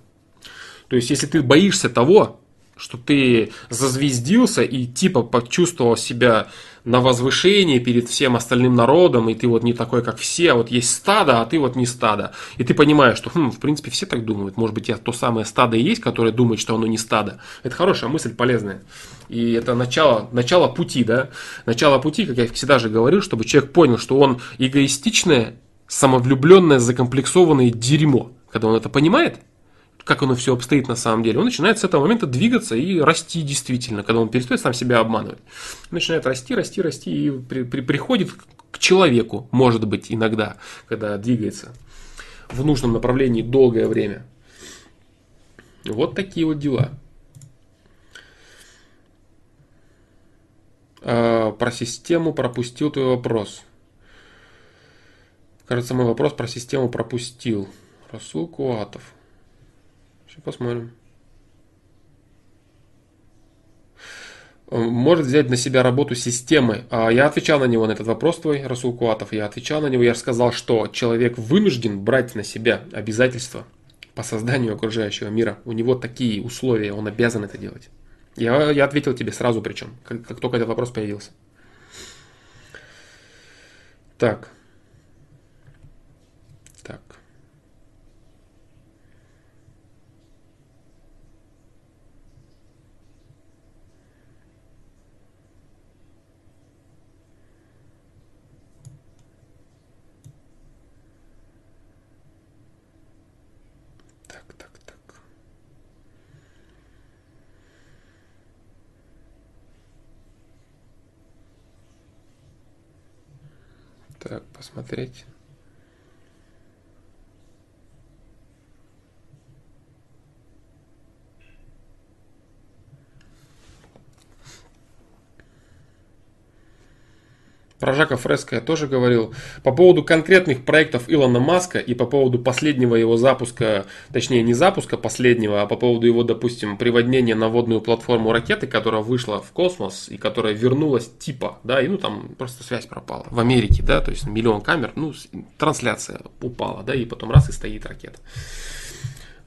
То есть, если ты боишься того, что ты зазвездился и типа почувствовал себя на возвышении перед всем остальным народом, и ты вот не такой, как все, а вот есть стадо, а ты вот не стадо. И ты понимаешь, что, хм, в принципе, все так думают. Может быть, я то самое стадо и есть, которое думает, что оно не стадо. Это хорошая мысль, полезная. И это начало, начало пути, да. Начало пути, как я всегда же говорю, чтобы человек понял, что он эгоистичное, самовлюбленное, закомплексованное дерьмо. Когда он это понимает, как оно все обстоит на самом деле, он начинает с этого момента двигаться и расти действительно, когда он перестает сам себя обманывать. Начинает расти, расти, расти и при, при, приходит к человеку, может быть, иногда, когда двигается в нужном направлении долгое время. Вот такие вот дела. А, про систему пропустил твой вопрос. Кажется, мой вопрос про систему пропустил. Расул Куатов. Сейчас посмотрим. Может взять на себя работу системы. А я отвечал на него, на этот вопрос твой, Расул Куатов. Я отвечал на него. Я сказал, что человек вынужден брать на себя обязательства по созданию окружающего мира. У него такие условия, он обязан это делать. Я, я ответил тебе сразу причем, как, как только этот вопрос появился. Так. Так, так, так. Так, посмотреть. Про Жака Фреско я тоже говорил. По поводу конкретных проектов Илона Маска и по поводу последнего его запуска, точнее не запуска последнего, а по поводу его, допустим, приводнения на водную платформу ракеты, которая вышла в космос и которая вернулась типа, да, и ну там просто связь пропала. В Америке, да, то есть миллион камер, ну трансляция упала, да, и потом раз и стоит ракета.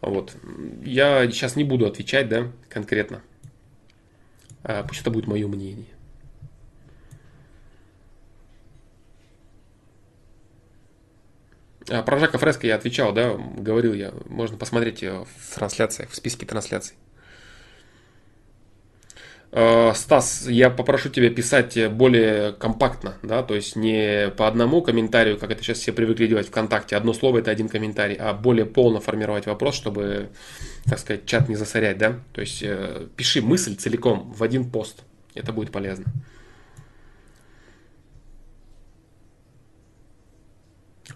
Вот. Я сейчас не буду отвечать, да, конкретно. А, пусть это будет мое мнение. Про Жака Фреско я отвечал, да, говорил я. Можно посмотреть в трансляциях, в списке трансляций. А, Стас, я попрошу тебя писать более компактно, да, то есть не по одному комментарию, как это сейчас все привыкли делать ВКонтакте, одно слово это один комментарий, а более полно формировать вопрос, чтобы, так сказать, чат не засорять, да, то есть э, пиши мысль целиком в один пост, это будет полезно.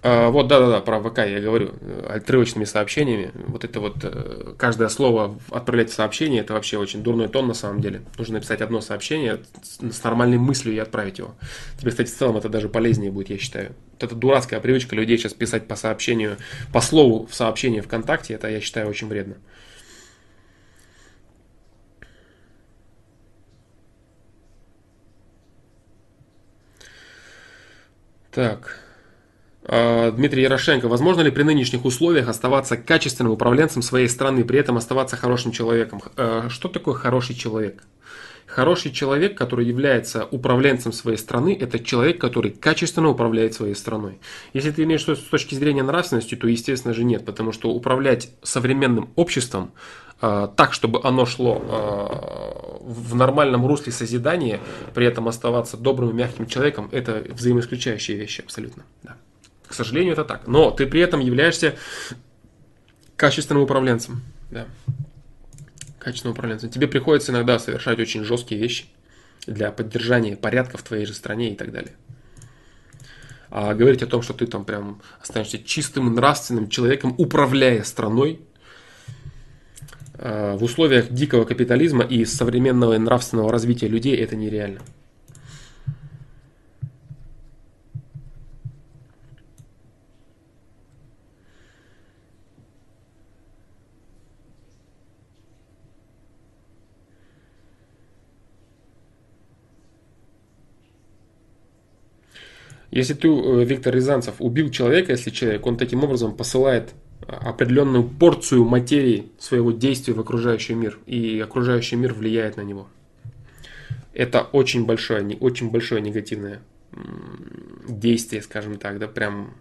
А, вот, да-да-да, про ВК я говорю, отрывочными сообщениями. Вот это вот, э, каждое слово отправлять в сообщение, это вообще очень дурной тон на самом деле. Нужно написать одно сообщение с нормальной мыслью и отправить его. Тебе, кстати, в целом это даже полезнее будет, я считаю. Вот эта дурацкая привычка людей сейчас писать по сообщению, по слову в сообщении ВКонтакте, это, я считаю, очень вредно. Так. А, Дмитрий Ярошенко, возможно ли при нынешних условиях оставаться качественным управленцем своей страны, при этом оставаться хорошим человеком? А, что такое хороший человек? Хороший человек, который является управленцем своей страны, это человек, который качественно управляет своей страной. Если ты имеешь что с точки зрения нравственности, то, естественно же, нет, потому что управлять современным обществом э, так, чтобы оно шло э, в нормальном русле созидания, при этом оставаться добрым и мягким человеком, это взаимоисключающие вещи абсолютно. Да. К сожалению, это так. Но ты при этом являешься качественным управленцем. Да. Качественным управленцем. Тебе приходится иногда совершать очень жесткие вещи для поддержания порядка в твоей же стране и так далее. А говорить о том, что ты там прям останешься чистым нравственным человеком, управляя страной, а, в условиях дикого капитализма и современного нравственного развития людей это нереально. Если ты, э, Виктор Рязанцев, убил человека, если человек, он таким образом посылает а, определенную порцию материи своего действия в окружающий мир, и окружающий мир влияет на него. Это очень большое, очень большое негативное действие, скажем так, да, прям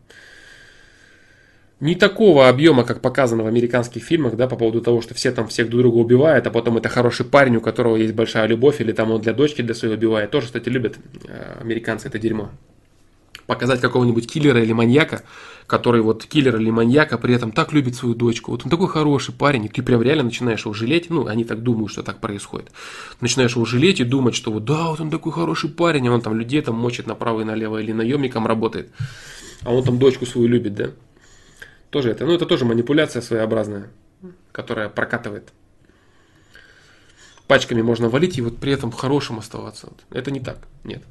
не такого объема, как показано в американских фильмах, да, по поводу того, что все там всех друг друга убивают, а потом это хороший парень, у которого есть большая любовь, или там он для дочки для своей убивает. Тоже, кстати, любят э, американцы это дерьмо показать какого-нибудь киллера или маньяка, который вот киллер или маньяка при этом так любит свою дочку. Вот он такой хороший парень, и ты прям реально начинаешь его жалеть. Ну, они так думают, что так происходит. Начинаешь его жалеть и думать, что вот да, вот он такой хороший парень, а он там людей там мочит направо и налево или наемником работает. А он там дочку свою любит, да? Тоже это, ну это тоже манипуляция своеобразная, которая прокатывает. Пачками можно валить и вот при этом хорошим оставаться. Это не так, нет.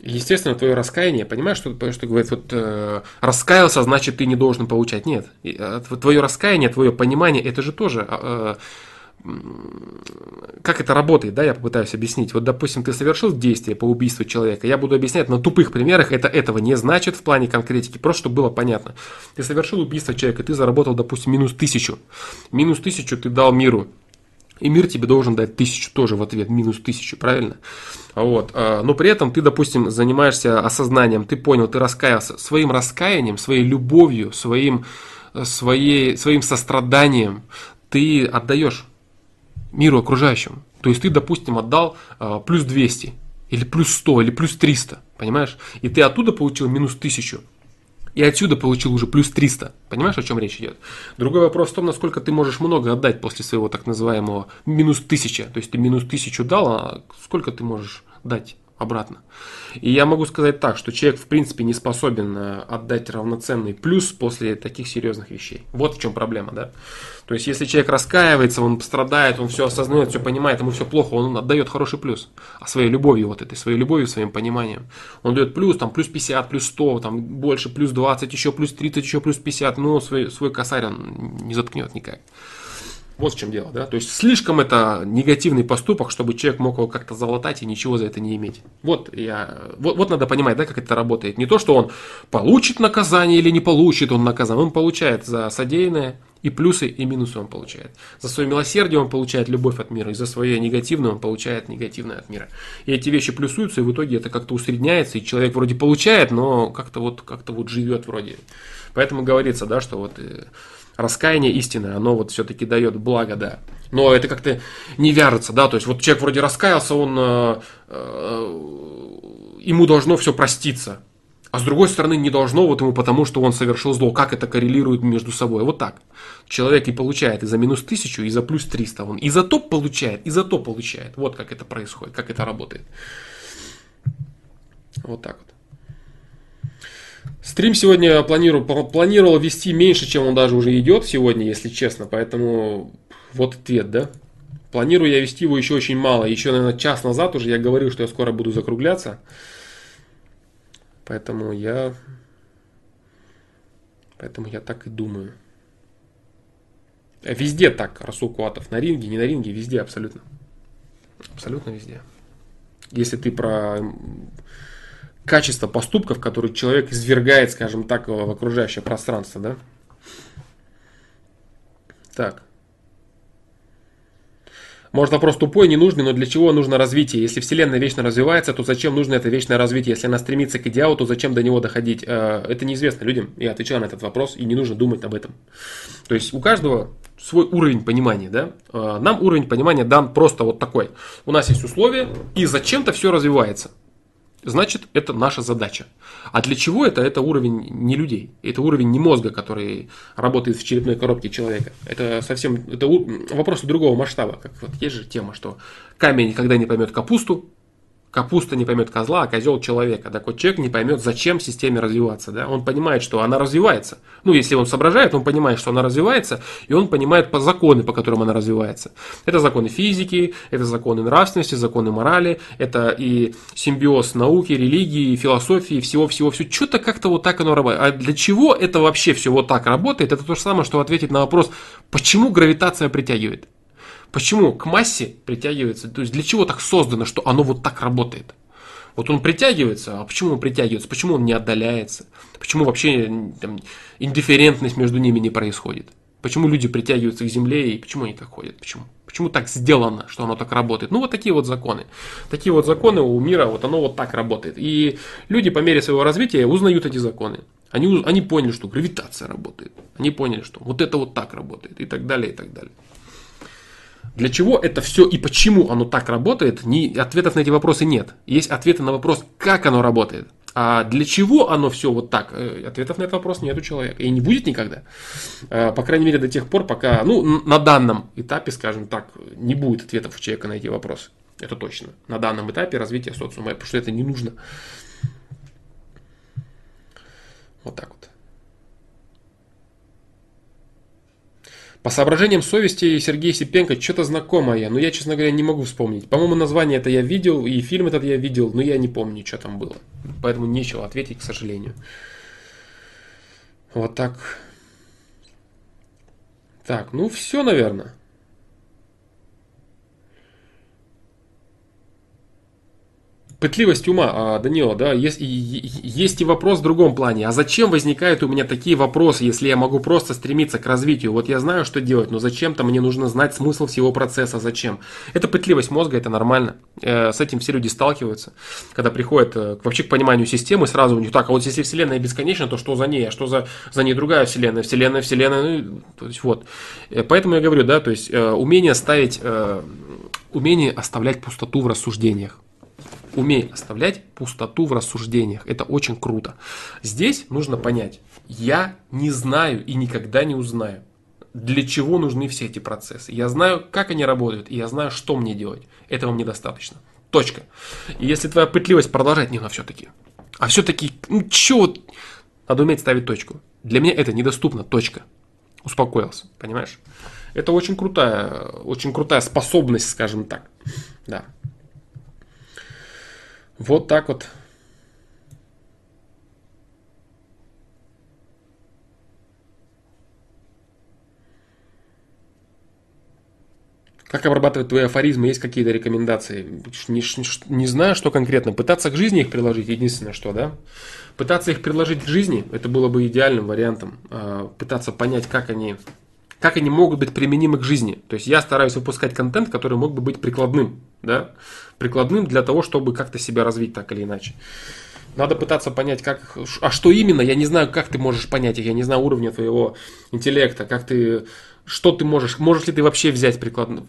Естественно, твое раскаяние, понимаешь, что, что говорит, вот э, раскаялся, значит, ты не должен получать. Нет, э, твое раскаяние, твое понимание, это же тоже, э, э, как это работает, да, я попытаюсь объяснить. Вот, допустим, ты совершил действие по убийству человека, я буду объяснять на тупых примерах, это этого не значит в плане конкретики, просто чтобы было понятно. Ты совершил убийство человека, ты заработал, допустим, минус тысячу. Минус тысячу ты дал миру И мир тебе должен дать тысячу тоже в ответ, минус тысячу, правильно? Вот. А, но при этом ты, допустим, занимаешься осознанием, ты понял, ты раскаялся. Своим раскаянием, своей любовью, своим, своей, своим состраданием ты отдаешь миру окружающему. То есть ты, допустим, отдал а, плюс 200, или плюс 100, или плюс 300, понимаешь? И ты оттуда получил минус 1000. И отсюда получил уже плюс 300. Понимаешь, о чем речь идет? Другой вопрос в том, насколько ты можешь много отдать после своего так называемого минус 1000. То есть ты минус 1000 дал, а сколько ты можешь дать? обратно. И я могу сказать так, что человек в принципе не способен э, отдать равноценный плюс после таких серьезных вещей. Вот в чем проблема, да. То есть, если человек раскаивается, он страдает, он все осознает, все понимает, ему все плохо, он отдает хороший плюс. А своей любовью, вот этой своей любовью, своим пониманием. Он дает плюс, там, плюс 50, плюс 100, там, больше, плюс 20, еще плюс 30, еще плюс 50, но свой, свой косарь он не заткнет никак. Вот в чем дело, да? То есть слишком это негативный поступок, чтобы человек мог его как-то залатать и ничего за это не иметь. Вот я, вот, вот надо понимать, да, как это работает. Не то, что он получит наказание или не получит он наказание, он получает за содеянное и плюсы, и минусы он получает. За свое милосердие он получает любовь от мира, и за свое негативное он получает негативное от мира. И эти вещи плюсуются, и в итоге это как-то усредняется, и человек вроде получает, но как-то вот, как-то вот живет вроде. Поэтому говорится, да, что вот э, раскаяние истинное, оно вот все-таки дает благо, да. Но это как-то не вяжется, да, то есть вот человек вроде раскаялся, он, э, э, ему должно все проститься. А с другой стороны, не должно вот ему потому, что он совершил зло. Как это коррелирует между собой? Вот так. Человек и получает и за минус тысячу, и за плюс 300. Он и за то получает, и за то получает. Вот как это происходит, как это работает. Вот так вот. Стрим сегодня планирую, планировал вести меньше, чем он даже уже идет сегодня, если честно. Поэтому вот ответ, да. Планирую я вести его еще очень мало. Еще, наверное, час назад уже я говорил, что я скоро буду закругляться. Поэтому я... Поэтому я так и думаю. Везде так, Расул Куатов. На ринге, не на ринге, везде абсолютно. Абсолютно везде. Если ты про качество поступков, которые человек извергает, скажем так, в окружающее пространство, да? Так. Может вопрос тупой, ненужный, но для чего нужно развитие? Если Вселенная вечно развивается, то зачем нужно это вечное развитие? Если она стремится к идеалу, то зачем до него доходить? Э, это неизвестно людям. Я отвечаю на этот вопрос, и не нужно думать об этом. То есть у каждого свой уровень понимания, да? Э, нам уровень понимания дан просто вот такой. У нас есть условия, и зачем-то все развивается значит, это наша задача. А для чего это? Это уровень не людей. Это уровень не мозга, который работает в черепной коробке человека. Это совсем это вопросы другого масштаба. Как вот есть же тема, что камень никогда не поймет капусту, Капуста не поймет козла, а козел человека. Так вот, человек не поймет, зачем системе развиваться. Да? Он понимает, что она развивается. Ну, если он соображает, он понимает, что она развивается, и он понимает по законы, по которым она развивается. Это законы физики, это законы нравственности, законы морали, это и симбиоз науки, религии, философии, всего-всего. Все что-то как-то вот так оно работает. А для чего это вообще все вот так работает? Это то же самое, что ответить на вопрос, почему гравитация притягивает. Почему к массе притягивается? То есть для чего так создано, что оно вот так работает? Вот он притягивается, а почему он притягивается? Почему он не отдаляется? Почему вообще там, индифферентность между ними не происходит? Почему люди притягиваются к Земле и почему они так ходят? Почему? Почему так сделано, что оно так работает? Ну, вот такие вот законы. Такие вот законы у мира, вот оно вот так работает. И люди по мере своего развития узнают эти законы. Они, они поняли, что гравитация работает. Они поняли, что вот это вот так работает и так далее, и так далее. Для чего это все и почему оно так работает, ни, ответов на эти вопросы нет. Есть ответы на вопрос, как оно работает. А для чего оно все вот так? Э, ответов на этот вопрос нет у человека. И не будет никогда. Э, по крайней мере, до тех пор, пока, ну, на данном этапе, скажем так, не будет ответов у человека на эти вопросы. Это точно. На данном этапе развития социума. Потому что это не нужно. Вот так вот. По соображениям совести Сергей Сипенко что-то знакомое, но я, честно говоря, не могу вспомнить. По-моему, название это я видел, и фильм этот я видел, но я не помню, что там было. Поэтому нечего ответить, к сожалению. Вот так. Так, ну все, наверное. Пытливость ума, а, Данила, да, есть, есть и вопрос в другом плане. А зачем возникают у меня такие вопросы, если я могу просто стремиться к развитию? Вот я знаю, что делать, но зачем-то мне нужно знать смысл всего процесса, зачем? Это пытливость мозга, это нормально. Э, с этим все люди сталкиваются, когда приходят э, вообще к пониманию системы, сразу у них так, а вот если Вселенная бесконечна, то что за ней, а что за, за ней другая Вселенная, Вселенная, Вселенная, ну, то есть вот. Э, поэтому я говорю, да, то есть умение ставить, умение оставлять пустоту в рассуждениях умей оставлять пустоту в рассуждениях. Это очень круто. Здесь нужно понять, я не знаю и никогда не узнаю, для чего нужны все эти процессы. Я знаю, как они работают, и я знаю, что мне делать. Этого мне достаточно. Точка. И если твоя пытливость продолжать, не, на все-таки. А все-таки, ну чё, надо уметь ставить точку. Для меня это недоступно, точка. Успокоился, понимаешь? Это очень крутая, очень крутая способность, скажем так. Да. Вот так вот. Как обрабатывать твои афоризмы? Есть какие-то рекомендации? Не, не, знаю, что конкретно. Пытаться к жизни их приложить, единственное, что, да? Пытаться их приложить к жизни, это было бы идеальным вариантом. А, пытаться понять, как они, как они могут быть применимы к жизни. То есть я стараюсь выпускать контент, который мог бы быть прикладным, да? прикладным для того, чтобы как-то себя развить так или иначе. Надо пытаться понять, как, а что именно, я не знаю, как ты можешь понять их, я не знаю уровня твоего интеллекта, как ты, что ты можешь, можешь ли ты вообще взять прикладно,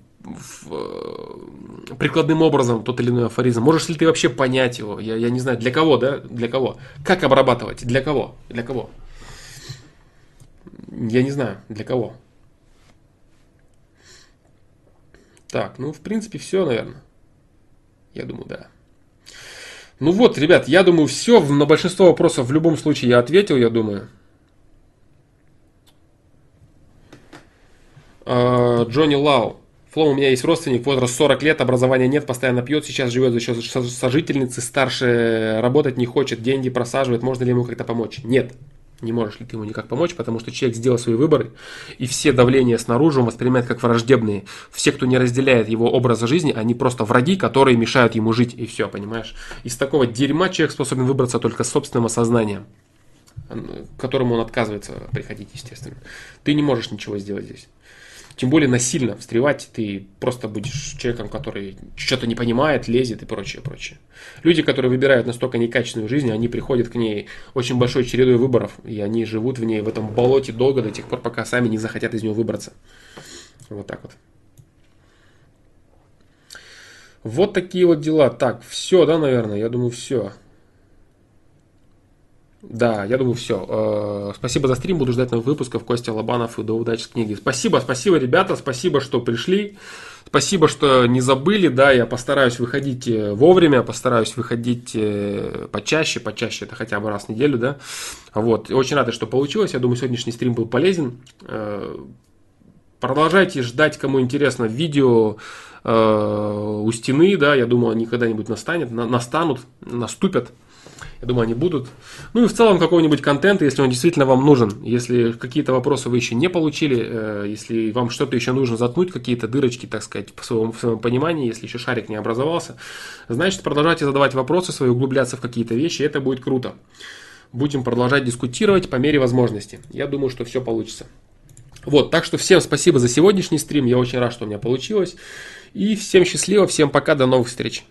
прикладным образом тот или иной афоризм, можешь ли ты вообще понять его, я, я не знаю, для кого, да, для кого, как обрабатывать, для кого, для кого, я не знаю, для кого. Так, ну, в принципе, все, наверное. Я думаю, да. Ну вот, ребят, я думаю, все. На большинство вопросов в любом случае я ответил, я думаю. А, Джонни Лау. Флоу, у меня есть родственник, возраст 40 лет, образования нет, постоянно пьет, сейчас живет за счет сожительницы, старше работать не хочет, деньги просаживает, можно ли ему как-то помочь? Нет не можешь ли ты ему никак помочь, потому что человек сделал свои выборы, и все давления снаружи он воспринимает как враждебные. Все, кто не разделяет его образа жизни, они просто враги, которые мешают ему жить, и все, понимаешь? Из такого дерьма человек способен выбраться только собственным осознанием, к которому он отказывается приходить, естественно. Ты не можешь ничего сделать здесь. Тем более насильно встревать, ты просто будешь человеком, который что-то не понимает, лезет и прочее, прочее. Люди, которые выбирают настолько некачественную жизнь, они приходят к ней очень большой чередой выборов, и они живут в ней, в этом болоте долго до тех пор, пока сами не захотят из него выбраться. Вот так вот. Вот такие вот дела. Так, все, да, наверное? Я думаю, все. Да, я думаю, все. Э, спасибо за стрим, буду ждать новых выпусков. Костя Лобанов и до удачи с книги. Спасибо, спасибо, ребята, спасибо, что пришли. Спасибо, что не забыли, да, я постараюсь выходить э, вовремя, постараюсь выходить э, почаще, почаще, это хотя бы раз в неделю, да. Вот, очень рад, что получилось, я думаю, сегодняшний стрим был полезен. Продолжайте ждать, кому интересно, видео у стены, да, я думаю, они когда-нибудь настанет, настанут, наступят. Я думаю, они будут. Ну и в целом какого-нибудь контента, если он действительно вам нужен. Если какие-то вопросы вы еще не получили, э, если вам что-то еще нужно заткнуть, какие-то дырочки, так сказать, по своему, в своем понимании, если еще шарик не образовался, значит продолжайте задавать вопросы свои, углубляться в какие-то вещи, это будет круто. Будем продолжать дискутировать по мере возможности. Я думаю, что все получится. Вот, так что всем спасибо за сегодняшний стрим. Я очень рад, что у меня получилось. И всем счастливо, всем пока, до новых встреч.